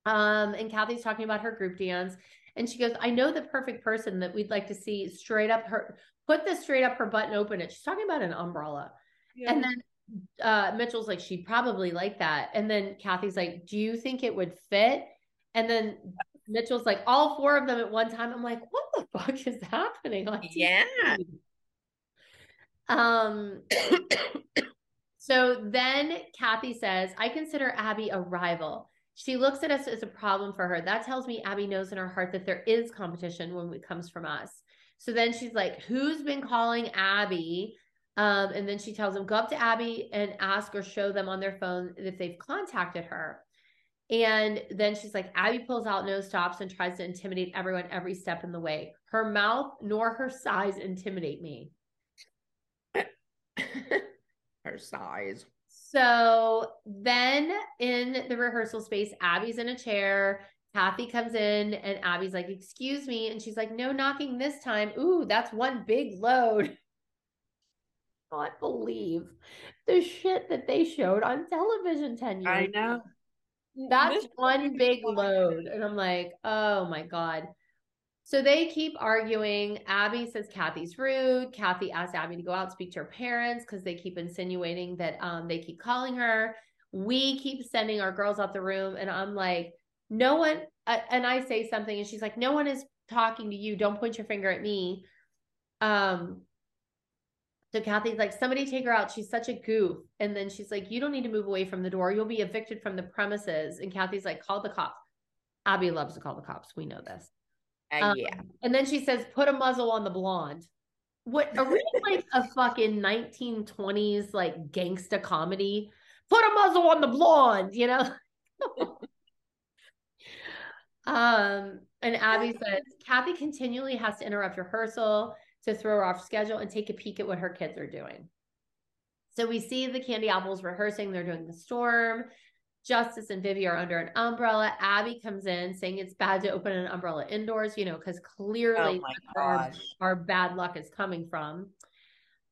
Speaker 1: Um, and Cathy's talking about her group dance, and she goes, "I know the perfect person that we'd like to see straight up her put this straight up her butt and open it." She's talking about an umbrella, and then uh, Mitchell's like, "She'd probably like that," and then Cathy's like, "Do you think it would fit?" And then Mitchell's like, "All four of them at one time." I'm like, "What the fuck is happening?" on
Speaker 2: Yeah.
Speaker 1: Um, (coughs) so then Cathy says, I consider Abby a rival. She looks at us as a problem for her. That tells me Abby knows in her heart that there is competition when it comes from us. So then she's like, Who's been calling Abby? Um, and then she tells them, Go up to Abby and ask or show them on their phone if they've contacted her. And then she's like, Abby pulls out, no stops, and tries to intimidate everyone every step in the way. Her mouth nor her size intimidate me. (laughs)
Speaker 2: Her size.
Speaker 1: So then in the rehearsal space, Abby's in a chair. Cathy comes in and Abby's like, Excuse me. And she's like, No knocking this time. Ooh, that's one big load. (laughs) I can't believe the shit that they showed on television 10 years
Speaker 2: I
Speaker 1: ago. That's one big load. And I'm like, oh my God. So they keep arguing. Abby says Cathy's rude. Cathy asks Abby to go out and speak to her parents because they keep insinuating that um, they keep calling her. We keep sending our girls out the room. And I'm like, no one, uh, and I say something, and she's like, no one is talking to you. Don't point your finger at me. Um, so Cathy's like, somebody take her out. She's such a goof. And then she's like, you don't need to move away from the door. You'll be evicted from the premises. And Cathy's like, call the cops. Abby loves to call the cops. We know this.
Speaker 2: Uh,
Speaker 1: Um,
Speaker 2: yeah.
Speaker 1: And then she says, put a muzzle on the blonde. What are we like a fucking 1920s like gangsta comedy? Put a muzzle on the blonde, you know? (laughs) um, and Abby says, Cathy continually has to interrupt rehearsal to throw her off schedule and take a peek at what her kids are doing. So we see the candy apples rehearsing, they're doing the storm. Justice and Vivi are under an umbrella. Abby comes in saying it's bad to open an umbrella indoors, you know, because clearly
Speaker 2: Oh my
Speaker 1: that's where our, our bad luck is coming from.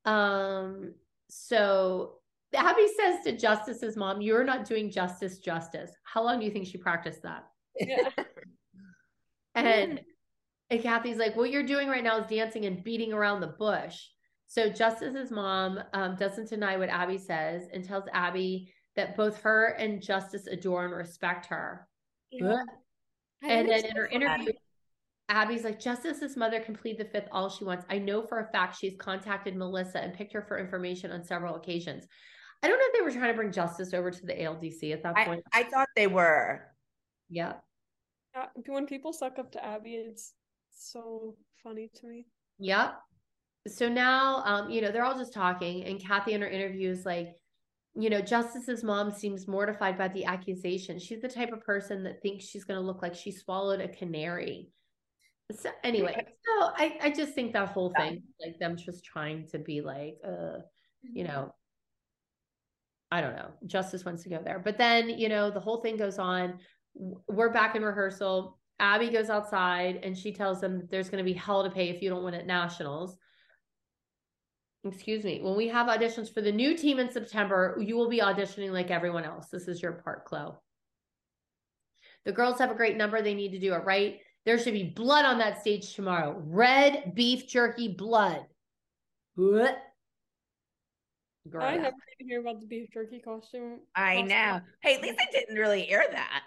Speaker 1: Um, so Abby says to Justice's mom, You're not doing justice justice. How long do you think she practiced that?
Speaker 3: Yeah. (laughs)
Speaker 1: And, and Cathy's like, What you're doing right now is dancing and beating around the bush. So Justice's mom um, doesn't deny what Abby says and tells Abby that both her and Justice adore and respect her.
Speaker 3: Yeah.
Speaker 1: And then in her
Speaker 3: that.
Speaker 1: interview, Abby's like, Justice's mother can plead the fifth all she wants. I know for a fact she's contacted Melissa and picked her for information on several occasions. I don't know if they were trying to bring justice over to the ALDC at that point.
Speaker 2: I thought they were.
Speaker 1: Yeah.
Speaker 3: When people suck up to Abby, it's so funny to me.
Speaker 1: Yep. So now, um, you know, they're all just talking, and Cathy in her interview is like, you know, Justice's mom seems mortified by the accusation. She's the type of person that thinks she's going to look like she swallowed a canary. So anyway, so I, I just think that whole thing, like them just trying to be like, uh, you know, I don't know. Justice wants to go there. But then, you know, the whole thing goes on. We're back in rehearsal. Abby goes outside and she tells them that there's going to be hell to pay if you don't win at nationals. Excuse me. When we have auditions for the new team in September, you will be auditioning like everyone else. This is your part, Chloe. The girls have a great number. They need to do it right. There should be blood on that stage tomorrow. Red beef jerky blood. What?
Speaker 3: Girl, I never even hear about the beef jerky costume.
Speaker 2: I costume. know. Hey, at least they didn't really air that.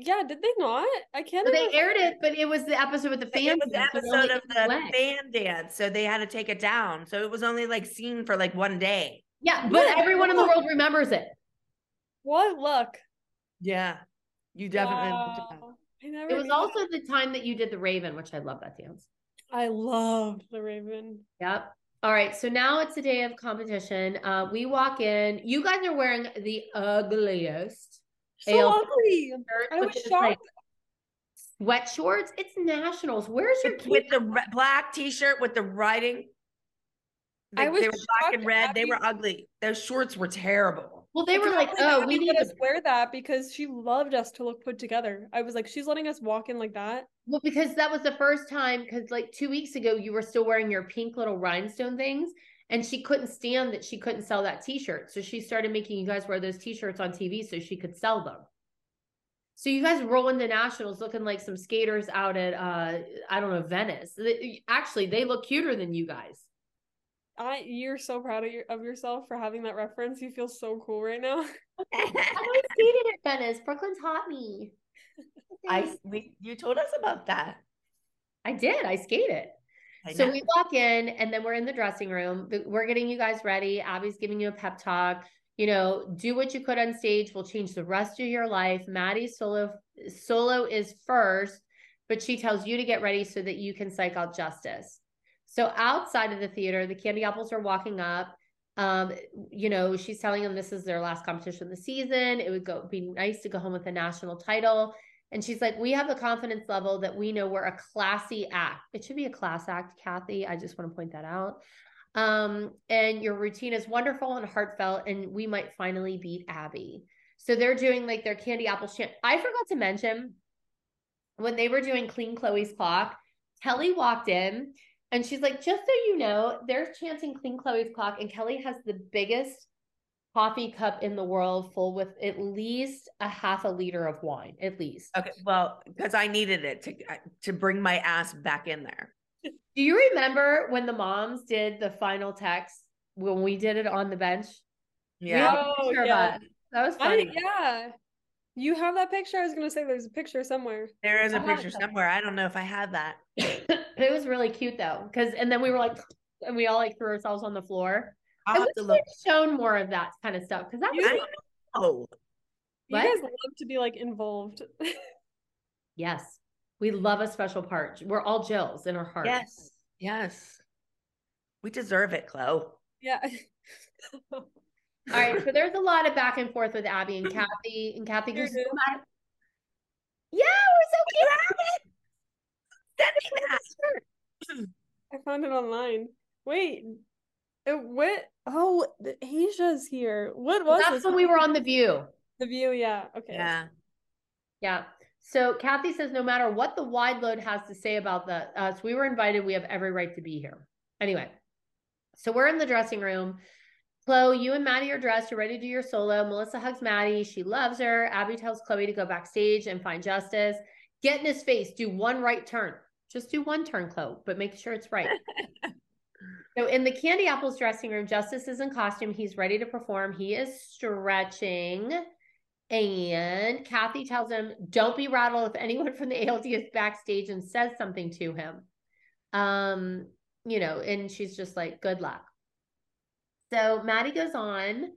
Speaker 3: Yeah, did they not? I can't.
Speaker 1: So they aired it, but it was the episode with the fan.
Speaker 2: It was the episode of the fan dance, so they had to take it down. So it was only like seen for like one day.
Speaker 1: Yeah, but everyone in the world remembers it.
Speaker 3: What luck?
Speaker 2: Yeah, you definitely.
Speaker 3: Wow.
Speaker 1: It was also that. the time that you did the Raven, which I love that dance.
Speaker 3: I loved the Raven.
Speaker 1: Yep. All right, so now it's a day of competition. Uh, we walk in. You guys are wearing the ugliest.
Speaker 3: So AL ugly. I was shocked. Like
Speaker 1: sweat shorts. It's nationals. Where's your
Speaker 2: with the re- black t-shirt with the writing? They, I was they were black and red. They were ugly. Those shorts were terrible.
Speaker 1: Well, they were like, oh, we need
Speaker 3: to wear that because she loved us to look put together. I was like, she's letting us walk in like that.
Speaker 1: Well, because that was the first time. Because like two weeks ago, you were still wearing your pink little rhinestone things, and she couldn't stand that she couldn't sell that t-shirt so she started making you guys wear those t-shirts on tv so she could sell them so you guys roll into nationals looking like some skaters out at uh i don't know venice actually they look cuter than you guys
Speaker 3: I, you're so proud of, your, of yourself for having that reference. You feel so cool right now. (laughs)
Speaker 1: I skated at Venice. Brooklyn taught me.
Speaker 2: I we, you told us about that.
Speaker 1: I did. I skated. So we walk in and then we're in the dressing room. We're getting you guys ready. Abby's giving you a pep talk. You know, do what you could on stage We'll change the rest of your life. Maddie's solo solo is first, but she tells you to get ready so that you can psych out justice. So outside of the theater, the candy apples are walking up. Um, you know, she's telling them this is their last competition of the season. It would go be nice to go home with a national title. And she's like, we have a confidence level that we know we're a classy act. It should be a class act, Cathy. I just want to point that out. Um, and your routine is wonderful and heartfelt, and we might finally beat Abby. So they're doing like their candy apple chant. I forgot to mention when they were doing Clean Chloe's Clock, Kelly walked in and she's like, just so you know, they're chanting Clean Chloe's Clock, and Kelly has the biggest coffee cup in the world full with at least a half a liter of wine, at least.
Speaker 2: Okay, well, because I needed it to to bring my ass back in there.
Speaker 1: Do you remember when the moms did the final text when we did it on the bench?
Speaker 3: Yeah, oh, yeah. That.
Speaker 1: that. was funny.
Speaker 3: I, yeah. You have that picture? I was gonna say there's a picture somewhere.
Speaker 2: There is a I picture somewhere. I don't know if I have that. (laughs)
Speaker 1: it was really cute though, because and then we were like, and we all like threw ourselves on the floor.
Speaker 2: I
Speaker 1: wish
Speaker 2: to look.
Speaker 1: shown more of that kind of stuff because that was.
Speaker 2: I know.
Speaker 3: You what? guys love to be like involved. (laughs)
Speaker 1: yes, we love a special part. We're all Jills in our heart.
Speaker 2: Yes, yes, we deserve it, Chloe.
Speaker 3: Yeah. (laughs)
Speaker 1: all right, so there's a lot of back and forth with Abby and Cathy, and Cathy goes, "Yeah, we're so cute."
Speaker 3: Send me that. (clears throat) I found it online. Wait, it went. Oh, Asia's here. What was
Speaker 1: That's when we were on the View.
Speaker 3: The View, yeah. Okay.
Speaker 2: Yeah.
Speaker 1: Yeah. So Cathy says, no matter what the wide load has to say about that, uh, so we were invited. We have every right to be here. Anyway, so we're in the dressing room. Chloe, you and Maddie are dressed. You're ready to do your solo. Melissa hugs Maddie. She loves her. Abby tells Chloe to go backstage and find justice. Get in his face. Do one right turn. Just do one turn, Chloe, but make sure it's right. (laughs) So in the Candy Apples dressing room, Justice is in costume. He's ready to perform. He is stretching. And Cathy tells him, don't be rattled if anyone from the ALD is backstage and says something to him. Um, you know, and she's just like, good luck. So Maddie goes on,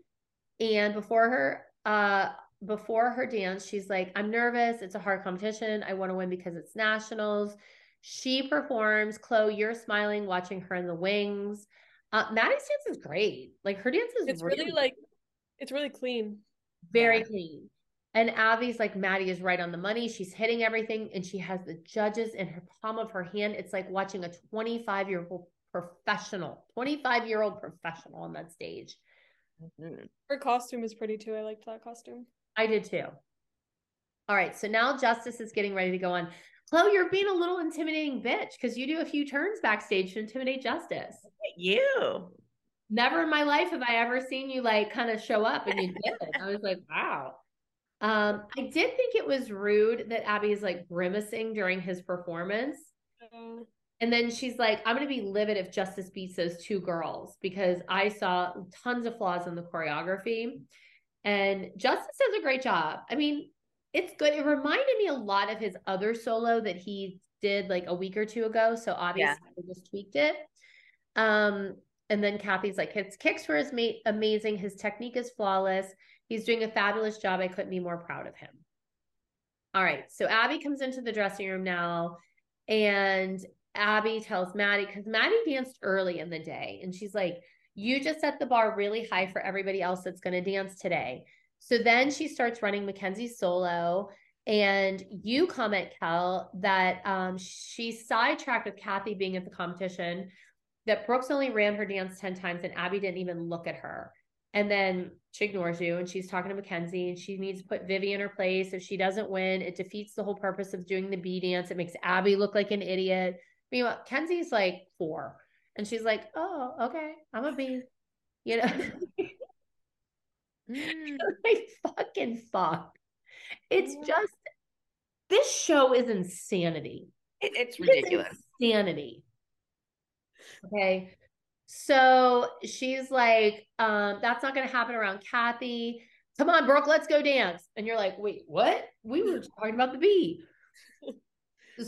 Speaker 1: and before her, uh, before her dance, she's like, I'm nervous. It's a hard competition. I want to win because it's nationals. She performs. Chloe, you're smiling watching her in the wings. Uh, Maddie's dance is great. Like her dance is
Speaker 3: It's really, like, it's really clean.
Speaker 1: very
Speaker 2: Yeah.
Speaker 1: clean. And Abby's like, Maddie is right on the money. She's hitting everything and she has the judges in her palm of her hand. It's like watching a 25 year old professional, 25 year old professional on that stage.
Speaker 2: Mhm.
Speaker 3: Her costume is pretty too. I liked that costume.
Speaker 1: I did too. All right. So now Justice is getting ready to go on. Chloe, you're being a little intimidating bitch because you do a few turns backstage to intimidate Justice.
Speaker 2: You.
Speaker 1: Never in my life have I ever seen you like kind of show up and you did it. I was like, wow. Um, I did think it was rude that Abby is like grimacing during his performance.
Speaker 3: Uh,
Speaker 1: And then she's like, I'm going to be livid if Justice beats those two girls because I saw tons of flaws in the choreography. And Justice does a great job. I mean, it's good. It reminded me a lot of his other solo that he did like a week or two ago. So obviously, I just tweaked it. Um, and then Cathy's like, his kicks were amazing. His technique is flawless. He's doing a fabulous job. I couldn't be more proud of him. All right. So Abby comes into the dressing room now, and Abby tells Maddie, because Maddie danced early in the day, and she's like, You just set the bar really high for everybody else that's going to dance today. So then she starts running Mackenzie's solo. And you comment, Kel, that um, she sidetracked with Cathy being at the competition, that Brooks only ran her dance 10 times and Abby didn't even look at her. And then she ignores you and she's talking to Mackenzie and she needs to put Vivi in her place. If she doesn't win, it defeats the whole purpose of doing the B dance. It makes Abby look like an idiot. Meanwhile, Kenzie's like four. And she's like, oh, okay, I'm a B. You know, (laughs)
Speaker 2: Mm. (laughs)
Speaker 1: like fucking fuck. It's just this show is insanity.
Speaker 2: It- it's
Speaker 1: It's
Speaker 2: ridiculous.
Speaker 1: insanity. Okay. So she's like, um, that's not going to happen around Cathy. Come on, Brooke, let's go dance. And you're like, wait, what? We were (laughs) talking about the bee.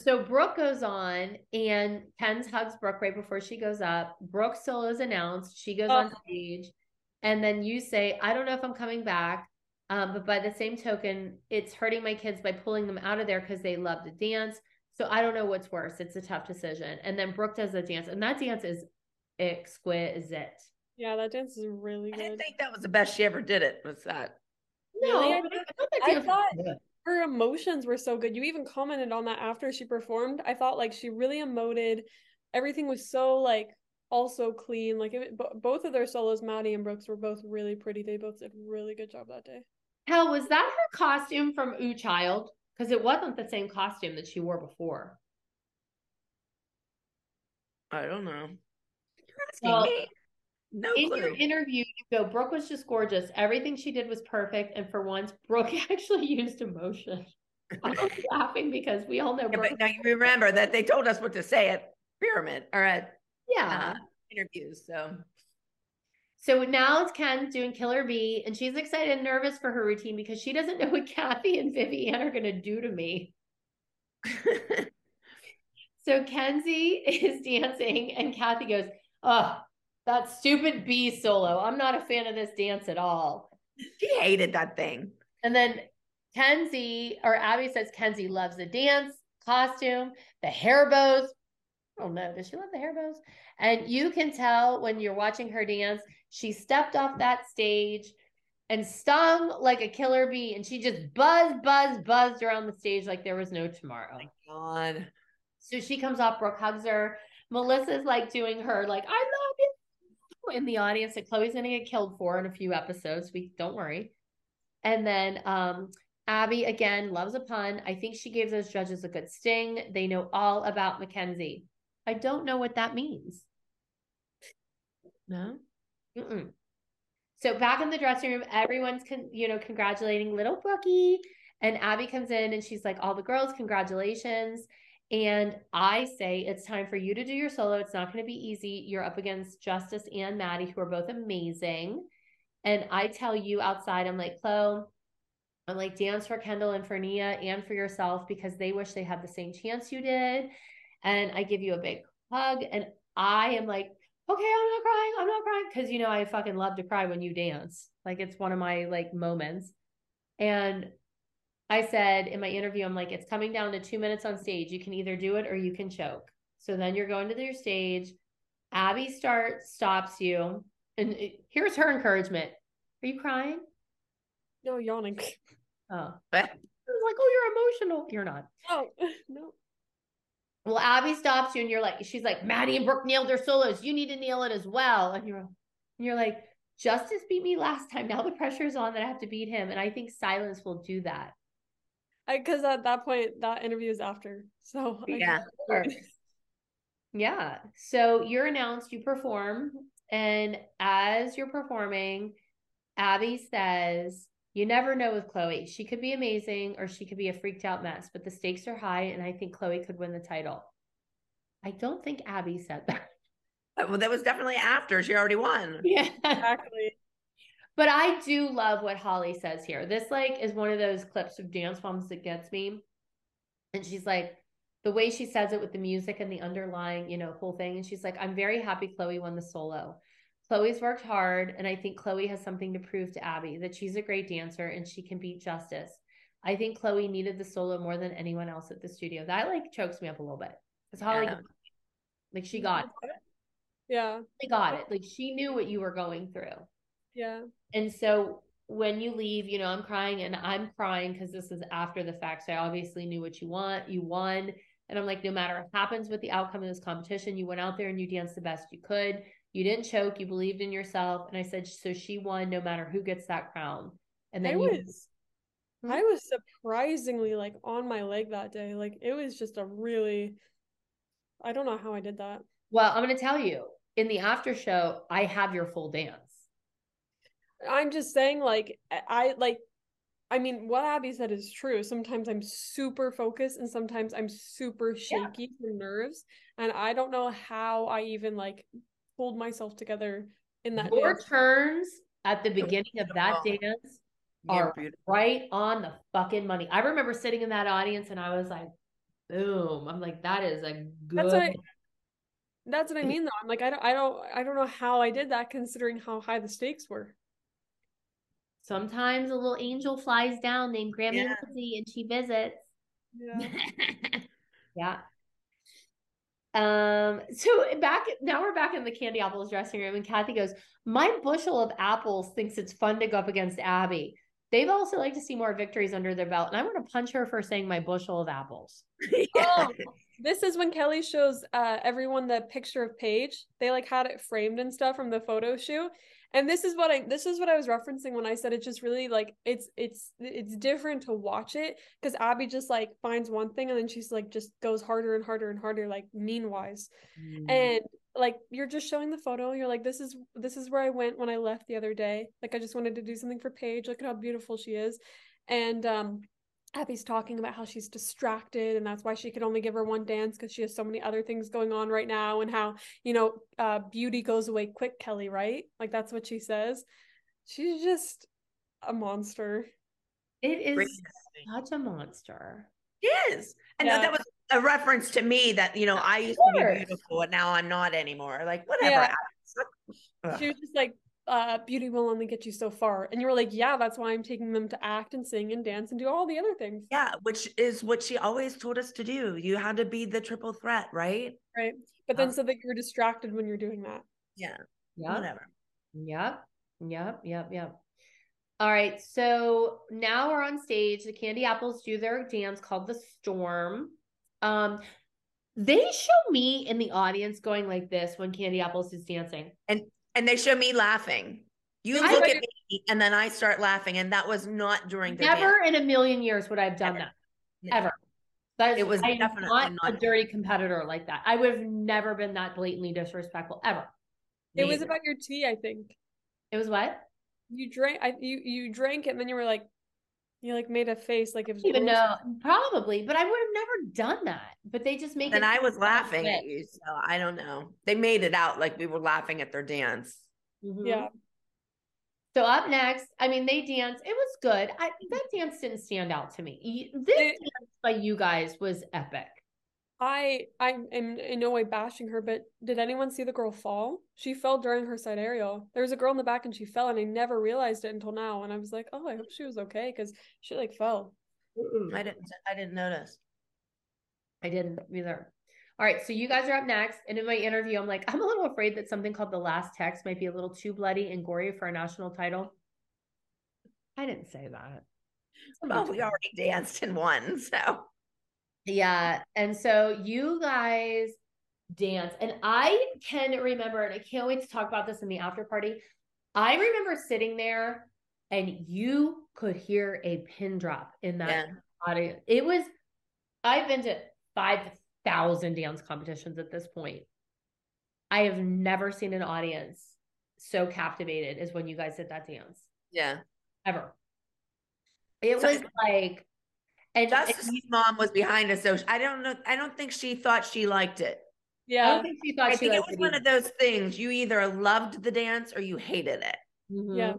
Speaker 1: so Brooke goes on and Kenz hugs Brooke right before she goes up. Brooke still is announced. She goes on
Speaker 3: Oh.
Speaker 1: stage. And then you say, I don't know if I'm coming back. Um, but by the same token, it's hurting my kids by pulling them out of there because they love to dance. So I don't know what's worse. It's a tough decision. And then Brooke does the dance, and that dance is exquisite.
Speaker 3: yeah, that dance is really good
Speaker 2: I didn't think that was the best she ever did it. Was that?
Speaker 1: No,
Speaker 3: Really? I
Speaker 1: but I thought that
Speaker 3: I
Speaker 1: dance was
Speaker 3: thought- Her emotions were so good. You even commented on that after she performed. I thought like she really emoted. Everything was so like also clean. Like it, bo- both of their solos, Maddie and Brooke's, were both really pretty. They both did a really good job that day.
Speaker 1: Hell, was that her costume from Ooh Child? Because it wasn't the same costume that she wore before.
Speaker 2: I don't know. You're asking
Speaker 1: Well,
Speaker 2: me. No
Speaker 1: In
Speaker 2: clue.
Speaker 1: your interview, you go, Brooke was just gorgeous. Everything she did was perfect. And for once, Brooke (laughs) actually used emotion. (laughs) I was laughing because we all know
Speaker 2: Yeah,
Speaker 1: Brooke.
Speaker 2: but now you remember that they told us what to say at Pyramid or at
Speaker 1: yeah.
Speaker 2: uh, interviews. So
Speaker 1: So now it's Kenz doing Killer Bee, and she's excited and nervous for her routine because she doesn't know what (laughs) Cathy and Vivi-Anne are going to do to me. (laughs) So Kenzie (laughs) is dancing, and Cathy goes, Oh, that stupid bee solo. I'm not a fan of this dance at all.
Speaker 2: she hated that thing.
Speaker 1: And then Kenzie, or Abby says Kenzie loves the dance costume, the hair bows. I don't know. Does she love the hair bows? And you can tell when you're watching her dance, she stepped off that stage and stung like a killer bee, and she just buzzed, buzzed, buzzed around the stage like there was no tomorrow.
Speaker 2: My God.
Speaker 1: So she comes off, Brooke hugs her. Melissa's like doing her, like, I love you in the audience that Chloe's gonna get killed for in a few episodes. We don't worry. And then um Abby again loves a pun. I think she gave those judges a good sting. They know all about Mackenzie. I don't know what that means.
Speaker 2: No.
Speaker 1: Mm-mm. So back in the dressing room, everyone's con- you know congratulating little Brookie, and Abby comes in and she's like, "All the girls, congratulations!" And I say, "It's time for you to do your solo. It's not going to be easy. You're up against Justice and Maddie, who are both amazing." And I tell you outside, I'm like, Chloe, I'm like, dance for Kendall and for Nia and for yourself because they wish they had the same chance you did. And I give you a big hug, and I am like, okay, I'm not crying. I'm not crying. Cause you know, I fucking love to cry when you dance. Like it's one of my like moments. And I said in my interview, I'm like, it's coming down to two minutes on stage. You can either do it or you can choke. So then you're going to your stage. Abby starts, stops you. And it- here's her encouragement. Are you crying?
Speaker 3: No, yawning.
Speaker 1: Oh.
Speaker 2: But (laughs)
Speaker 1: I was like, oh, you're emotional. You're not.
Speaker 3: Oh (laughs) no.
Speaker 1: Well, Abby stops you and you're like, she's like, Maddie and Brooke nailed their solos. You need to nail it as well. And you're, and you're like, Justice beat me last time. Now the pressure's on that I have to beat him. And I think silence will do that.
Speaker 3: Because at that point, that interview is after. So
Speaker 2: Yeah.
Speaker 1: Yeah. So you're announced, you perform, and as you're performing, Abby says, You never know with Chloe. She could be amazing or she could be a freaked out mess, but the stakes are high, and I think Chloe could win the title. I don't think Abby said that. (laughs)
Speaker 2: Uh, well, that was definitely after she already won.
Speaker 1: Yeah.
Speaker 3: exactly.
Speaker 1: But I do love what Holly says here. This like is one of those clips of Dance Moms that gets me. And she's like, the way she says it with the music and the underlying, you know, whole thing. And she's like, I'm very happy Chloe won the solo. Chloe's worked hard, and I think Chloe has something to prove to Abby that she's a great dancer and she can beat Justice. I think Chloe needed the solo more than anyone else at the studio. That like chokes me up a little bit. Because Holly,
Speaker 2: Yeah.
Speaker 1: like she got it.
Speaker 3: Yeah.
Speaker 1: She got it. Like she knew what you were going through.
Speaker 3: Yeah.
Speaker 1: And so when you leave, you know, I'm crying and I'm crying because this is after the fact. So I obviously knew what you want. You won. And I'm like, no matter what happens with the outcome of this competition, you went out there and you danced the best you could. You didn't choke. You believed in yourself. And I said, so she won no matter who gets that crown. And then
Speaker 3: I
Speaker 1: you,
Speaker 3: was I hmm? was surprisingly like on my leg that day. Like it was just a really I don't know how I did that.
Speaker 1: well, I'm going to tell you in the after show, I have your full dance.
Speaker 3: I'm just saying like I I- like I mean what Abby said is true. Sometimes I'm super focused and sometimes I'm super shaky from nerves and I don't know how I even like pulled myself together in that
Speaker 1: Your
Speaker 3: dance.
Speaker 1: turns at the beginning of that
Speaker 2: beautiful.
Speaker 1: dance
Speaker 2: You're
Speaker 1: are
Speaker 2: beautiful.
Speaker 1: right on the fucking money. I remember sitting in that audience and I was like, boom. I'm like, that is a good.
Speaker 3: That's what I, that's what I mean though. I'm like I don't I don't I don't know how I did that considering how high the stakes were.
Speaker 1: Sometimes a little angel flies down named Grammy
Speaker 2: Yeah.
Speaker 1: Lindsay and she visits.
Speaker 3: Yeah. (laughs)
Speaker 1: yeah. Um, so back now we're back in the candy apples dressing room, and Cathy goes, My bushel of apples thinks it's fun to go up against Abby. They've also like to see more victories under their belt. And I want to punch her for saying my bushel of apples. (laughs) (laughs)
Speaker 3: Oh, this is when Kelly shows uh everyone the picture of Paige. They like had it framed and stuff from the photo shoot. And this is what I this is what I was referencing when I said it's just really like it's it's it's different to watch it because Abby just like finds one thing and then she's like just goes harder and harder and harder like mean wise. And like you're just showing the photo, you're like, this is this is where I went when I left the other day. Like I just wanted to do something for Paige. Look at how beautiful she is. And um Abby's talking about how she's distracted and that's why she could only give her one dance because she has so many other things going on right now and how, you know, uh beauty goes away quick, Kelly, right? Like that's what she says. She's just a monster.
Speaker 1: It is Great such a monster.
Speaker 2: Yes. And
Speaker 3: Yeah.
Speaker 2: that was a reference to me that, you know, I used to be beautiful and now I'm not anymore. Like, whatever.
Speaker 3: Yeah. She was just like, uh, beauty will only get you so far. And you were like, yeah, that's why I'm taking them to act and sing and dance and do all the other things.
Speaker 2: Yeah, which is what she always told us to do. You had to be the triple threat, right?
Speaker 3: Right. But then
Speaker 2: Um,
Speaker 3: so that you're distracted when you're doing that.
Speaker 2: Yeah.
Speaker 1: Yeah.
Speaker 2: Whatever.
Speaker 1: Yep. Yep. Yep. Yep. All right. So now we're on stage. The Candy Apples do their dance called the Storm. Um, they show me in the audience going like this when Candy Apples is dancing.
Speaker 2: And they show me laughing. You
Speaker 3: I-
Speaker 2: look at me and then I start laughing. And that was not during the
Speaker 1: Never
Speaker 2: dance.
Speaker 1: in a million years would I have done
Speaker 2: Never.
Speaker 1: that. Ever. That is,
Speaker 2: It was
Speaker 1: I
Speaker 2: definitely
Speaker 1: not,
Speaker 2: not-
Speaker 1: a dirty competitor like that. I would have never been that blatantly disrespectful ever.
Speaker 3: It was about your tea, I think.
Speaker 1: It was what?
Speaker 3: You drank I you you drank it and then you were like you like made a face like it was
Speaker 1: Even know, probably, but I would have never done that. But they just make
Speaker 2: And
Speaker 1: it
Speaker 2: I was laughing at you. So I don't know. They made it out like we were laughing at their dance.
Speaker 1: Mhm.
Speaker 3: Yeah.
Speaker 1: So up next, I mean, they dance. It was good. I that dance didn't stand out to me. This
Speaker 3: It-
Speaker 1: dance by you guys was epic.
Speaker 3: I I am in no way bashing her, but did anyone see the girl fall? She fell during her side aerial. There was a girl in the back and she fell, and I never realized it until now. And I was like, oh, I hope she was okay because she like fell.
Speaker 2: I didn't. I didn't notice.
Speaker 1: I didn't either. All right, so you guys are up next. And in my interview, I'm like, I'm a little afraid that something called the last text might be a little too bloody and gory for a national title. I didn't say that.
Speaker 2: Well, we already danced in one, so
Speaker 1: yeah. And so you guys dance. And I can remember, and I can't wait to talk about this in the after party. I remember sitting there and you could hear a pin drop in that yeah. audience. It was, I've been to 5,000 dance competitions at this point. I have never seen an audience so captivated as when you guys did that dance.
Speaker 2: Yeah.
Speaker 1: Ever. It so, was like
Speaker 2: and Dustin's mom was behind us, so I don't know. I don't think she thought she liked it.
Speaker 1: Yeah, I don't think she thought. I she think
Speaker 2: it was it one of those things. You either loved the dance or you hated it.
Speaker 3: Mm-hmm. Yeah,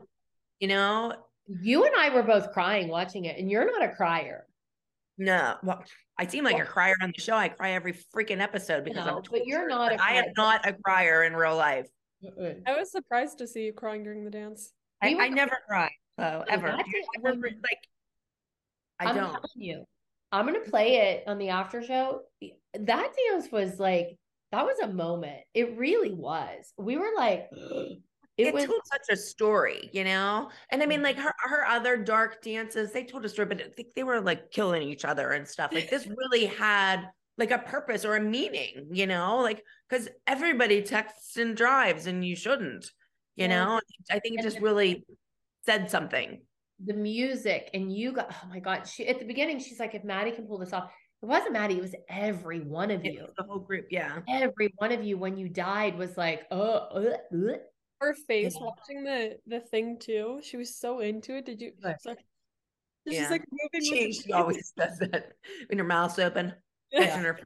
Speaker 2: you know.
Speaker 1: You and I were both crying watching it, and you're not a crier.
Speaker 2: No, well, I seem like well, a crier on the show. I cry every freaking episode because no, I'm.
Speaker 1: But you're not. A
Speaker 2: I am not a crier in real life.
Speaker 3: I was surprised to see you crying during the dance.
Speaker 2: I, I never cry, though, ever. Ever, like I
Speaker 1: I'm
Speaker 2: don't.
Speaker 1: telling you, I'm gonna play it on the after show. That dance was like that was a moment. It really was. We were like, (gasps)
Speaker 2: it, it was told such a story, you know. And I mean, mm-hmm. like her her other dark dances, they told a story, but I think they were like killing each other and stuff. Like this (laughs) really had like a purpose or a meaning, you know, like because everybody texts and drives, and you shouldn't, you yeah. know. I think it just really said something
Speaker 1: the music and you got oh my god she at the beginning she's like if maddie can pull this off it wasn't maddie it was every one of you
Speaker 2: the whole group yeah
Speaker 1: every one of you when you died was like oh uh, uh.
Speaker 3: her face yeah. watching the the thing too she was so into it did you sorry.
Speaker 2: yeah. She's like moving she, she always (laughs) does that when her mouth's open yeah. her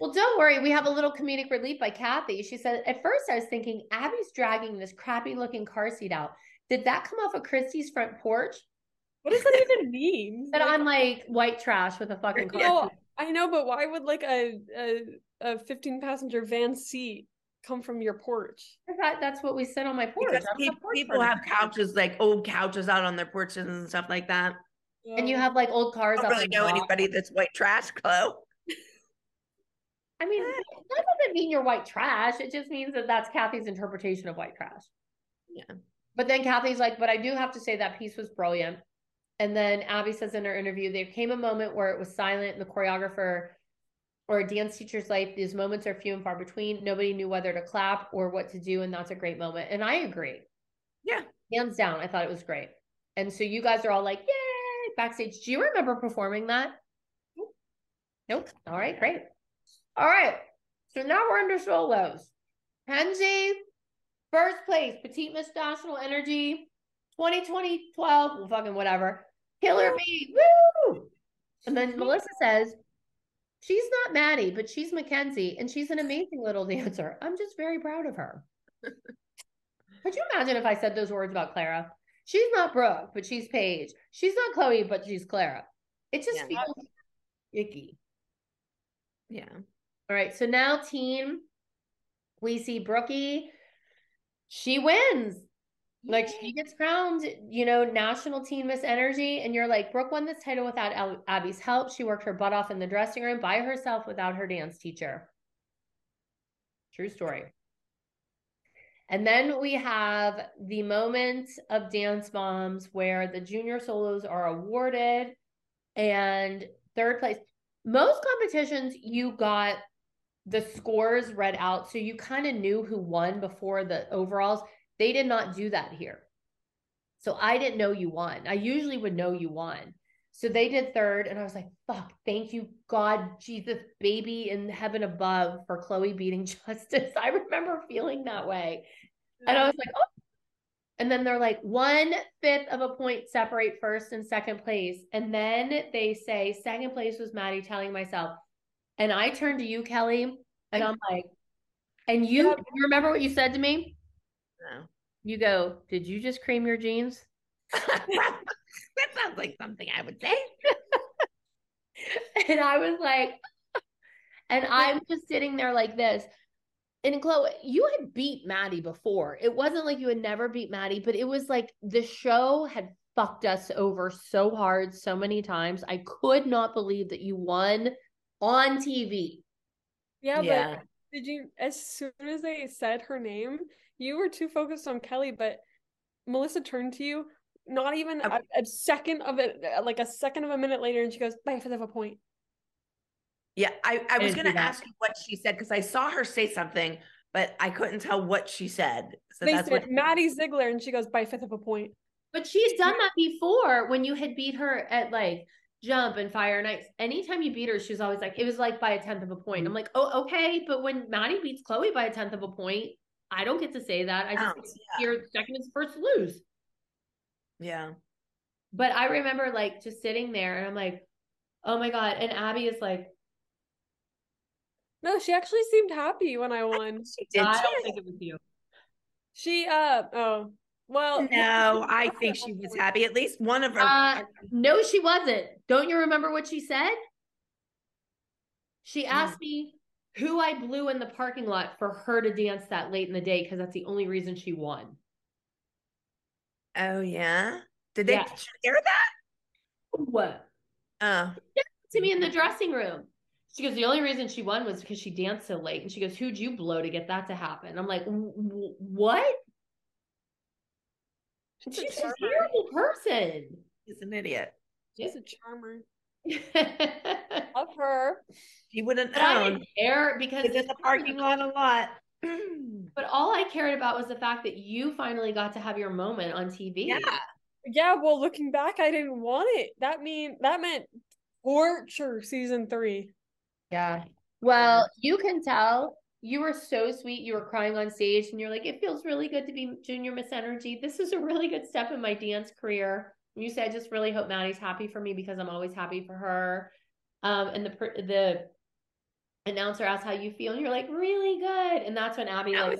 Speaker 1: well, don't worry. We have a little comedic relief by Cathy. She said, At first, I was thinking Abby's dragging this crappy looking car seat out. Did that come off of Christi's front porch?
Speaker 3: What does that even mean? (laughs)
Speaker 1: That I'm like white trash with a fucking car.
Speaker 3: No, I know, but why would like a a, a 15 passenger van seat come from your porch?
Speaker 1: That, that's what we said on my porch.
Speaker 2: People, porch people have couches, like old couches out on their porches and stuff like that.
Speaker 1: And you have like old cars.
Speaker 2: I don't really know anybody that's white trash, Chloe. (laughs)
Speaker 1: I mean, that doesn't mean you're white trash. It just means that that's Cathy's interpretation of white trash.
Speaker 2: Yeah.
Speaker 1: But then Cathy's like, but I do have to say that piece was brilliant. And then Abby says in her interview, there came a moment where it was silent and the choreographer or a dance teacher's life, these moments are few and far between. Nobody knew whether to clap or what to do. And that's a great moment. And I agree.
Speaker 2: Yeah.
Speaker 1: Hands down. I thought it was great. And so you guys are all like, yay, backstage. Do you remember performing that? Nope. Nope. All right, great. All right. So now we're under solos. Kenzie First place, Petite Miss National Energy 2020 12, well, fucking whatever. Killer Bee. Woo! And then Melissa says, She's not Maddie, but she's Mackenzie, and she's an amazing little dancer. I'm just very proud of her. (laughs) Could you imagine if I said those words about Clara? She's not Brooke, but she's Paige. She's not Chloe, but she's Clara. It just yeah, feels icky.
Speaker 2: Yeah.
Speaker 1: All right. So now, team, we see Brookie she wins. Yay. Like she gets crowned, you know, national teen Miss Energy. And you're like, Brooke won this title without Abby's help. She worked her butt off in the dressing room by herself without her dance teacher. True story. And then we have the moment of Dance Moms where the junior solos are awarded and third place. Most competitions, you got the scores read out so you kind of knew who won before the overalls. They did not do that here. So i didn't know you won. I usually would know you won. So they did third and i was like fuck thank you god jesus baby in heaven above for chloe beating (laughs) justice. I remember feeling that way. And i was like oh. And then they're like one fifth of a point separate first and second place. And then they say second place was maddie telling myself and I turned to you, Kelly, and I'm like, and you, you remember what you said to me?
Speaker 2: No.
Speaker 1: You go, did you just cream your jeans? (laughs)
Speaker 2: that sounds like something I would say.
Speaker 1: and I was like, And I'm just sitting there like this. And Chloe, you had beat Maddie before. It wasn't like you had never beat Maddie, but it was like the show had fucked us over so hard so many times. I could not believe that you won on TV.
Speaker 3: Yeah,
Speaker 2: Yeah.
Speaker 3: but did you as soon as they said her name, you were too focused on Kelly, but Melissa turned to you not even a, a second of it like a second of a minute later and she goes, by a fifth of a point.
Speaker 2: Yeah, I, I was
Speaker 1: gonna
Speaker 2: ask you what she said because I saw her say something, but I couldn't tell what she said. So
Speaker 3: they
Speaker 2: that's
Speaker 3: said
Speaker 2: what
Speaker 3: Maddie Ziegler and she goes, by a fifth of a point.
Speaker 1: But she's done that before when you had beat her at like jump and fire and ice. Anytime you beat her, she was always like, it was like by a tenth of a point. I'm like, oh, okay. But when Maddie beats Chloe by a tenth of a point, I don't get to say that. I just
Speaker 2: Counts,
Speaker 1: hear second is first to lose.
Speaker 2: Yeah.
Speaker 1: But I remember like just sitting there and I'm like, oh my God. And Abby is like,
Speaker 3: No, she actually seemed happy when I won.
Speaker 2: She did.
Speaker 1: I don't think it was you.
Speaker 3: She uh oh well
Speaker 2: No, I think she was happy. At least one of her.
Speaker 1: Uh, no, she wasn't. Don't you remember what she said? She asked me who I blew in the parking lot for her to dance that late in the day because that's the only reason she won.
Speaker 2: oh yeah. Did they
Speaker 1: Yeah.
Speaker 2: share that?
Speaker 1: What?
Speaker 2: Oh,
Speaker 1: To me in the dressing room. She goes, the only reason she won was because she danced so late. And she goes, who'd you blow to get that to happen? I'm like, "W- w- what?
Speaker 3: She's a
Speaker 1: She's a
Speaker 3: charmer.
Speaker 1: terrible person.
Speaker 2: he's an idiot.
Speaker 3: She's a charmer.
Speaker 1: but (laughs)
Speaker 3: Love her.
Speaker 2: He wouldn't
Speaker 1: I
Speaker 2: own.
Speaker 1: didn't care because
Speaker 2: He's in the parking lot a lot. (clears throat)
Speaker 1: But all I cared about was the fact that you finally got to have your moment on TV.
Speaker 2: yeah.
Speaker 3: Yeah, well looking back, I didn't want it. That mean that meant torture season three.
Speaker 1: Yeah. Well, you can tell you were so sweet. You were crying on stage and you're like, it feels really good to be junior Miss Energy. This is a really good step in my dance career. And you said, I just really hope Maddie's happy for me because I'm always happy for her. Um, and the the announcer asked how you feel, and you're like, really good. And that's when Abby
Speaker 2: That
Speaker 1: like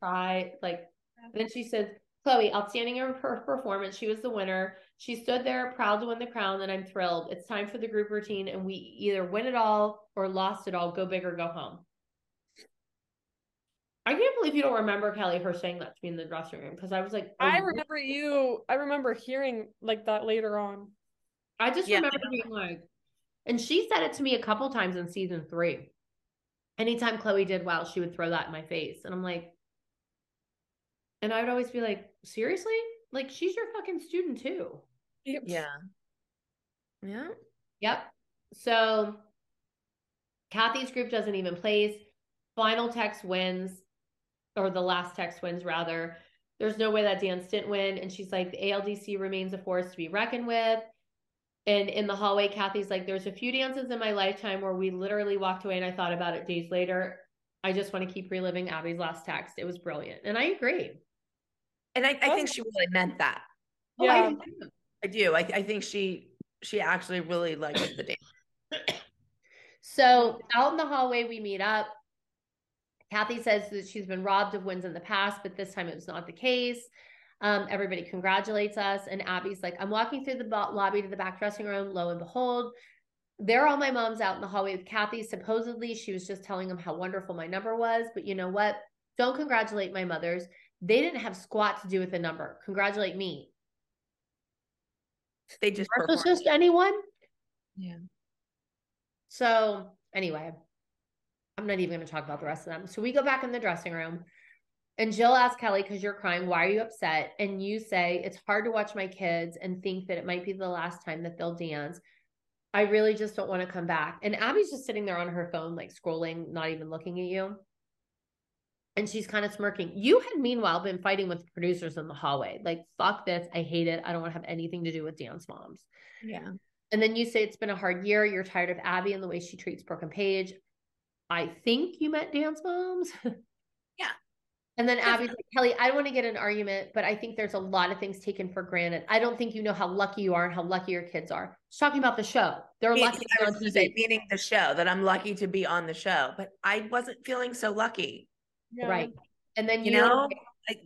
Speaker 1: cried. Like then she says, Chloe, outstanding in her performance. She was the winner. She stood there proud to win the crown, and I'm thrilled. It's time for the group routine, and we either win it all or lost it all. Go big or go home. I can't believe you don't remember Kelly her saying that to me in the dressing room because I was like,
Speaker 3: I
Speaker 1: oh,
Speaker 3: remember you I remember hearing like that later on.
Speaker 1: I just
Speaker 2: Yeah.
Speaker 1: remember being like, and she said it to me a couple times in season three. Anytime Chloe did well, she would throw that in my face. And I'm like, and I would always be like, seriously? Like, she's your fucking student too.
Speaker 3: Yep.
Speaker 2: Yeah. Yeah.
Speaker 1: Yep. So Cathy's group doesn't even place. Final text wins, or the last text wins rather. There's no way that dance didn't win. And she's like, the ALDC remains a force to be reckoned with. And in the hallway, Cathy's like, there's a few dances in my lifetime where we literally walked away and I thought about it days later. I just want to keep reliving Abby's last text. It was brilliant. And I agree.
Speaker 2: And I, I think she really meant that.
Speaker 1: Oh, I
Speaker 3: Yeah.
Speaker 1: do.
Speaker 2: I do. I, I think she she actually really liked the dance. (coughs)
Speaker 1: So out in the hallway, we meet up. Cathy says that she's been robbed of wins in the past, but this time it was not the case. Um, everybody congratulates us. And Abby's like, I'm walking through the bo- lobby to the back dressing room. Lo and behold, there are all my moms out in the hallway with Cathy. Supposedly, she was just telling them how wonderful my number was. But you know what? Don't congratulate my mothers. They didn't have squat to do with the number. Congratulate me.
Speaker 2: They just
Speaker 1: just anyone.
Speaker 2: Yeah.
Speaker 1: So anyway, I'm not even going to talk about the rest of them. So we go back in the dressing room, and Jill asks Kelly, because you're crying, why are you upset? And you say, it's hard to watch my kids and think that it might be the last time that they'll dance. I really just don't want to come back. And Abby's just sitting there on her phone, like scrolling, not even looking at you. And she's kind of smirking. You had meanwhile been fighting with producers in the hallway. Like, fuck this. I hate it. I don't want to have anything to do with dance moms.
Speaker 2: Yeah.
Speaker 1: And then you say it's been a hard year. You're tired of Abby and the way she treats Brooke and Paige. I think you met dance moms. (laughs)
Speaker 2: Yeah.
Speaker 1: And then Abby's like, Kelly, I don't want to get an argument, but I think there's a lot of things taken for granted. I don't think you know how lucky you are and how lucky your kids are. She's talking about the show. They're lucky
Speaker 2: I was say, meaning the show that I'm lucky to be on the show, but I wasn't feeling so lucky,
Speaker 3: Yeah.
Speaker 1: Right. And then you,
Speaker 2: you know.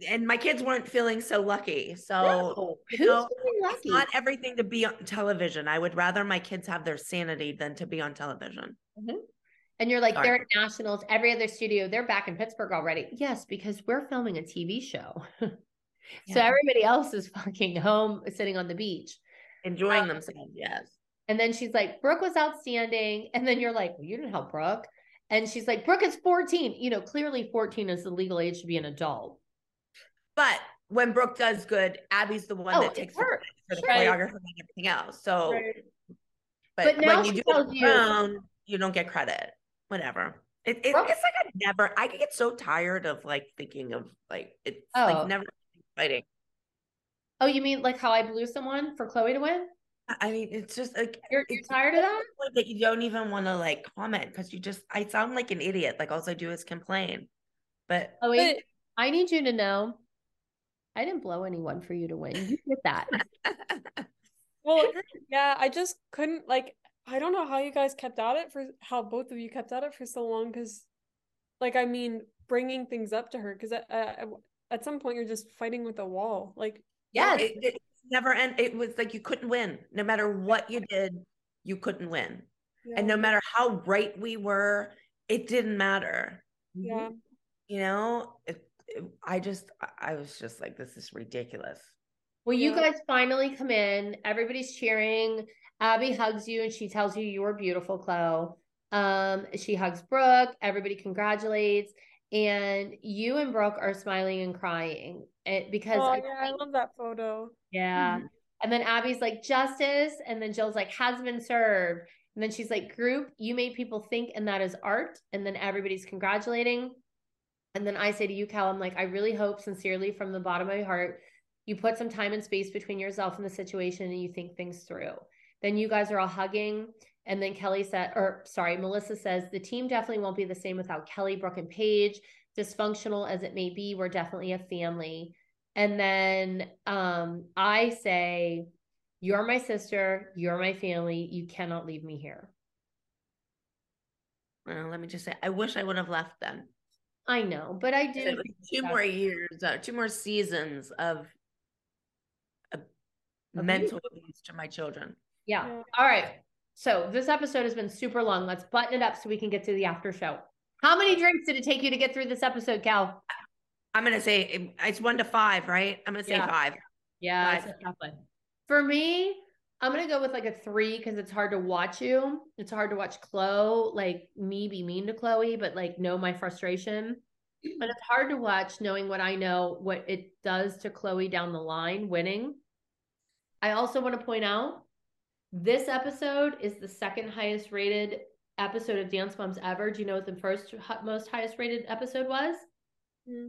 Speaker 2: And my kids weren't feeling so lucky. So
Speaker 1: No,
Speaker 2: you know,
Speaker 1: feeling
Speaker 2: it's not everything to be on television. I would rather my kids have their sanity than to be on television. Mm-hmm.
Speaker 1: And you're like,
Speaker 2: Sorry.
Speaker 1: they're at nationals, every other studio, they're back in Pittsburgh already. Yes, because we're filming a TV show. (laughs) so
Speaker 2: Yeah.
Speaker 1: everybody else is fucking home sitting on the beach.
Speaker 2: Enjoying
Speaker 1: Um,
Speaker 2: themselves, yes.
Speaker 1: And then she's like, Brooke was outstanding. And then you're like, well, you didn't help Brooke. And she's like, Brooke is 14. You know, clearly 14 is the legal age to be an adult.
Speaker 2: But when Brooke does good, Abby's the one
Speaker 1: Oh,
Speaker 2: that takes
Speaker 1: her.
Speaker 2: for the
Speaker 1: Sure.
Speaker 2: choreography and everything else. So,
Speaker 3: Right.
Speaker 2: but,
Speaker 1: But now
Speaker 2: when you do it on
Speaker 1: you-
Speaker 2: your own, you don't get credit. Whatever. It, it,
Speaker 1: Brooke-
Speaker 2: it's like I never. I get so tired of like thinking of like it's
Speaker 1: Oh.
Speaker 2: like never fighting.
Speaker 1: Oh, you mean like how I blew someone for Chloe to win?
Speaker 2: I mean, it's just like
Speaker 1: You're, you're tired of that? (laughs)
Speaker 2: point that you don't even want to like comment because you just I sound like an idiot. Like all I do is complain. But
Speaker 1: Chloe,
Speaker 3: But-
Speaker 1: I need you to know I didn't blow anyone for you to win. You get that. (laughs)
Speaker 3: Well, yeah, I just couldn't like I don't know how you guys kept at it for how both of you kept at it for so long because like I mean bringing things up to her because at, at at some point you're just fighting with a wall like
Speaker 1: yeah,
Speaker 2: it, it never end. It was like you couldn't win. No matter what you did, you couldn't win. And no matter how right we were, it didn't matter.
Speaker 3: yeah
Speaker 2: You know, it, it- I just, I- I was just like, this is ridiculous.
Speaker 1: Well, you guys finally come in. Everybody's cheering. Abby hugs you and she tells you you're beautiful, Chloe. Um, she hugs Brooke. Everybody congratulates. And you and Brooke are smiling and crying it, because
Speaker 3: oh
Speaker 1: I
Speaker 3: yeah I love that photo
Speaker 1: yeah.
Speaker 2: Mhm.
Speaker 1: And then Abby's like, justice. And then Jill's like, has been served. And then she's like, group, you made people think, and that is art. And then everybody's congratulating. And then I say to you, Cal, I'm like, I really hope sincerely from the bottom of my heart, you put some time and space between yourself and the situation and you think things through. Then you guys are all hugging. And then Kelly said, or sorry, Melissa says, the team definitely won't be the same without Kelly, Brooke, and Paige. Dysfunctional as it may be, we're definitely a family. And then um, I say, You're my sister, you're my family, you cannot leave me here.
Speaker 2: Well, let me just say, I wish I would have left then.
Speaker 1: I know, but I did.
Speaker 2: two more years, uh, two more seasons of, of mental abuse to my children.
Speaker 1: Yeah.
Speaker 3: Oh, yeah.
Speaker 1: All right. So this episode has been super long. Let's button it up so we can get to the after show. How many drinks did it take you to get through this episode, Cal?
Speaker 2: I'm gonna say it's one to five, right? I'm gonna say
Speaker 1: Yeah.
Speaker 2: five.
Speaker 1: Yeah, it's
Speaker 2: Five.
Speaker 1: a tough one. For me, I'm gonna go with like a three because it's hard to watch you. It's hard to watch Chloe, like me be mean to Chloe, but like know my frustration. But it's hard to watch knowing what I know, what it does to Chloe down the line, winning. I also want to point out this episode is the second highest rated episode of Dance Moms ever. Do you know what the first most highest rated episode was?
Speaker 3: Hmm.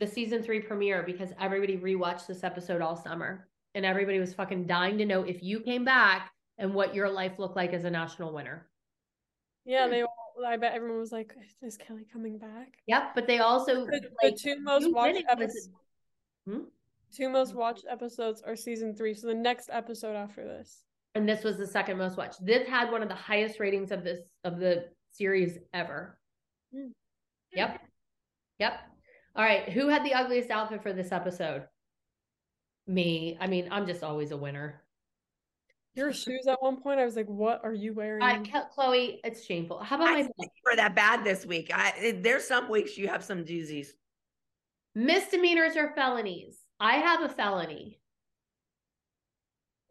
Speaker 1: The season three premiere because everybody rewatched this episode all summer and everybody was fucking dying to know if you came back and what your life looked like as a national winner.
Speaker 3: yeah they all I bet everyone was like is Kelly coming back
Speaker 1: Yep, but they also
Speaker 3: the,
Speaker 1: like
Speaker 3: the two most watched episodes
Speaker 1: Hmm?
Speaker 3: two most watched episodes are season three so the next episode after this
Speaker 1: and this was the second most watched. This had one of the highest ratings of this of the series ever.
Speaker 3: Hmm.
Speaker 1: Yep. Yep. All right, who had the ugliest outfit for this episode? Me. I mean, I'm just always a winner.
Speaker 3: your shoes at one point I was like what are you wearing
Speaker 1: I Chloe, it's shameful. How about
Speaker 2: I
Speaker 1: my
Speaker 2: didn't think you were that bad this week. I there's some weeks you have some doozies.
Speaker 1: misdemeanors or felonies? I have a felony.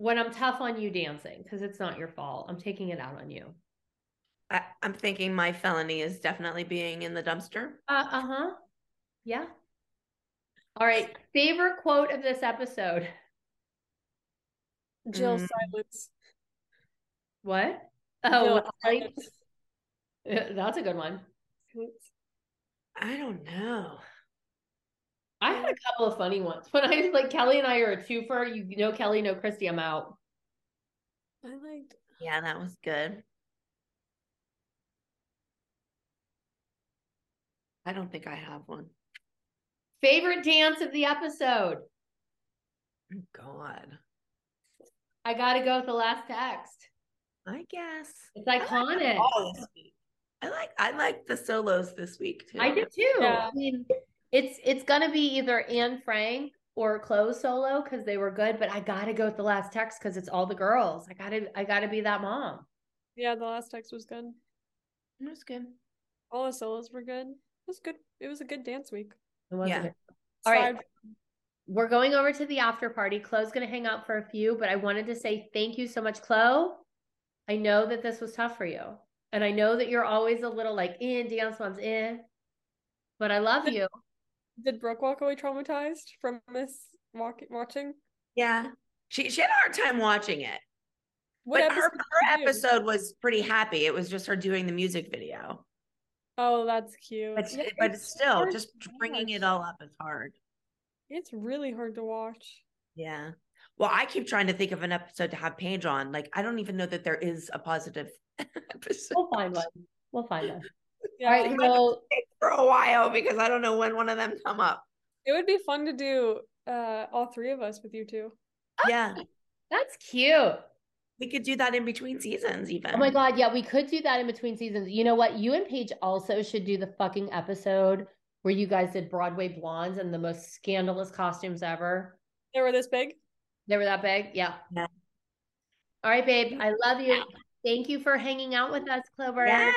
Speaker 1: When I'm tough on you dancing, because it's not your fault. I'm taking it out on you.
Speaker 2: I, I'm thinking my felony is definitely being in the dumpster.
Speaker 1: Uh huh. Yeah. All right. Favorite quote of this episode.
Speaker 3: Jill
Speaker 2: Mm.
Speaker 3: silence
Speaker 1: What? Oh, I-
Speaker 3: silence. (laughs)
Speaker 1: that's a good one.
Speaker 2: I don't know.
Speaker 1: I had a couple of funny ones. When I was like, Kelly and I are a twofer. You know, Kelly, no Christi, I'm out.
Speaker 3: I liked
Speaker 2: Yeah, that was good. I don't think I have one.
Speaker 1: Favorite dance of the episode.
Speaker 2: Oh, God.
Speaker 1: I got to go with the last text.
Speaker 2: I guess.
Speaker 1: It's
Speaker 2: I like
Speaker 1: iconic.
Speaker 2: all this week. I like I like the solos this week too.
Speaker 1: I did too.
Speaker 3: Yeah.
Speaker 1: I mean, it's it's gonna be either Anne Frank or Chloe solo because they were good, but I gotta go with the last text because it's all the girls. I gotta I gotta be that mom.
Speaker 3: yeah the last text was good
Speaker 2: It was good.
Speaker 3: All the solos were good. It was good. It was a good dance week.
Speaker 1: It wasn't
Speaker 2: Yeah.
Speaker 1: it? All right.
Speaker 3: Aside-
Speaker 1: We're going over to the after party. Chloe's going to hang out for a few, but I wanted to say thank you so much, Chloe. I know that this was tough for you. And I know that you're always a little like in dance moms in, but I love (laughs) you.
Speaker 3: Did Brooke walk away traumatized from this walk- watching?
Speaker 2: Yeah. She she had a hard time watching it.
Speaker 3: What
Speaker 2: but her,
Speaker 3: episode did
Speaker 2: her
Speaker 3: you do?
Speaker 2: episode was pretty happy. It was just her doing the music video.
Speaker 3: Oh, that's cute.
Speaker 2: But,
Speaker 3: Yeah,
Speaker 2: but
Speaker 3: it's
Speaker 2: still,
Speaker 3: hard
Speaker 2: just bringing it all up is hard.
Speaker 3: It's really hard to watch.
Speaker 2: Yeah. Well, I keep trying to think of an episode to have Paige on. Like, I don't even know that there is a positive (laughs) episode
Speaker 1: We'll find one. We'll find one.
Speaker 3: Yeah,
Speaker 1: All right.
Speaker 3: it,
Speaker 1: So
Speaker 2: for a while because I don't know when one of them come up.
Speaker 3: it would be fun to do uh all three of us with you two.
Speaker 2: Yeah.
Speaker 1: that's cute.
Speaker 2: We could do that in between seasons, even.
Speaker 1: Oh my God. Yeah, we could do that in between seasons. You know what? You and Paige also should do the fucking episode where you guys did Broadway blondes and the most scandalous costumes ever.
Speaker 3: They were this big.
Speaker 1: They were that big? Yeah.
Speaker 2: Yeah.
Speaker 1: All right, babe. I love you. Thank you for hanging out with us, Clover.
Speaker 2: Yes.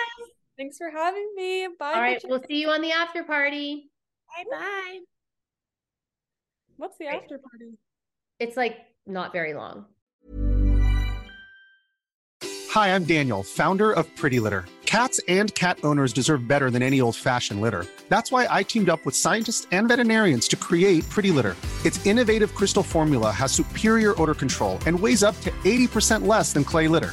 Speaker 3: Thanks for having me. Bye.
Speaker 1: All right.
Speaker 3: bitches.
Speaker 1: We'll see you on the after party.
Speaker 2: Bye bye.
Speaker 3: What's the after party?
Speaker 1: It's like not very long.
Speaker 6: Hi, I'm Daniel, founder of Pretty Litter. Cats and cat owners deserve better than any old fashioned litter. That's why I teamed up with scientists and veterinarians to create Pretty Litter. Its innovative crystal formula has superior odor control and weighs up to 80% less than clay litter.